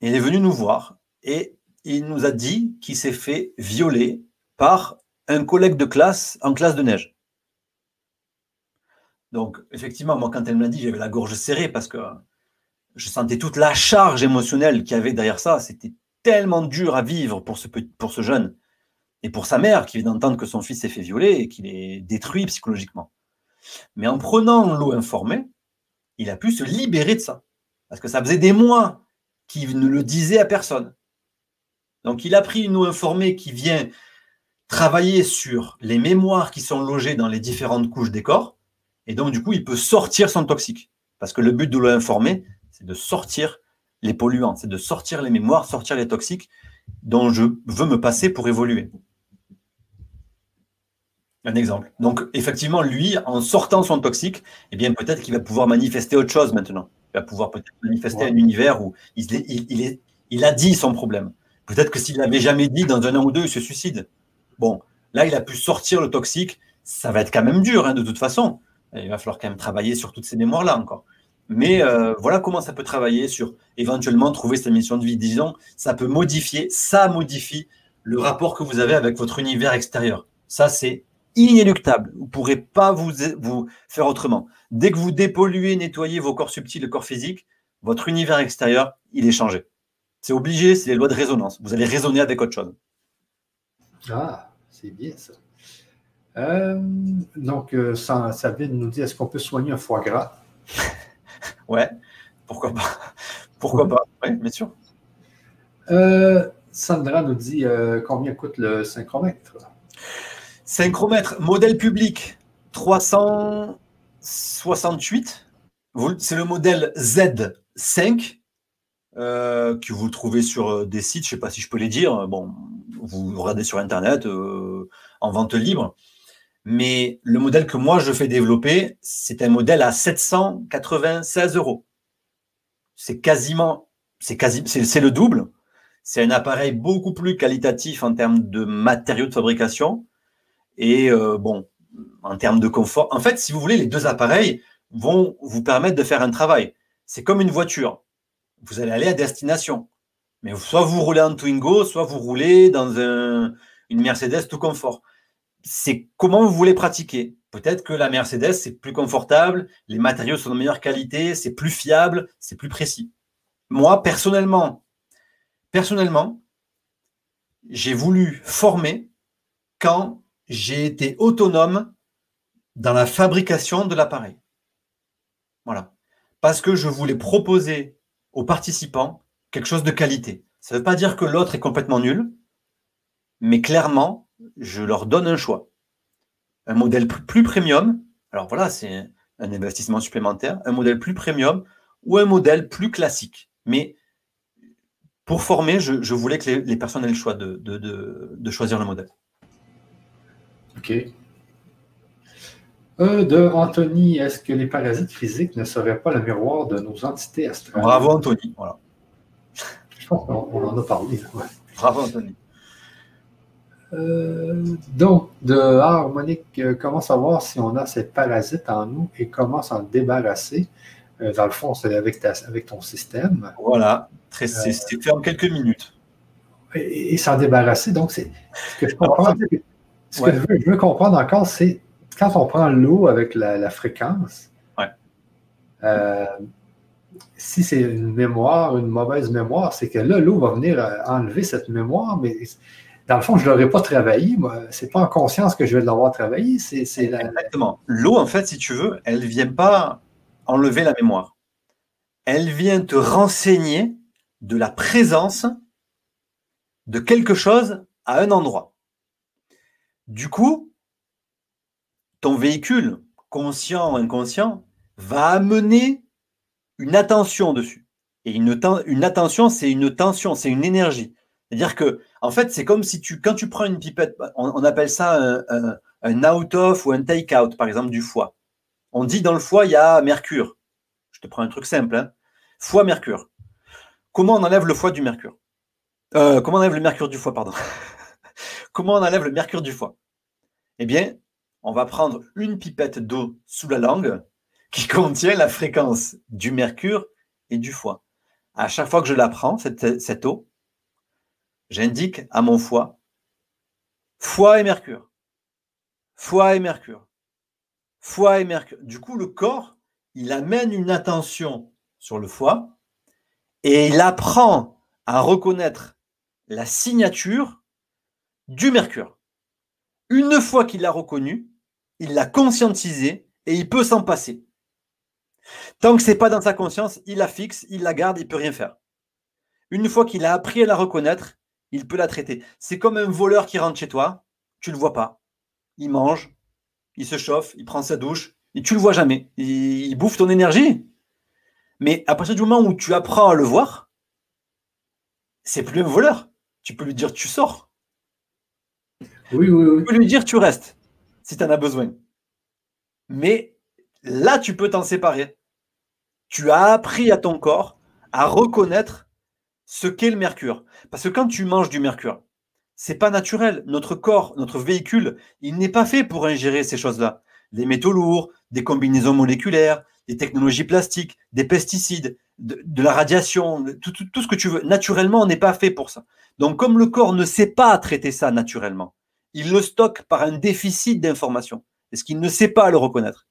Il est venu nous voir et il nous a dit qu'il s'est fait violer par un collègue de classe en classe de neige. Donc, effectivement, moi, quand elle me l'a dit, j'avais la gorge serrée parce que je sentais toute la charge émotionnelle qu'il y avait derrière ça. C'était tellement dur à vivre pour ce, pour ce jeune et pour sa mère qui vient d'entendre que son fils s'est fait violer et qu'il est détruit psychologiquement. Mais en prenant l'eau informée, il a pu se libérer de ça. Parce que ça faisait des mois qu'il ne le disait à personne. Donc il a pris une eau informée qui vient travailler sur les mémoires qui sont logées dans les différentes couches des corps. Et donc, du coup, il peut sortir son toxique. Parce que le but de l'eau informée, c'est de sortir les polluants, c'est de sortir les mémoires, sortir les toxiques dont je veux me passer pour évoluer. Un exemple. Donc, effectivement, lui, en sortant son toxique, eh bien, peut-être qu'il va pouvoir manifester autre chose maintenant. Il va pouvoir peut-être manifester un univers où il, il, il, a dit son problème. Peut-être que s'il l'avait jamais dit, dans un an ou deux, il se suicide. Bon, là, il a pu sortir le toxique. Ça va être quand même dur, hein, de toute façon. Il va falloir quand même travailler sur toutes ces mémoires-là encore. Mais euh, voilà comment ça peut travailler sur éventuellement trouver cette mission de vie. Disons, ça peut modifier, ça modifie le rapport que vous avez avec votre univers extérieur. Ça, c'est inéluctable. Vous ne pourrez pas vous, vous faire autrement. Dès que vous dépolluez, nettoyez vos corps subtils, le corps physique, votre univers extérieur, il est changé. C'est obligé, c'est les lois de résonance. Vous allez résonner avec autre chose. Ah, c'est bien ça. Euh, donc, euh, Sabine nous dit est-ce qu'on peut soigner un foie gras? <laughs> Ouais, pourquoi pas Pourquoi pas Oui, bien sûr. Euh, Sandra nous dit combien coûte le synchromètre? Synchromètre, modèle public 368. C'est le modèle Z5 que vous trouvez sur des sites, je ne sais pas si je peux les dire. Bon, vous regardez sur Internet, euh, en vente libre. Mais le modèle que moi je fais développer, c'est un modèle à 796 euros. C'est quasiment, c'est quasi, c'est le double. C'est un appareil beaucoup plus qualitatif en termes de matériaux de fabrication et euh, bon, en termes de confort. En fait, si vous voulez, les deux appareils vont vous permettre de faire un travail. C'est comme une voiture. Vous allez aller à destination. Mais soit vous roulez en Twingo, soit vous roulez dans une Mercedes tout confort. C'est comment vous voulez pratiquer. Peut-être que la Mercedes, c'est plus confortable, les matériaux sont de meilleure qualité, c'est plus fiable, c'est plus précis. Moi, personnellement, personnellement, j'ai voulu former quand j'ai été autonome dans la fabrication de l'appareil. Voilà. Parce que je voulais proposer aux participants quelque chose de qualité. Ça ne veut pas dire que l'autre est complètement nul, mais clairement, je leur donne un choix. Un modèle plus premium, alors voilà, c'est un investissement supplémentaire, un modèle plus premium ou un modèle plus classique. Mais pour former, je, voulais que les, personnes aient le choix de, de, choisir le modèle. OK. Euh, de Anthony, est-ce que les parasites physiques ne seraient pas le miroir de nos entités astrales? Bravo Anthony. Voilà. Je pense qu'on en a parlé. Bravo, Anthony. Euh, donc, de Harmonique, euh, comment savoir si on a ces parasites en nous et comment s'en débarrasser? Euh, dans le fond, c'est avec, avec ton système. Voilà, c'est fait en quelques minutes. Et, s'en débarrasser, donc, c'est ce que je comprends. ce que je veux, comprendre encore, c'est quand on prend l'eau avec la, fréquence, ouais si c'est une mémoire, une mauvaise mémoire, c'est que là, l'eau va venir euh, enlever cette mémoire, mais dans le fond, je ne l'aurais pas travaillé. Ce n'est pas en conscience que je vais l'avoir travaillé. C'est, Exactement. L'eau, en fait, si tu veux, elle ne vient pas enlever la mémoire. Elle vient te renseigner de la présence de quelque chose à un endroit. Du coup, ton véhicule, conscient ou inconscient, va amener une attention dessus. Et une, une attention, c'est une tension, c'est une énergie. C'est-à-dire que, en fait, c'est comme si tu, quand tu prends une pipette, on, appelle ça un, out-of ou un take-out, par exemple, du foie. On dit dans le foie, il y a mercure. Je te prends un truc simple. Hein. Foie, mercure. Comment on enlève le foie du mercure? Euh, Comment on enlève le mercure du foie, pardon? <laughs> Comment on enlève le mercure du foie? Eh bien, on va prendre une pipette d'eau sous la langue, qui <laughs> contient la fréquence du mercure et du foie. À chaque fois que je la prends, cette, eau, j'indique à mon foie foie et mercure. Foie et mercure. Foie et mercure. Du coup, le corps, il amène une attention sur le foie Et il apprend à reconnaître la signature du mercure. Une fois qu'il l'a reconnu, il l'a conscientisé et il peut s'en passer. Tant que ce n'est pas dans sa conscience, il la fixe, il la garde, il ne peut rien faire. Une fois qu'il a appris à la reconnaître, il peut la traiter. C'est comme un voleur qui rentre chez toi, tu ne le vois pas. Il mange, il se chauffe, il prend sa douche, et tu ne le vois jamais. Il, bouffe ton énergie. Mais à partir du moment où tu apprends à le voir, c'est plus un voleur. Tu peux lui dire tu sors. Oui, oui, oui. Tu peux lui dire tu restes si tu en as besoin. Mais là, tu peux t'en séparer. Tu as appris à ton corps à reconnaître ce qu'est le mercure. Parce que quand tu manges du mercure, c'est pas naturel. Notre corps, notre véhicule, il n'est pas fait pour ingérer ces choses-là. Des métaux lourds, des combinaisons moléculaires, des technologies plastiques, des pesticides, de, la radiation, tout, tout, ce que tu veux. Naturellement, on n'est pas fait pour ça. Donc, comme le corps ne sait pas traiter ça naturellement, il le stocke par un déficit d'information, parce qu'il ne sait pas le reconnaître?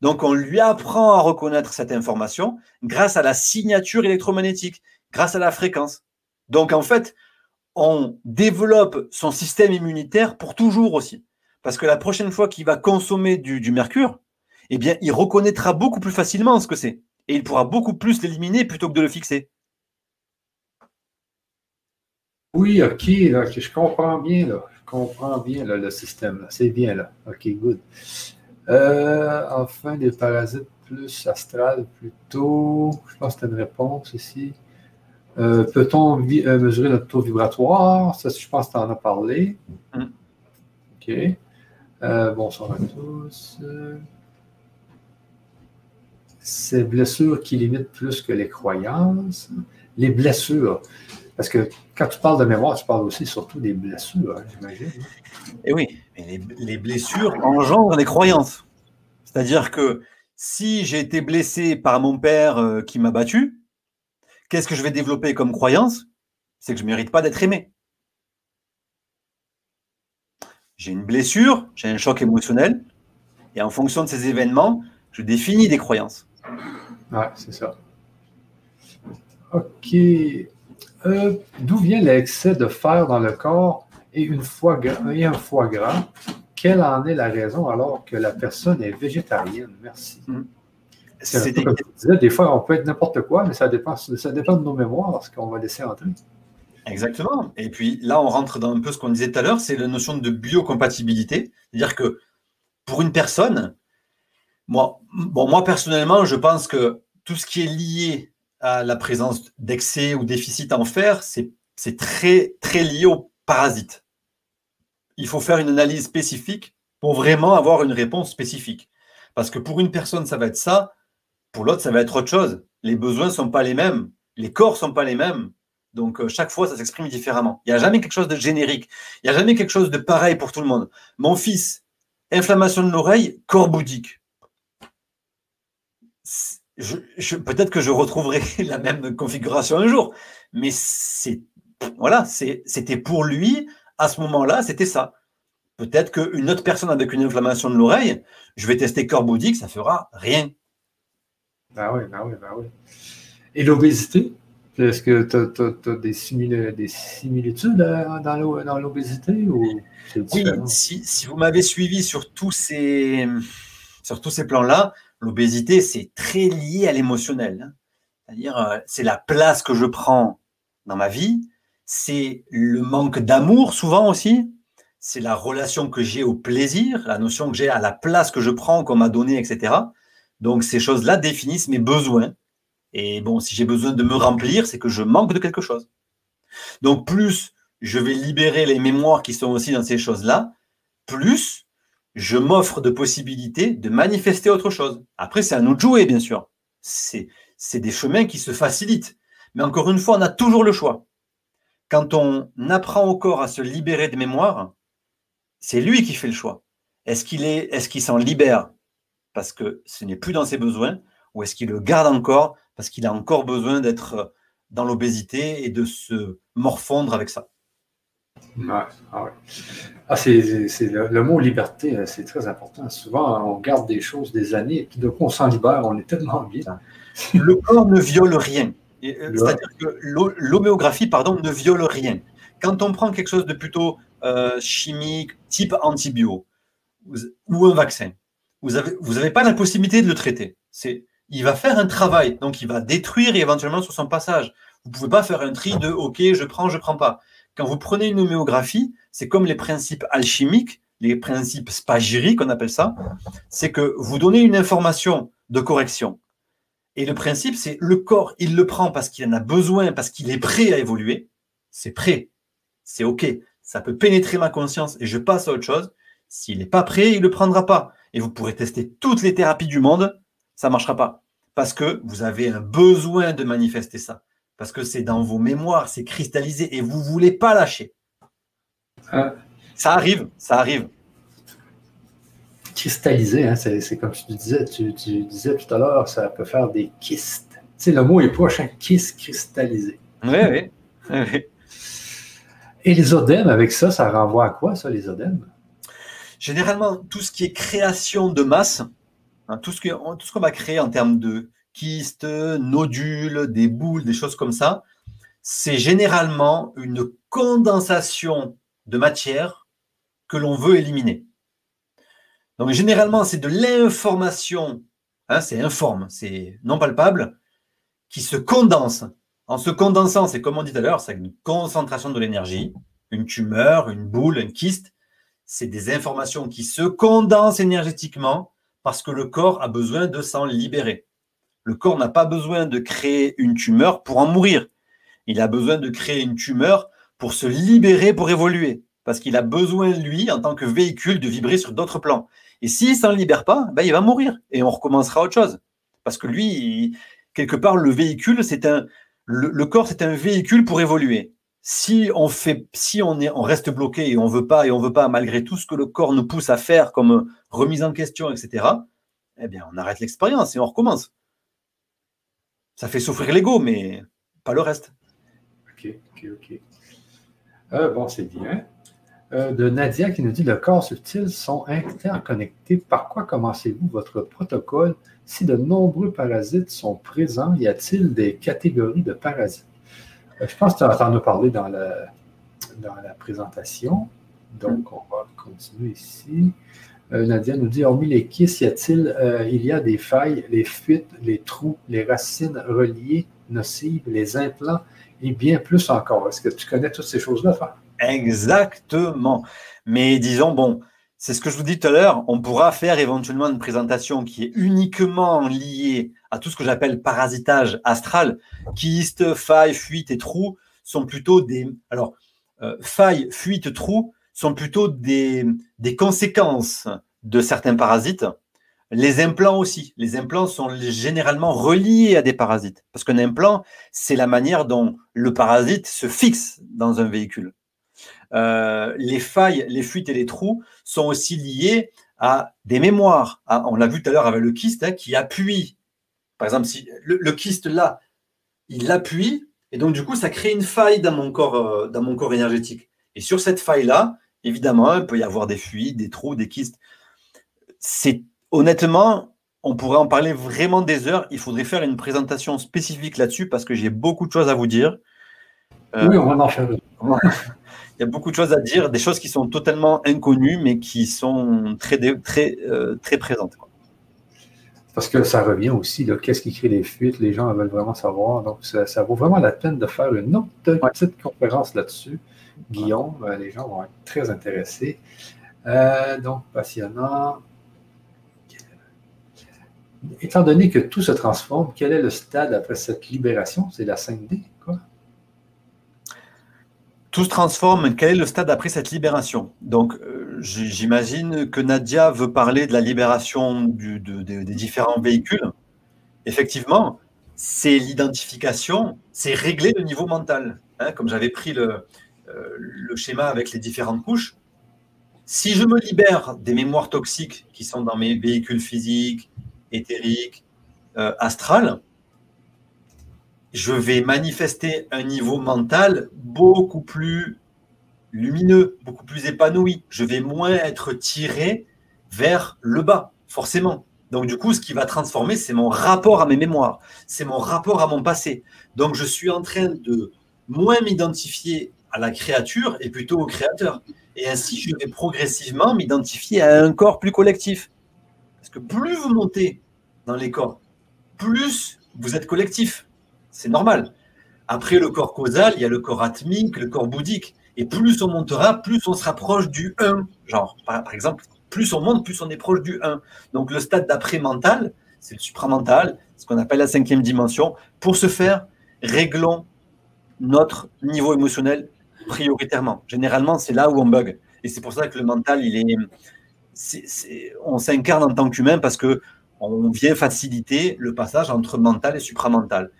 Donc, on lui apprend à reconnaître cette information grâce à la signature électromagnétique, grâce à la fréquence. Donc, en fait, on développe son système immunitaire pour toujours aussi. Parce que la prochaine fois qu'il va consommer du, mercure, eh bien, il reconnaîtra beaucoup plus facilement ce que c'est. Et il pourra beaucoup plus l'éliminer plutôt que de le fixer. Oui, ok, je comprends bien, là. Comprends bien le système. C'est bien là. OK, good. Euh, enfin, des parasites plus astrales, plutôt. Je pense que c'est une réponse ici. Euh, peut-on euh, mesurer notre taux vibratoire? Ça, je pense que tu en as parlé. Mm. OK. Bonsoir à tous. Ces blessures qui limitent plus que les croyances. Les blessures. Parce que quand tu parles de mémoire, tu parles aussi surtout des blessures, hein, j'imagine. Et eh oui, mais les, blessures engendrent des croyances. C'est-à-dire que si j'ai été blessé par mon père qui m'a battu, Qu'est-ce que je vais développer comme croyance? C'est que je ne mérite pas d'être aimé. J'ai une blessure, j'ai un choc émotionnel, et en fonction de ces événements, je définis des croyances. Ouais, c'est ça. OK. Euh, d'où vient l'excès de fer dans le corps et, une foie et un foie gras? Quelle en est la raison alors que la personne est végétarienne? Merci. Hmm. Des... fois, on peut être n'importe quoi, mais ça dépend, ça dépend de nos mémoires, ce qu'on va laisser entrer. Exactement. Et puis là, on rentre dans un peu ce qu'on disait tout à l'heure, c'est la notion de biocompatibilité. C'est-à-dire que pour une personne, moi, bon, moi personnellement, je pense que tout ce qui est lié la présence d'excès ou déficit en fer, c'est très, très lié aux parasites. Il faut faire une analyse spécifique pour vraiment avoir une réponse spécifique. Parce que pour une personne, ça va être ça, pour l'autre, ça va être autre chose. Les besoins ne sont pas les mêmes, les corps ne sont pas les mêmes. Donc, euh, chaque fois, ça s'exprime différemment. Il n'y a jamais quelque chose de générique. Il n'y a jamais quelque chose de pareil pour tout le monde. Mon fils, inflammation de l'oreille, corps bouddhique. Peut-être que je retrouverai <laughs> la même configuration un jour, mais c'est voilà, c'était pour lui à ce moment-là, c'était ça. Peut-être qu'une autre personne avec une inflammation de l'oreille, je vais tester corps bouddhique, ça fera rien. Ben oui, ben oui, ben oui. Et l'obésité? Est-ce que tu as, des, similitudes dans l'obésité? Oui, si, vous m'avez suivi sur tous ces, sur tous ces plans-là, l'obésité, c'est très lié à l'émotionnel. Hein. C'est-à-dire, euh, c'est la place que je prends dans ma vie, c'est le manque d'amour souvent aussi, c'est la relation que j'ai au plaisir, la notion que j'ai à la place que je prends, qu'on m'a donnée, etc. Donc ces choses-là définissent mes besoins. Et bon, si j'ai besoin de me remplir, c'est que je manque de quelque chose. Donc plus je vais libérer les mémoires qui sont aussi dans ces choses-là, plus je m'offre de possibilités de manifester autre chose. Après, c'est à nous de jouer, bien sûr. C'est, des chemins qui se facilitent. Mais encore une fois, on a toujours le choix. Quand on apprend au corps à se libérer de mémoire, c'est lui qui fait le choix. Est-ce qu'il est, est-ce qu'il s'en libère parce que ce n'est plus dans ses besoins, ou est-ce qu'il le garde encore parce qu'il a encore besoin d'être dans l'obésité et de se morfondre avec ça? Ah ah, c'est, le, mot liberté, euh, c'est très important. Souvent, on garde des choses des années, et puis de coup, on s'en libère, on est tellement bien. Le corps ne viole rien. Euh, c'est-à-dire que l'homéographie, pardon, ne viole rien. Quand on prend quelque chose de plutôt euh, chimique, type antibio, ou un vaccin, vous n'avez vous avez pas la possibilité de le traiter. Il va faire un travail, donc il va détruire éventuellement sur son passage. Vous ne pouvez pas faire un tri de OK, je prends, je ne prends pas. Quand vous prenez une homéographie, c'est comme les principes alchimiques, les principes spagyriques, on appelle ça. C'est que vous donnez une information de correction. Et le principe, c'est le corps, il le prend parce qu'il en a besoin, parce qu'il est prêt à évoluer. C'est prêt. C'est OK. Ça peut pénétrer ma conscience et je passe à autre chose. S'il n'est pas prêt, il ne le prendra pas. Et vous pourrez tester toutes les thérapies du monde, ça ne marchera pas. Parce que vous avez un besoin de manifester ça. Parce que c'est dans vos mémoires, c'est cristallisé et vous ne voulez pas lâcher. Ah. Ça arrive, ça arrive cristallisé, hein, c'est comme tu disais, tu, disais tout à l'heure, ça peut faire des kystes. Tu sais, le mot est proche, un kyste cristallisé. Oui, oui. Et les odèmes, avec ça, ça renvoie à quoi, ça, les odèmes? Généralement, tout ce qui est création de masse, hein, tout ce qu'on va créer en termes de kystes, nodules, des boules, des choses comme ça, c'est généralement une condensation de matière que l'on veut éliminer. Donc généralement, c'est de l'information, hein, c'est informe, c'est non palpable, qui se condense. En se condensant, c'est comme on dit tout à l'heure, c'est une concentration de l'énergie, une tumeur, une boule, un kyste. C'est des informations qui se condensent énergétiquement parce que le corps a besoin de s'en libérer. Le corps n'a pas besoin de créer une tumeur pour en mourir. Il a besoin de créer une tumeur pour se libérer, pour évoluer. Parce qu'il a besoin, lui, en tant que véhicule, de vibrer sur d'autres plans. Et s'il ne s'en libère pas, ben, il va mourir et on recommencera autre chose. Parce que lui, quelque part, le véhicule, c'est un, le, corps, c'est un véhicule pour évoluer. Si on fait, si on est, on reste bloqué et on veut pas et on veut pas malgré tout ce que le corps nous pousse à faire comme remise en question, etc. Eh bien, on arrête l'expérience et on recommence. Ça fait souffrir l'ego, mais pas le reste. Ok, ok, ok. Euh, bon, c'est bien. Euh, de Nadia qui nous dit le corps subtil sont interconnectés. Par quoi commencez-vous votre protocole? Si de nombreux parasites sont présents? Y a-t-il des catégories de parasites? Euh, je pense que tu en as parlé dans la, dans la présentation. Donc, on va continuer ici. Euh, Nadia nous dit hormis les kisses, y a-t-il il y a des failles, les fuites, les trous, les racines reliées, nocives, les implants et bien plus encore. Est-ce que tu connais toutes ces choses-là, Exactement. Mais disons, bon, c'est ce que je vous dis tout à l'heure, on pourra faire éventuellement une présentation qui est uniquement liée à tout ce que j'appelle parasitage astral. Kyste, failles, fuites et trous sont plutôt des... Alors, euh, failles, fuites, trous sont plutôt des, conséquences de certains parasites. Les implants aussi. Les implants sont généralement reliés à des parasites. Parce qu'un implant, c'est la manière dont le parasite se fixe dans un véhicule. Euh, les failles, les fuites et les trous sont aussi liés à des mémoires. On l'a vu tout à l'heure avec le kyste hein, qui appuie. Par exemple, si le, kyste là, il appuie et donc du coup ça crée une faille dans mon corps, euh, dans mon corps énergétique. Et sur cette faille là, évidemment, il peut y avoir des fuites, des trous, des kystes. C'est honnêtement, on pourrait en parler vraiment des heures. Il faudrait faire une présentation spécifique là-dessus parce que j'ai beaucoup de choses à vous dire. oui, on va en faire. <laughs> il y a beaucoup de choses à dire, des choses qui sont totalement inconnues, mais qui sont très, très, euh, très présentes. Parce que ça revient aussi, qu'est-ce qui crée les fuites, les gens veulent vraiment savoir. Donc, ça, vaut vraiment la peine de faire une autre petite conférence là-dessus. Guillaume, euh, les gens vont être très intéressés. Euh, donc, passionnant. Étant donné que tout se transforme, quel est le stade après cette libération? C'est la 5D, quoi? tout se transforme. Quel est le stade après cette libération? Donc, euh, j'imagine que Nadia veut parler de la libération des différents véhicules. Effectivement, c'est l'identification, c'est régler le niveau mental. Hein, comme j'avais pris le, le schéma avec les différentes couches. Si je me libère des mémoires toxiques qui sont dans mes véhicules physiques, éthériques, euh, astrales, je vais manifester un niveau mental beaucoup plus lumineux, beaucoup plus épanoui. Je vais moins être tiré vers le bas, forcément. Donc, du coup, ce qui va transformer, c'est mon rapport à mes mémoires, c'est mon rapport à mon passé. Donc, je suis en train de moins m'identifier à la créature et plutôt au créateur. Et ainsi, je vais progressivement m'identifier à un corps plus collectif. Parce que plus vous montez dans les corps, plus vous êtes collectif. C'est normal. Après le corps causal, il y a le corps atmique, le corps bouddhique. Et plus on montera, plus on se rapproche du 1. Genre, par, exemple, plus on monte, plus on est proche du 1. Donc le stade d'après mental, c'est le supramental, ce qu'on appelle la cinquième dimension. Pour ce faire, réglons notre niveau émotionnel prioritairement. Généralement, c'est là où on bug. Et c'est pour ça que le mental, il est, on s'incarne en tant qu'humain parce que on vient faciliter le passage entre mental et supramental.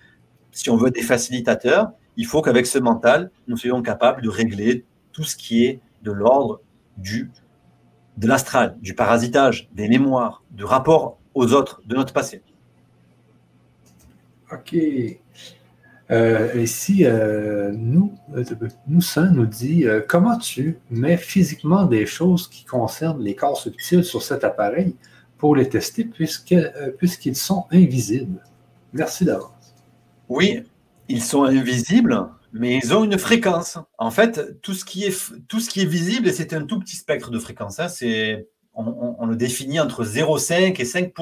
Si on veut des facilitateurs, il faut qu'avec ce mental, nous soyons capables de régler tout ce qui est de l'ordre du de l'astral, du parasitage, des mémoires, du rapport aux autres, de notre passé. OK. Euh, ici, euh, nous, euh, nous, ça nous dit comment tu mets physiquement des choses qui concernent les corps subtils sur cet appareil pour les tester puisqu'ils sont invisibles? Merci d'avance. Oui, ils sont invisibles, mais ils ont une fréquence. En fait, tout ce qui est, tout ce qui est visible, c'est un tout petit spectre de fréquence. Hein. c'est, on, le définit entre 0,5 et 5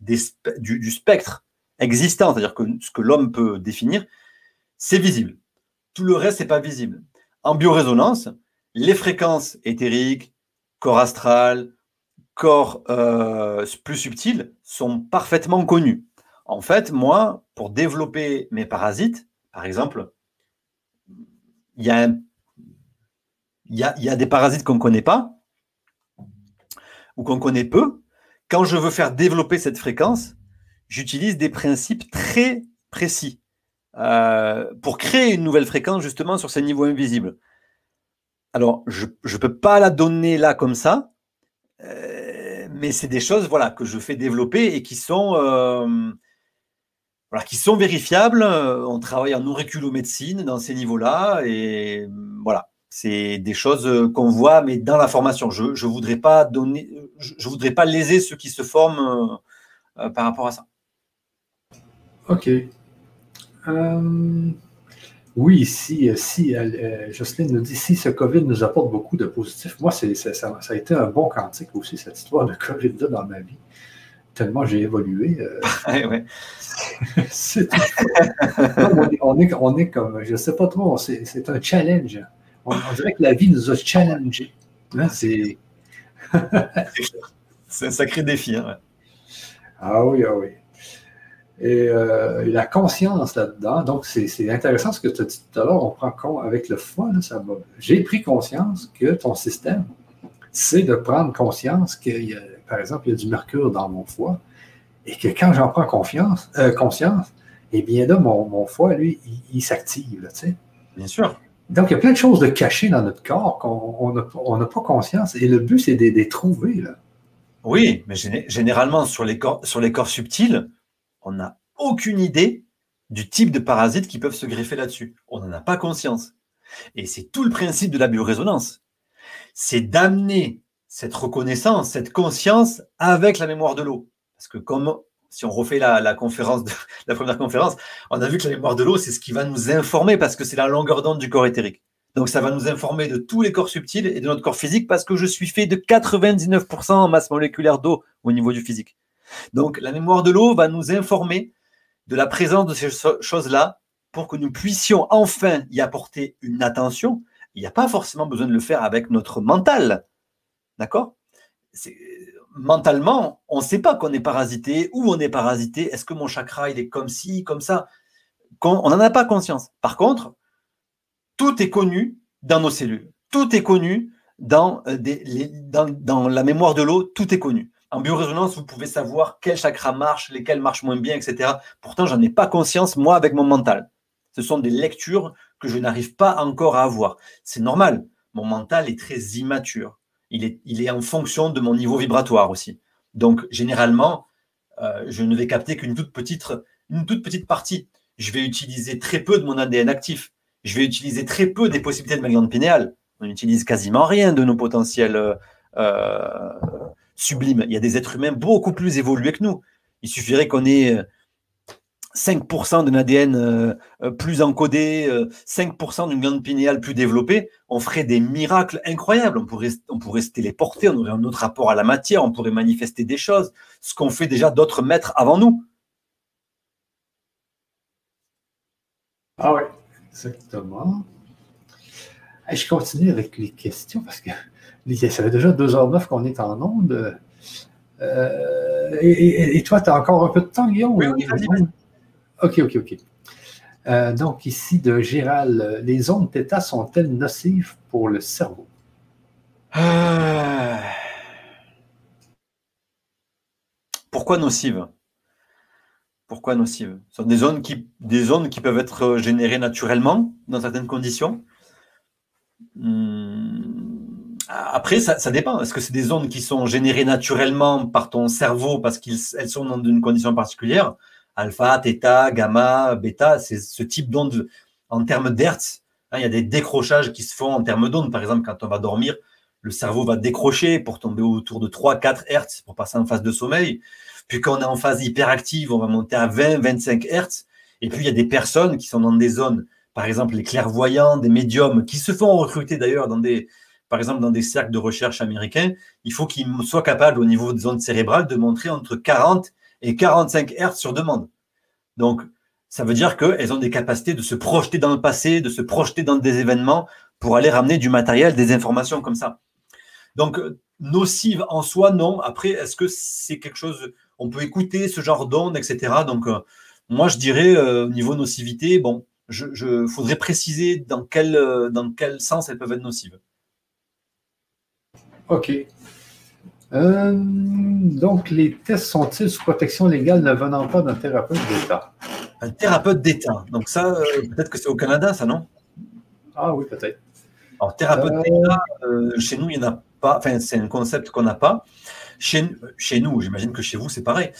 du, du, spectre existant, c'est-à-dire que ce que l'homme peut définir, c'est visible. Tout le reste, n'est pas visible. En biorésonance, les fréquences éthériques, corps astral, corps euh, plus subtils sont parfaitement connues. En fait, moi, pour développer mes parasites, par exemple, il y, a des parasites qu'on ne connaît pas ou qu'on connaît peu. Quand je veux faire développer cette fréquence, j'utilise des principes très précis euh, pour créer une nouvelle fréquence justement sur ces niveaux invisibles. Alors, je ne peux pas la donner là comme ça, euh, mais c'est des choses voilà, que je fais développer et qui sont, euh, qui sont vérifiables. On travaille en auriculomédecine dans ces niveaux-là. Et voilà, c'est des choses qu'on voit, mais dans la formation. Je ne voudrais, je, voudrais pas léser ceux qui se forment par rapport à ça. OK. Euh, oui, si, si euh, Jocelyne nous dit si ce COVID nous apporte beaucoup de positifs, moi, ça, ça, a été un bon quantique aussi, cette histoire de COVID-là dans ma vie tellement j'ai évolué. Euh, <laughs> <laughs> on, est, on, est, comme, je ne sais pas trop, c'est un challenge. On, dirait que la vie nous a challengés. Hein, c'est un sacré défi. Hein, ah oui, ah oui. Et euh, la conscience là-dedans, donc c'est intéressant ce que tu as dit tout à l'heure, on prend compte avec le foie, J'ai pris conscience que ton système, c'est de prendre conscience qu'il y a par exemple, il y a du mercure dans mon foie, et que quand j'en prends confiance, euh, conscience, eh bien là, mon, foie, lui, il, s'active, tu sais. Bien sûr. Donc, il y a plein de choses de cachées dans notre corps qu'on n'a pas conscience, et le but, c'est de les trouver, là. Oui, mais généralement, sur les corps, sur les corps subtils, on n'a aucune idée du type de parasites qui peuvent se greffer là-dessus. On n'en a pas conscience. Et c'est tout le principe de la biorésonance. C'est d'amener cette reconnaissance, cette conscience avec la mémoire de l'eau. Parce que comme si on refait la, conférence <laughs> la première conférence, on a vu que la mémoire de l'eau, c'est ce qui va nous informer parce que c'est la longueur d'onde du corps éthérique. Donc ça va nous informer de tous les corps subtils et de notre corps physique parce que je suis fait de 99% en masse moléculaire d'eau au niveau du physique. Donc la mémoire de l'eau va nous informer de la présence de ces choses-là pour que nous puissions enfin y apporter une attention. Il n'y a pas forcément besoin de le faire avec notre mental. D'accord? Mentalement, on ne sait pas qu'on est parasité, où on est parasité. Est-ce que mon chakra, est comme ci, comme ça? On n'en a pas conscience. Par contre, tout est connu dans nos cellules. Tout est connu dans, euh, dans, la mémoire de l'eau. Tout est connu. En biorésonance, vous pouvez savoir quel chakra marche, lesquels marchent moins bien, etc. Pourtant, j'en ai pas conscience, moi, avec mon mental. Ce sont des lectures que je n'arrive pas encore à avoir. C'est normal. Mon mental est très immature il est, en fonction de mon niveau vibratoire aussi. Donc, généralement, euh, je ne vais capter qu'une toute petite, partie. Je vais utiliser très peu de mon ADN actif. Je vais utiliser très peu des possibilités de ma glande pinéale. On n'utilise quasiment rien de nos potentiels euh, sublime. Il y a des êtres humains beaucoup plus évolués que nous. Il suffirait qu'on ait 5% d'un ADN euh, euh, plus encodé, 5% euh, d'une glande pinéale plus développée, on ferait des miracles incroyables. On pourrait, on se téléporter, on aurait un autre rapport à la matière, on pourrait manifester des choses, ce qu'ont fait déjà d'autres maîtres avant nous. Ah oui, exactement. je continue avec les questions parce que ça fait déjà 2h09 qu'on est en onde. et, toi, tu as encore un peu de temps, Guillaume? Oui, oui, vas-y. OK, OK, OK. Euh, donc, ici, de Gérald, les ondes θ sont-elles nocives pour le cerveau? Euh. Pourquoi nocives? Pourquoi nocives? Ce sont des ondes, qui, des ondes qui peuvent être générées naturellement dans certaines conditions? Hmm. Après, ça, ça dépend. Est-ce que c'est des ondes qui sont générées naturellement par ton cerveau parce qu'elles sont dans une condition particulière? alpha, theta, gamma, bêta, c'est ce type d'onde en termes d'hertz. Hein, il y a des décrochages qui se font en termes d'ondes. Par exemple, quand on va dormir, le cerveau va décrocher pour tomber autour de 3-4 Hertz pour passer en phase de sommeil. Puis quand on est en phase hyperactive, on va monter à 20-25 Hertz. Et puis il y a des personnes qui sont dans des zones, par exemple les clairvoyants, des médiums, qui se font recruter d'ailleurs dans des, par exemple dans des cercles de recherche américains. Il faut qu'ils soient capables au niveau des ondes cérébrales de montrer entre 40 et 45 Hz sur demande. Donc, ça veut dire qu'elles ont des capacités de se projeter dans le passé, de se projeter dans des événements pour aller ramener du matériel, des informations comme ça. Donc, nocive en soi, non. Après, est-ce que c'est quelque chose, on peut écouter ce genre d'ondes, etc. Donc, euh, moi, je dirais, euh, au niveau nocivité, bon, je, faudrait préciser dans quel, euh, dans quel sens elles peuvent être nocives. OK. Euh, donc, les tests sont-ils sous protection légale ne venant pas d'un thérapeute d'État? Un thérapeute d'État. Donc, ça, euh, peut-être que c'est au Canada, ça, non? Ah oui, peut-être. Alors, thérapeute euh, d'État, chez nous, il n'y en a pas. Enfin, c'est un concept qu'on n'a pas. Chez, chez nous, j'imagine que chez vous, c'est pareil.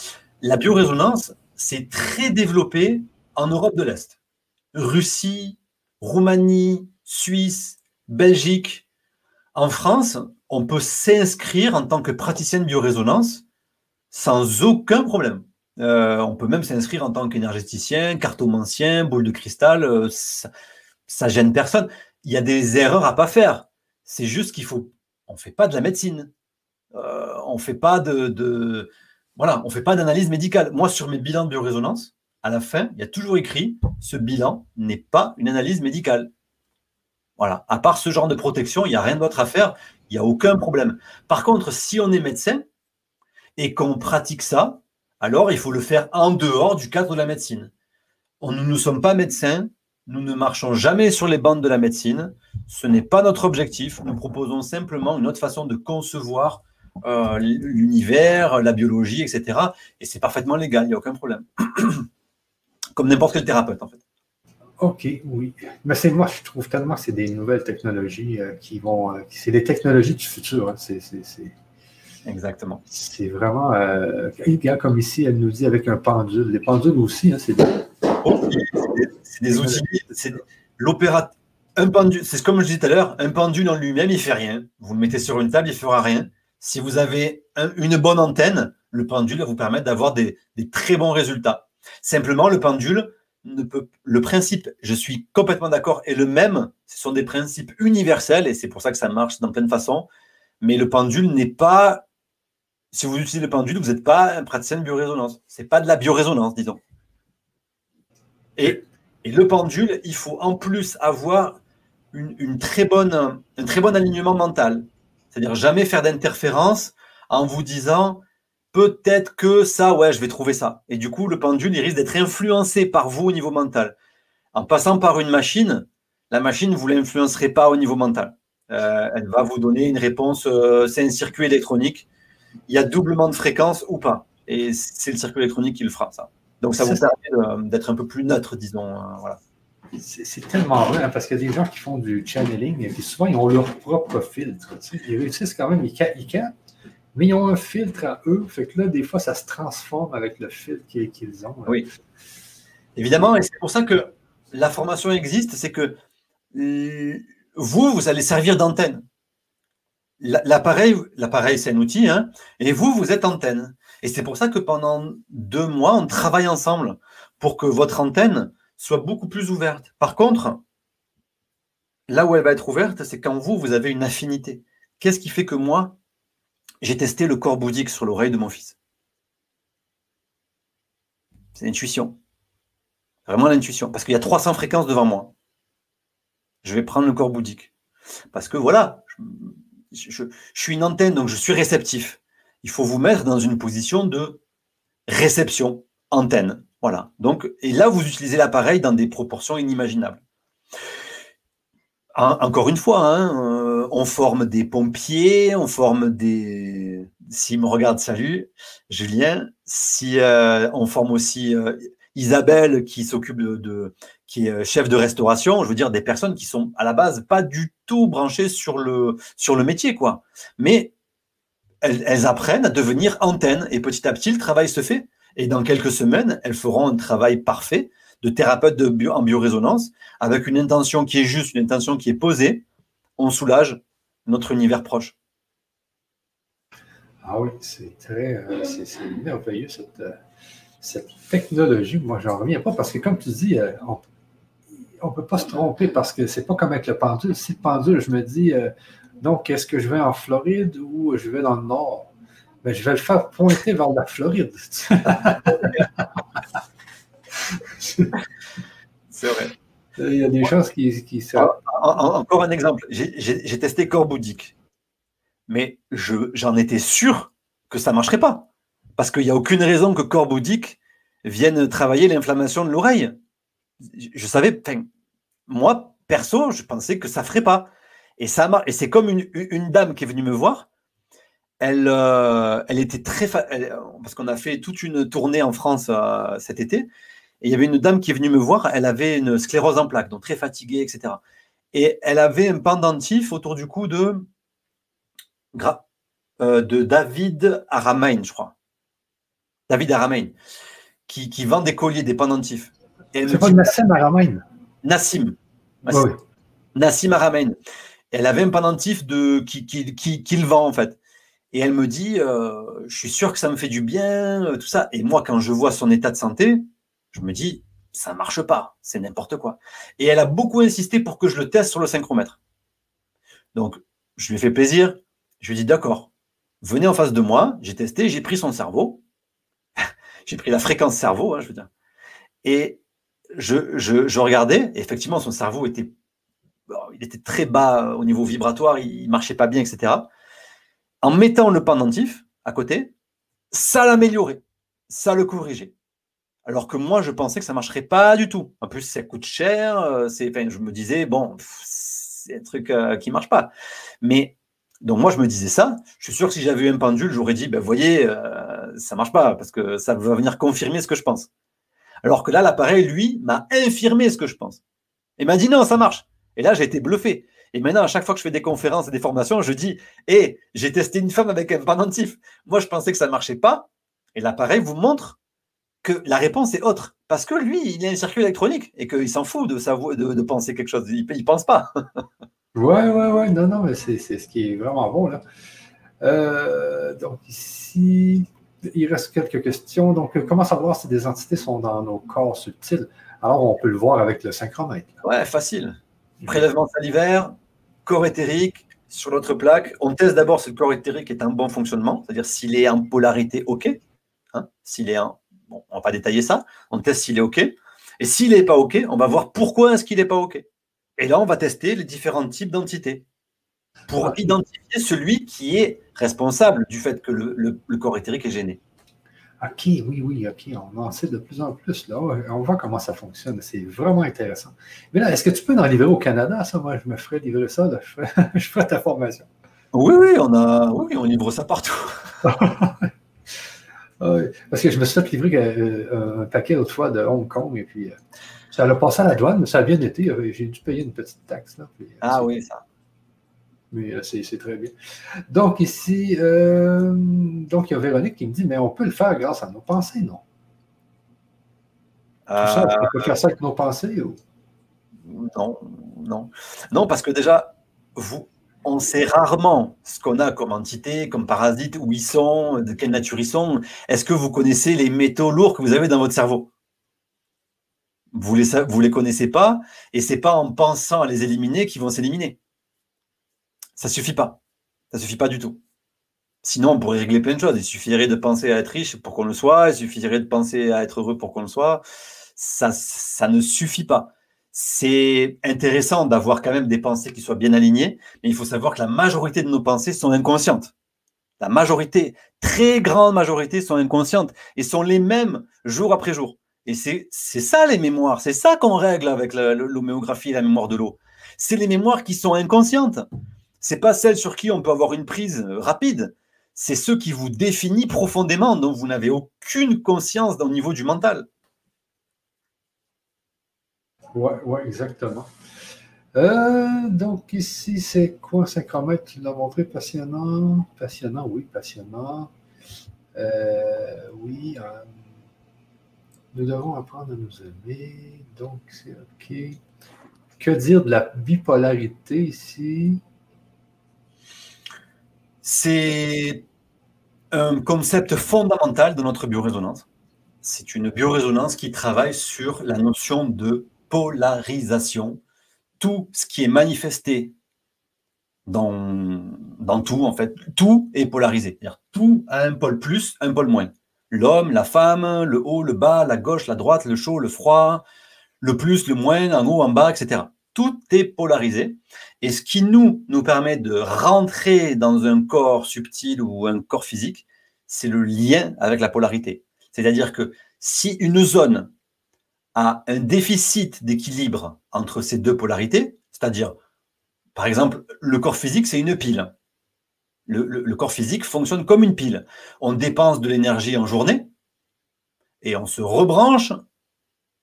La biorésonance, c'est très développé en Europe de l'Est. Russie, Roumanie, Suisse, Belgique. En France, on peut s'inscrire en tant que praticienne biorésonance sans aucun problème. Euh, on peut même s'inscrire en tant qu'énergéticien, cartomancien, boule de cristal, euh, ça, ne gêne personne. Il y a des erreurs à pas faire. C'est juste qu'il faut, on fait pas de la médecine, euh, on fait pas de, voilà, on fait pas d'analyse médicale. Moi, sur mes bilans de biorésonance, à la fin, il y a toujours écrit, ce bilan n'est pas une analyse médicale. Voilà. À part ce genre de protection, il n'y a rien d'autre à faire. Il n'y a aucun problème. Par contre, si on est médecin et qu'on pratique ça, alors il faut le faire en dehors du cadre de la médecine. nous ne sommes pas médecins, nous ne marchons jamais sur les bandes de la médecine, ce n'est pas notre objectif, nous proposons simplement une autre façon de concevoir euh, l'univers, la biologie, etc. Et c'est parfaitement légal, il n'y a aucun problème. <clears throat> Comme n'importe quel thérapeute, en fait. OK, oui. Mais c'est moi, je trouve tellement que c'est des nouvelles technologies euh, qui vont. Euh, c'est des technologies du futur. Hein. C'est, Exactement. C'est vraiment. Euh, comme ici, elle nous dit avec un pendule. Les pendules aussi, hein, c'est des... c'est des outils. C'est l'opéra. Un pendule, c'est comme je disais tout à l'heure, un pendule en lui-même, il ne fait rien. Vous le mettez sur une table, il ne fera rien. Si vous avez une bonne antenne, le pendule va vous permettre d'avoir des, des très bons résultats. Simplement, le pendule, le principe, je suis complètement d'accord, est le même. Ce sont des principes universels et c'est pour ça que ça marche dans plein de façons. Mais le pendule n'est pas. Si vous utilisez le pendule, vous n'êtes pas un praticien de biorésonance. Ce n'est pas de la biorésonance, disons. Et, le pendule, il faut en plus avoir un très bon alignement mental. C'est-à-dire jamais faire d'interférence en vous disant peut-être que ça, ouais, je vais trouver ça. Et du coup, le pendule, il risque d'être influencé par vous au niveau mental. En passant par une machine, la machine, vous ne l'influencerez pas au niveau mental. Euh, elle va vous donner une réponse, euh, c'est un circuit électronique. Il y a doublement de fréquence ou pas. Et c'est le circuit électronique qui le fera, ça. Donc ça vous permet d'être un peu plus neutre, disons. Euh, voilà. C'est tellement vrai, hein, parce qu'il y a des gens qui font du channeling, et souvent, ils ont leur propre filtre. ils réussissent quand même, ils, ils, mais ils ont un filtre à eux, fait que là, des fois, ça se transforme avec le filtre qu'ils ont. Oui. Évidemment, et c'est pour ça que la formation existe, c'est que vous, vous allez servir d'antenne. l'appareil, l'appareil c'est un outil, hein, et vous, vous êtes antenne. Et c'est pour ça que pendant deux mois, on travaille ensemble pour que votre antenne soit beaucoup plus ouverte. Par contre, là où elle va être ouverte, c'est quand vous, vous avez une affinité. Qu'est-ce qui fait que moi, j'ai testé le corps bouddhique sur l'oreille de mon fils C'est l'intuition. Vraiment l'intuition. Parce qu'il y a 300 fréquences devant moi. Je vais prendre le corps bouddhique. Parce que voilà, je, suis une antenne, donc je suis réceptif. Il faut vous mettre dans une position de réception, antenne. Voilà. Donc, et là, vous utilisez l'appareil dans des proportions inimaginables. encore une fois, hein, euh, on forme des pompiers, on forme des. S'il me regarde, salut, Julien. Si euh, on forme aussi euh, Isabelle qui s'occupe de, qui est chef de restauration, je veux dire des personnes qui sont à la base pas du tout branchées sur le sur le métier quoi. Mais elles, apprennent à devenir antennes et petit à petit le travail se fait et dans quelques semaines, elles feront un travail parfait de thérapeute de bio, en biorésonance avec une intention qui est juste, une intention qui est posée, on soulage notre univers proche. Ah oui, c'est très euh, c'est merveilleux cette euh, cette technologie, moi, j'en reviens pas parce que, comme tu dis, euh, on ne peut pas se tromper parce que c'est pas comme avec le pendule. Si le pendule, je me dis, euh, donc, est-ce que je vais en Floride ou je vais dans le nord? Ben, je vais le faire pointer vers la Floride. <laughs> c'est vrai. Il y a des choses qui. qui Encore un exemple. J'ai testé Corboudic, mais j'en étais sûr que ça ne marcherait pas. Parce qu'il n'y a aucune raison que Corboudic vienne travailler l'inflammation de l'oreille. Je, savais, moi, perso, je pensais que ça ne ferait pas. Et, ça, et c'est comme une, dame qui est venue me voir. Elle, euh, elle était très. parce qu'on a fait toute une tournée en France euh, cet été. Et il y avait une dame qui est venue me voir. Elle avait une sclérose en plaques, donc très fatiguée, etc. Et elle avait un pendentif autour du cou de, euh, de David Aramain, je crois. David Aramain, qui, vend des colliers, des pendentifs. C'est pas Nassim Aramain Nassim. Nassim, Aramain. Elle avait un pendentif de, qui, qui, vend, en fait. Et elle me dit, euh, je suis sûr que ça me fait du bien, euh, tout ça. Et moi, quand je vois son état de santé, je me dis, ça ne marche pas, c'est n'importe quoi. Et elle a beaucoup insisté pour que je le teste sur le synchromètre. Donc, je lui ai fait plaisir. Je lui ai dit, d'accord, venez en face de moi, j'ai testé, j'ai pris son cerveau, <laughs> j'ai pris la fréquence cerveau, hein, je veux dire. Et je, je, regardais, effectivement, son cerveau était, il était très bas au niveau vibratoire, il marchait pas bien, etc. En mettant le pendentif à côté, ça l'améliorait, ça le corrigeait. Alors que moi, je pensais que ça marcherait pas du tout. En plus, ça coûte cher. Euh, je me disais, bon, c'est un truc euh, qui marche pas. Mais donc moi, je me disais ça. Je suis sûr que si j'avais eu un pendule, j'aurais dit, ben, voyez, euh, ça marche pas parce que ça va venir confirmer ce que je pense. Alors que là, l'appareil, lui, m'a infirmé ce que je pense. Et m'a dit, non, ça marche. Et là, j'ai été bluffé. Et maintenant, à chaque fois que je fais des conférences et des formations, je dis, hé, j'ai testé une femme avec un pendentif. Moi, je pensais que ça ne marchait pas. Et l'appareil vous montre que la réponse est autre. Parce que lui, il a un circuit électronique et qu'il s'en fout de, de, de penser quelque chose. Il ne pense pas. <laughs> Ouais, ouais, ouais, non, non, mais c'est ce qui est vraiment bon, là. Euh, donc, ici, il reste quelques questions. Donc, comment savoir si des entités sont dans nos corps subtils? Alors, on peut le voir avec le synchromètre. Ouais, facile. Prélèvement salivaire, corps éthérique, sur l'autre plaque. On teste d'abord si le corps éthérique est un bon fonctionnement, c'est-à-dire s'il est en polarité OK. Hein, s'il est en. Bon, on va pas détailler ça. On teste s'il est OK. Et s'il n'est pas OK, on va voir pourquoi est-ce qu'il n'est pas OK. Et là, on va tester les différents types d'entités pour identifier celui qui est responsable du fait que le, corps éthérique est gêné. OK, oui, oui, OK. On en sait de plus en plus. Là. On voit comment ça fonctionne. C'est vraiment intéressant. Mais là, est-ce que tu peux en livrer au Canada? Ça, moi, je me ferais livrer ça. <laughs> Je, ferais, ta formation. Oui, oui, on a, oui, on livre ça partout. <laughs> Ah parce que je me suis fait livrer euh, un paquet autrefois de Hong Kong et puis euh, ça a passé à la douane, mais ça a bien été. Euh, j'ai dû payer une petite taxe. Là, ah oui, ça. Mais euh, c'est très bien. Donc, ici, euh, donc il y a Véronique qui me dit Mais on peut le faire grâce à nos pensées, non? Tout ça, on peut faire ça avec nos pensées ou... Non, non. Non, parce que déjà, vous, on sait rarement ce qu'on a comme entité, comme parasite, où ils sont, de quelle nature ils sont. Est-ce que vous connaissez les métaux lourds que vous avez dans votre cerveau? Vous ne les, connaissez pas, et c'est pas en pensant à les éliminer qu'ils vont s'éliminer. Ça suffit pas. Ça suffit pas du tout. Sinon, on pourrait régler plein de choses. Il suffirait de penser à être riche pour qu'on le soit, il suffirait de penser à être heureux pour qu'on le soit. Ça, ça ne suffit pas c'est intéressant d'avoir quand même des pensées qui soient bien alignées, mais il faut savoir que la majorité de nos pensées sont inconscientes. La majorité, très grande majorité, sont inconscientes et sont les mêmes jour après jour. Et c'est ça les mémoires, c'est ça qu'on règle avec l'homéographie et la mémoire de l'eau. C'est les mémoires qui sont inconscientes. C'est pas celles sur qui on peut avoir une prise rapide. C'est ceux qui vous définissent profondément, dont vous n'avez aucune conscience au niveau du mental. Oui, ouais, exactement. Euh, donc ici, c'est quoi? 50 mètres? Tu l'as montré, passionnant. Passionnant, oui, passionnant. Euh, oui, euh, nous devons apprendre à nous aimer. Donc, c'est OK. Que dire de la bipolarité ici? C'est un concept fondamental de notre biorésonance. C'est une biorésonance qui travaille sur la notion de polarisation. Tout ce qui est manifesté dans, dans tout, en fait, tout est polarisé. tout a un pôle plus, un pôle moins. L'homme, la femme, le haut, le bas, la gauche, la droite, le chaud, le froid, le plus, le moins, en haut, en bas, etc. Tout est polarisé. Et ce qui nous, nous permet de rentrer dans un corps subtil ou un corps physique, c'est le lien avec la polarité. C'est-à-dire que si une zone a un déficit d'équilibre entre ces deux polarités, c'est-à-dire, par exemple, le corps physique, c'est une pile. Le, corps physique fonctionne comme une pile. On dépense de l'énergie en journée et on se rebranche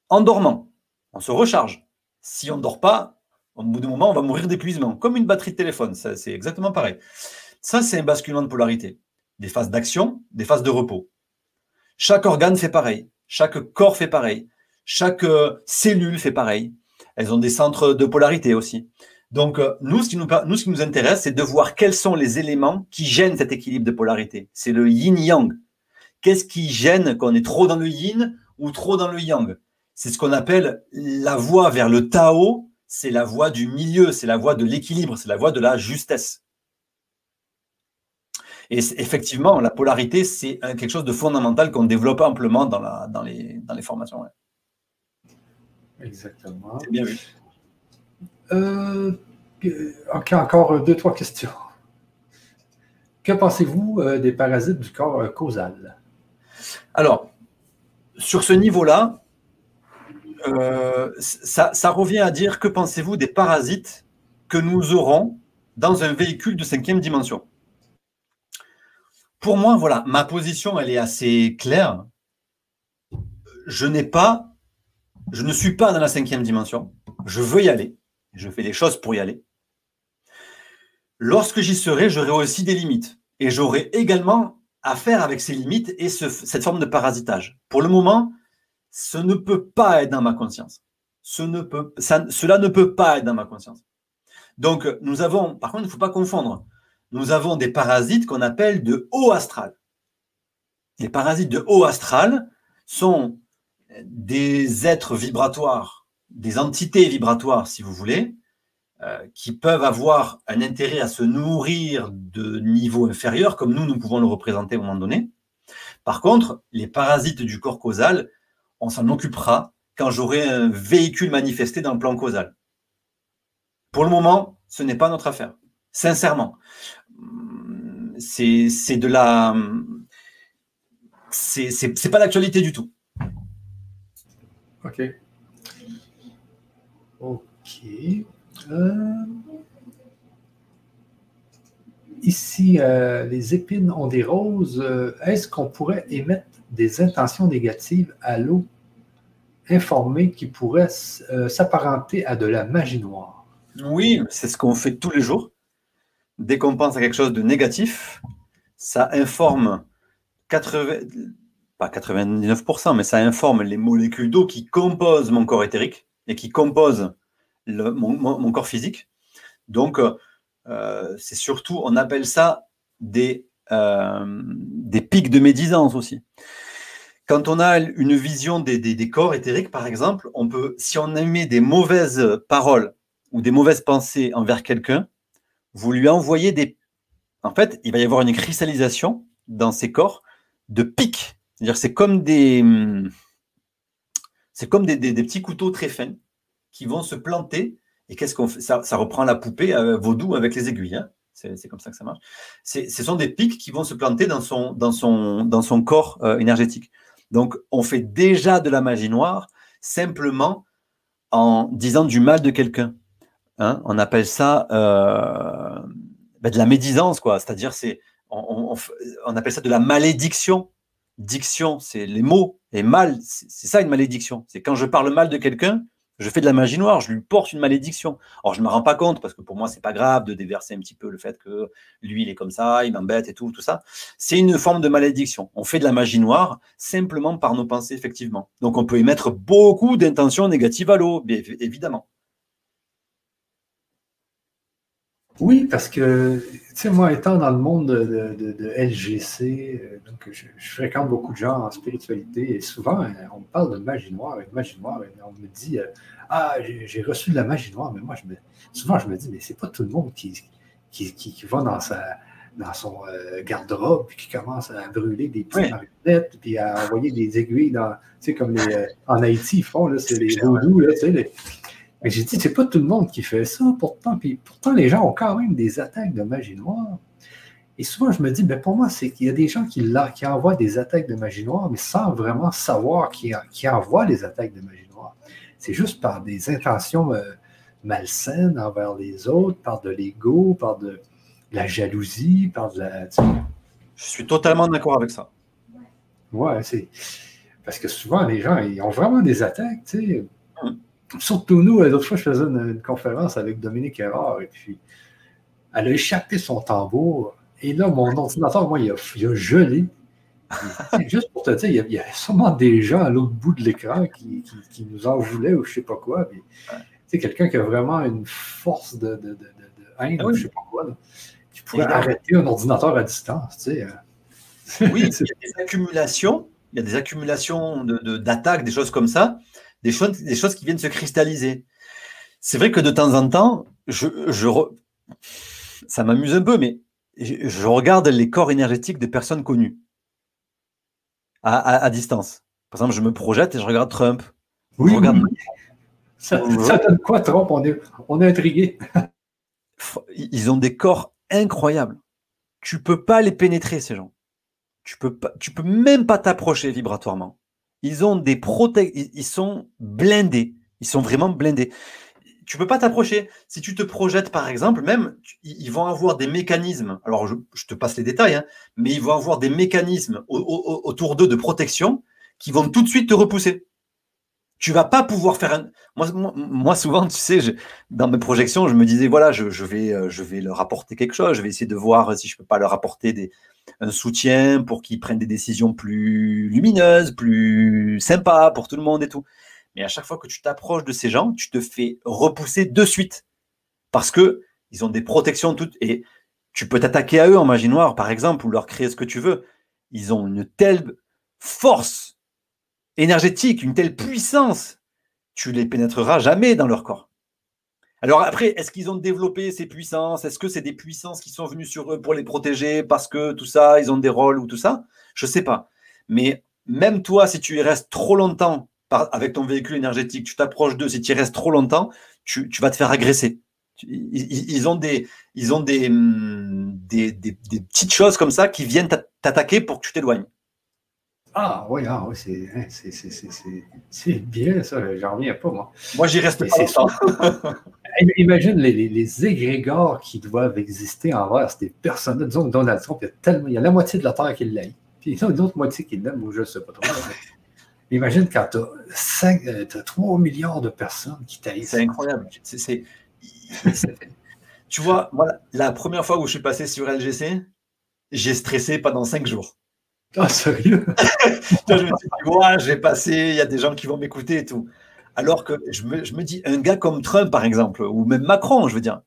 en dormant. On se recharge. Si on ne dort pas, au bout d'un moment, on va mourir d'épuisement, comme une batterie de téléphone. C'est exactement pareil. Ça, c'est un basculement de polarité. Des phases d'action, des phases de repos. Chaque organe fait pareil. Chaque corps fait pareil. Chaque euh, cellule fait pareil. Elles ont des centres de polarité aussi. Donc, euh, nous, ce qui nous, nous, qui nous intéresse, c'est de voir quels sont les éléments qui gênent cet équilibre de polarité. C'est le yin-yang. Qu'est-ce qui gêne qu'on est trop dans le yin ou trop dans le yang? C'est ce qu'on appelle la voie vers le Tao. C'est la voie du milieu, c'est la voie de l'équilibre, c'est la voie de la justesse. Et effectivement, la polarité, c'est quelque chose de fondamental qu'on développe amplement dans, la, dans, les, dans les formations. Exactement. C'est bien vu. Euh, ok, encore deux, trois questions. Que pensez-vous euh, des parasites du corps euh, causal? Alors, sur ce niveau-là, ça, revient à dire que pensez-vous des parasites que nous aurons dans un véhicule de cinquième dimension? Pour moi, voilà, ma position, elle est assez claire. Je n'ai pas je ne suis pas dans la cinquième dimension. Je veux y aller. Je fais des choses pour y aller. Lorsque j'y serai, j'aurai aussi des limites. Et j'aurai également à faire avec ces limites et cette forme de parasitage. Pour le moment, ce ne peut pas être dans ma conscience. Cela ne peut pas être dans ma conscience. Donc, nous avons, par contre, il ne faut pas confondre. Nous avons des parasites qu'on appelle de haut astral. Les parasites de haut astral sont des êtres vibratoires, des entités vibratoires, si vous voulez, euh, qui peuvent avoir un intérêt à se nourrir de niveaux inférieurs, comme nous, nous pouvons le représenter à un moment donné. Par contre, les parasites du corps causal, on s'en occupera quand j'aurai un véhicule manifesté dans le plan causal. Pour le moment, ce n'est pas notre affaire. Sincèrement, c'est de la. C'est pas l'actualité du tout. OK. OK. Euh, ici, euh, les épines ont des roses. Euh, est-ce qu'on pourrait émettre des intentions négatives à l'eau informée qui pourrait s'apparenter à de la magie noire? Oui, c'est ce qu'on fait tous les jours. Dès qu'on pense à quelque chose de négatif, ça informe 80, 99%, mais ça informe les molécules d'eau qui composent mon corps éthérique et qui composent mon, corps physique. Donc, euh, euh, c'est surtout, on appelle ça des, euh, des pics de médisance aussi. Quand on a une vision des, des, corps éthériques, par exemple, on peut, si on émet des mauvaises paroles ou des mauvaises pensées envers quelqu'un, vous lui envoyez des. En fait, il va y avoir une cristallisation dans ces corps de pics. C'est comme des. Petits couteaux très fins qui vont se planter. Et qu'est-ce qu'on fait? Ça, reprend la poupée euh, vaudou avec les aiguilles. Hein. c'est comme ça que ça marche. Ce sont des pics qui vont se planter dans son, corps euh, énergétique. Donc, on fait déjà de la magie noire simplement en disant du mal de quelqu'un. Hein. on appelle ça euh, ben, de la médisance, quoi. C'est-à-dire, c'est on, appelle ça de la malédiction. Diction, c'est les mots. Et mal, c'est ça une malédiction. C'est quand je parle mal de quelqu'un, je fais de la magie noire, je lui porte une malédiction. Alors, je ne me rends pas compte parce que pour moi, c'est pas grave de déverser un petit peu le fait que lui, il est comme ça, il m'embête et tout, tout ça. C'est une forme de malédiction. On fait de la magie noire simplement par nos pensées, effectivement. Donc, on peut y mettre beaucoup d'intentions négatives à l'eau, évidemment. Oui, parce que, tu sais, moi, étant dans le monde de, LGC, euh, donc je, fréquente beaucoup de gens en spiritualité et souvent, euh, on me parle de magie noire, et magie noire, et on me dit euh, Ah, j'ai reçu de la magie noire, mais moi, je me, souvent, je me dis Mais c'est pas tout le monde qui, qui, va dans, sa, dans son garde-robe et qui commence à brûler des petites marionnettes puis à envoyer des aiguilles dans, tu sais, comme les, en Haïti, ils font, là, c'est les vaudous, là, tu sais, les, j'ai dit, c'est pas tout le monde qui fait ça, pourtant. Puis pourtant, les gens ont quand même des attaques de magie noire. Et souvent, je me dis, ben pour moi, c'est qu'il y a des gens qui, qui envoient des attaques de magie noire, mais sans vraiment savoir qui, qui envoient les attaques de magie noire. C'est juste par des intentions euh, malsaines envers les autres, par de l'ego, par de la jalousie, par de la. Je suis totalement d'accord avec ça. Ouais, c'est. Parce que souvent, les gens, ils ont vraiment des attaques, tu sais. Surtout nous, l'autre fois, je faisais une, conférence avec Dominique Erard et puis elle a échappé son tambour. Et là, mon ordinateur, moi, il a, gelé. juste pour te dire, il y, a, sûrement des gens à l'autre bout de l'écran qui, nous en voulaient ou je ne sais pas quoi. C'est quelqu'un qui a vraiment une force de, de, haine ah ou je ne sais pas quoi, qui pourrait arrêter un ordinateur à distance. Euh. Oui, <laughs> il y a des accumulations, il y a des accumulations d'attaques, des choses comme ça des choses, des choses qui viennent se cristalliser. C'est vrai que de temps en temps, je, ça m'amuse un peu, mais je, regarde les corps énergétiques des personnes connues à, distance. Par exemple, je me projette et je regarde Trump. Oui, Ça, donne quoi, Trump? On est, on est intrigué. Ils ont des corps incroyables. Tu peux pas les pénétrer, ces gens. Tu peux, pas, tu peux même pas t'approcher vibratoirement ils sont blindés, ils sont vraiment blindés. Tu peux pas t'approcher. Si tu te projettes, par exemple, même, ils vont avoir des mécanismes. Alors, je, te passe les détails, hein, mais ils vont avoir des mécanismes autour d'eux de protection qui vont tout de suite te repousser. Tu vas pas pouvoir faire un. Moi, souvent, tu sais, dans mes projections, je me disais voilà, je, vais, euh, je vais leur apporter quelque chose. Je vais essayer de voir si je peux pas leur apporter des, un soutien pour qu'ils prennent des décisions plus lumineuses, plus sympas pour tout le monde et tout. Mais à chaque fois que tu t'approches de ces gens, tu te fais repousser de suite parce que ils ont des protections toutes et tu peux t'attaquer à eux en magie noire par exemple ou leur créer ce que tu veux. Ils ont une telle force énergétique, une telle puissance, tu les pénétreras jamais dans leur corps. Alors après, est-ce qu'ils ont développé ces puissances? Est-ce que c'est des puissances qui sont venues sur eux pour les protéger parce que tout ça, ils ont des rôles ou tout ça? Je ne sais pas. Mais même toi, si tu y restes trop longtemps avec ton véhicule énergétique, tu t'approches d'eux, si tu y restes trop longtemps, tu, vas te faire agresser. Ils, ont, des, ils ont des, hum, des, des petites choses comme ça qui viennent t'attaquer pour que tu t'éloignes. Ah oui, ah, oui c'est bien ça, j'en reviens pas, moi. Moi, j'y reste pas <laughs> Imagine les, les, égrégores qui doivent exister envers ces personnes-là. Disons que Donald Trump, il y, a tellement, il y a la moitié de la Terre qui l'aime. Puis il y a une autre moitié qui l'aime, ou je ne sais pas trop. Imagine quand tu as, 3 milliards de personnes qui t'aillent. C'est incroyable. <laughs> tu vois, voilà, la première fois où je suis passé sur LGC, j'ai stressé pendant 5 jours. Ah, sérieux? <laughs> Je me suis dit, je vais passer, il y a des gens qui vont m'écouter et tout. Alors que je me, dis, un gars comme Trump, par exemple, ou même Macron, je veux dire,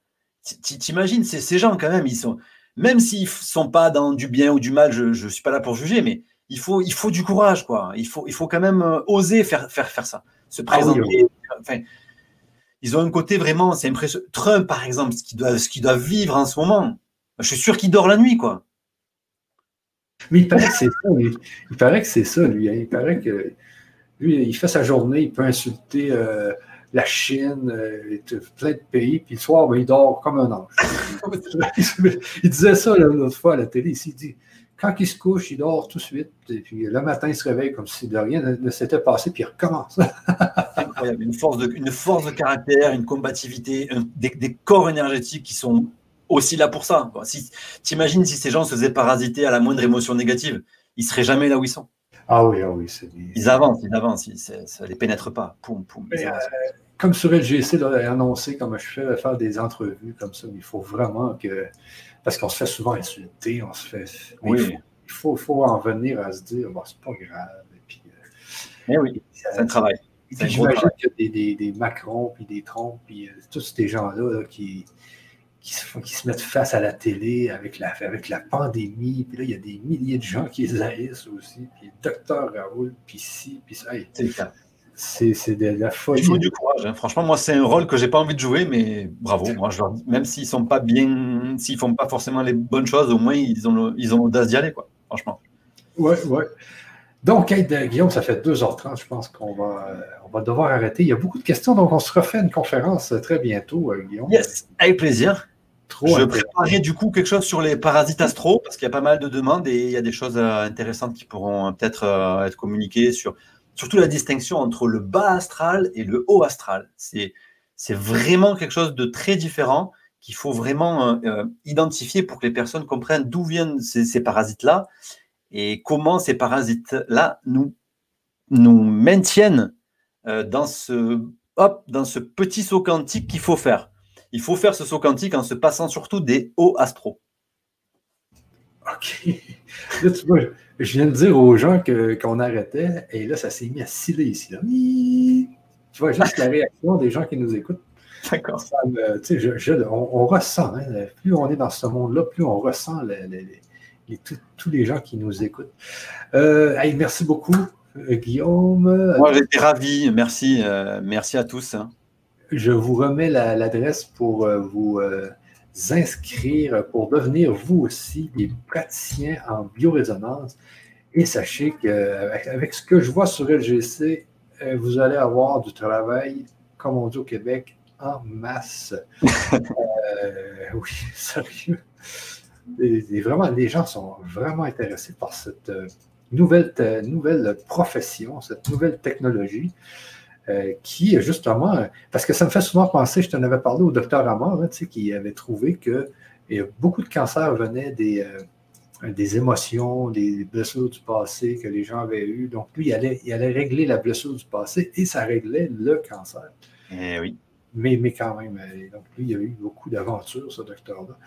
T'imagines, ces gens quand même, ils sont, même s'ils ne sont pas dans du bien ou du mal, je ne suis pas là pour juger, mais il faut, il faut du courage, quoi. Il faut, il faut quand même euh, oser faire, faire, faire ça, se ah présenter. ils ont un côté vraiment, c'est impressionnant. Trump, par exemple, ce qu'il doit vivre en ce moment, je suis sûr qu'il dort la nuit, quoi. Mais il paraît que c'est ça, lui. Il paraît que c'est ça, lui. Hein. Il paraît que lui, il fait sa journée, il peut insulter euh, la Chine, euh, plein de pays, puis le soir, ben, il dort comme un ange. <laughs> il disait ça l'autre fois à la télé. Il dit quand il se couche, il dort tout de suite, et puis le matin, il se réveille comme si de rien ne, s'était passé, puis il recommence. <laughs> Incroyable. Une force, de, une force de caractère, une combativité, des, corps énergétiques qui sont aussi là pour ça. Si, T'imagines si ces gens se faisaient parasiter à la moindre émotion négative, ils seraient jamais là où ils sont. Ah oui, ah oui. Ils avancent, ils avancent, ça ne les pénètre pas. Poum, poum, euh, comme sur LGC a annoncé, comme je fais, faire des entrevues comme ça, il faut vraiment que. Parce qu'on se fait souvent insulter, on se fait. Oui. Il faut, faut, en venir à se dire, bon, c'est pas grave. Et puis, euh, Mais oui, c'est un travail. J'imagine qu'il y a des, des, des, Macron, puis des Trump, puis euh, tous ces gens-là qui, qui, se, qui se mettent face à la télé avec la, avec la pandémie. Puis là, il y a des milliers de gens qui les haïssent aussi. Puis docteur Raoul, puis ci, puis ça. C'est de la folie. Il faut du courage. Hein. Franchement, moi, c'est un rôle que j'ai pas envie de jouer, mais bravo. Moi, je même s'ils sont pas bien, s'ils font pas forcément les bonnes choses, au moins ils ont l'audace d'y aller, quoi. Franchement. Ouais, ouais. Donc, Guillaume, ça fait 2h30. Je pense qu'on va, on va devoir arrêter. Il y a beaucoup de questions, donc on se refait une conférence très bientôt, euh, Guillaume. Yes, avec plaisir. Je préparerai du coup quelque chose sur les parasites astro parce qu'il y a pas mal de demandes et il y a des choses euh, intéressantes qui pourront peut-être euh, être communiquées sur surtout la distinction entre le bas astral et le haut astral. C'est, c'est vraiment quelque chose de très différent qu'il faut vraiment euh, euh, identifier pour que les personnes comprennent d'où viennent ces, parasites-là et comment ces parasites-là nous, nous maintiennent euh, dans, ce, hop, dans ce petit saut quantique qu'il faut faire. Il faut faire ce saut quantique en se passant surtout des hauts astraux. OK. <laughs> Là, tu vois, je viens de dire aux gens qu'on arrêtait, et là, ça s'est mis à sciller ici. Là. Tu vois, juste la réaction des gens qui nous écoutent. D'accord. on, ressent, hein, plus on est dans ce monde-là, plus on ressent les, tous les gens qui nous écoutent. Euh, merci beaucoup, euh, Guillaume. Moi, j'étais ravi. Merci. Euh, merci à tous. Hein. Je vous remets l'adresse pour vous inscrire pour devenir vous aussi des praticiens en biorésonance. Et sachez qu'avec ce que je vois sur LGC, euh, vous allez avoir du travail, comme on dit au Québec, en masse. <laughs> Euh, oui, sérieux. Et, vraiment, les gens sont vraiment intéressés par cette euh, nouvelle, nouvelle profession, cette nouvelle technologie. Euh, qui, justement, parce que ça me fait souvent penser, je t'en avais parlé au docteur Amor, hein, qui avait trouvé que beaucoup de cancers venaient des, euh, des émotions, des blessures du passé que les gens avaient eues. Donc, lui, il allait, il allait régler la blessure du passé et ça réglait le cancer. Eh oui. Mais, mais quand même, euh, donc lui, il a eu beaucoup d'aventures, ce docteur-là.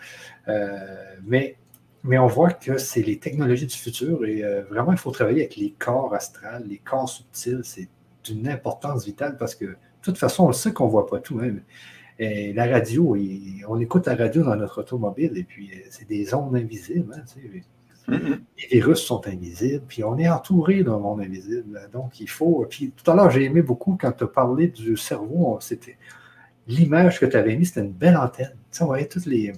mais, mais on voit que c'est les technologies du futur et vraiment, il faut travailler avec les corps astrales, les corps subtils. C'est d'une importance vitale parce que, de toute façon, on sait qu'on ne voit pas tout. Hein, et la radio, on écoute la radio dans notre automobile et puis euh, c'est des ondes invisibles. Hein, mm-hmm. Les virus sont invisibles, puis on est entouré d'un monde invisible. Donc, il faut. Puis tout à l'heure, j'ai aimé beaucoup quand tu as parlé du cerveau. C'était l'image que tu avais mise, c'était une belle antenne. on voyait toutes les,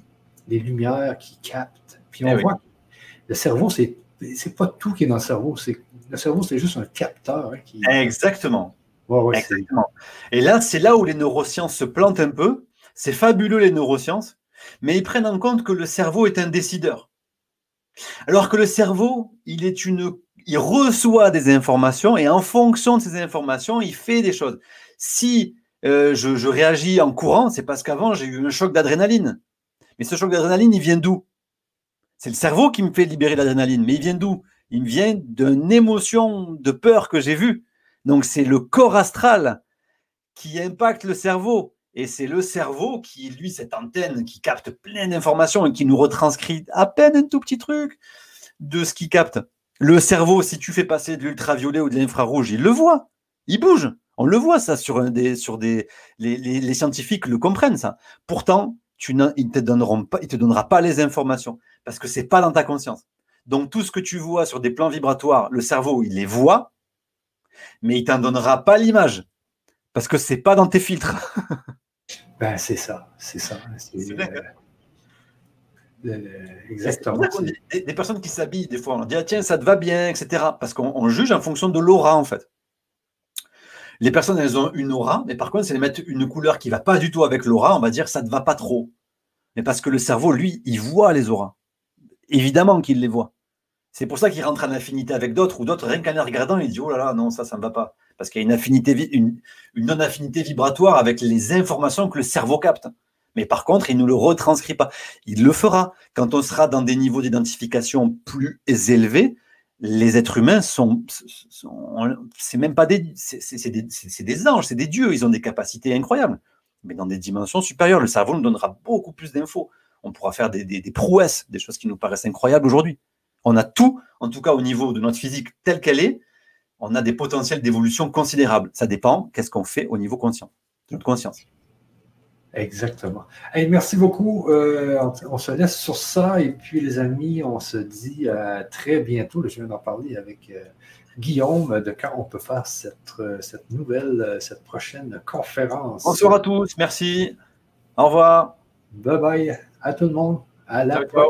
lumières qui captent. Puis on eh voit que le cerveau, c'est c'est pas tout qui est dans le cerveau. C'est le cerveau, c'est juste un capteur. Hein, qui... Exactement. Et là, c'est là où les neurosciences se plantent un peu. C'est fabuleux les neurosciences, mais ils prennent en compte que le cerveau est un décideur. Alors que le cerveau, il est une, il reçoit des informations et en fonction de ces informations, il fait des choses. Si euh, je, je, réagis en courant, c'est parce qu'avant j'ai eu un choc d'adrénaline. Mais ce choc d'adrénaline, il vient d'où? C'est le cerveau qui me fait libérer l'adrénaline, mais il vient d'où? Il vient d'une émotion de peur que j'ai vue. Donc c'est le corps astral qui impacte le cerveau. Et c'est le cerveau qui, lui, cette antenne qui capte plein d'informations et qui nous retranscrit à peine un tout petit truc de ce qu'il capte. Le cerveau, si tu fais passer de l'ultraviolet ou de l'infrarouge, il le voit. Il bouge. On le voit, ça, sur des. Les, scientifiques le comprennent, ça. Pourtant, tu ne te donnera pas les informations parce que ce n'est pas dans ta conscience. Donc, tout ce que tu vois sur des plans vibratoires, le cerveau, il les voit, mais il ne t'en donnera pas l'image parce que ce n'est pas dans tes filtres. <laughs> ben, c'est ça, c'est ça. C'est, exactement. Des, personnes qui s'habillent, des fois, on dit ah, tiens, ça te va bien, etc. Parce qu'on juge en fonction de l'aura, en fait. Les personnes, elles ont une aura, mais par contre, si elles mettent une couleur qui ne va pas du tout avec l'aura, on va dire ça ne va pas trop. Mais parce que le cerveau, lui, il voit les auras. Évidemment qu'il les voit. C'est pour ça qu'il rentre en affinité avec d'autres, ou d'autres, rien qu'en les regardant, il dit Oh là là, non, ça, ça ne va pas. Parce qu'il y a une affinité, une non-affinité vibratoire avec les informations que le cerveau capte. Mais par contre, il ne le retranscrit pas. Il le fera. Quand on sera dans des niveaux d'identification plus élevés, les êtres humains sont, c'est même pas des, c'est des, anges, c'est des dieux. Ils ont des capacités incroyables. Mais dans des dimensions supérieures, le cerveau nous donnera beaucoup plus d'infos. On pourra faire des, des, prouesses, des choses qui nous paraissent incroyables aujourd'hui. On a tout, en tout cas au niveau de notre physique telle qu'elle est, on a des potentiels d'évolution considérables. Ça dépend qu'est-ce qu'on fait au niveau conscient, de notre conscience. Exactement. merci beaucoup. Euh, on, se laisse sur ça et puis les amis, on se dit à très bientôt. Je viens d'en parler avec euh, Guillaume de quand on peut faire cette, euh, cette nouvelle, cette prochaine conférence. Bonsoir à tous, merci. Au revoir. Bye bye à tout le monde. À la prochaine.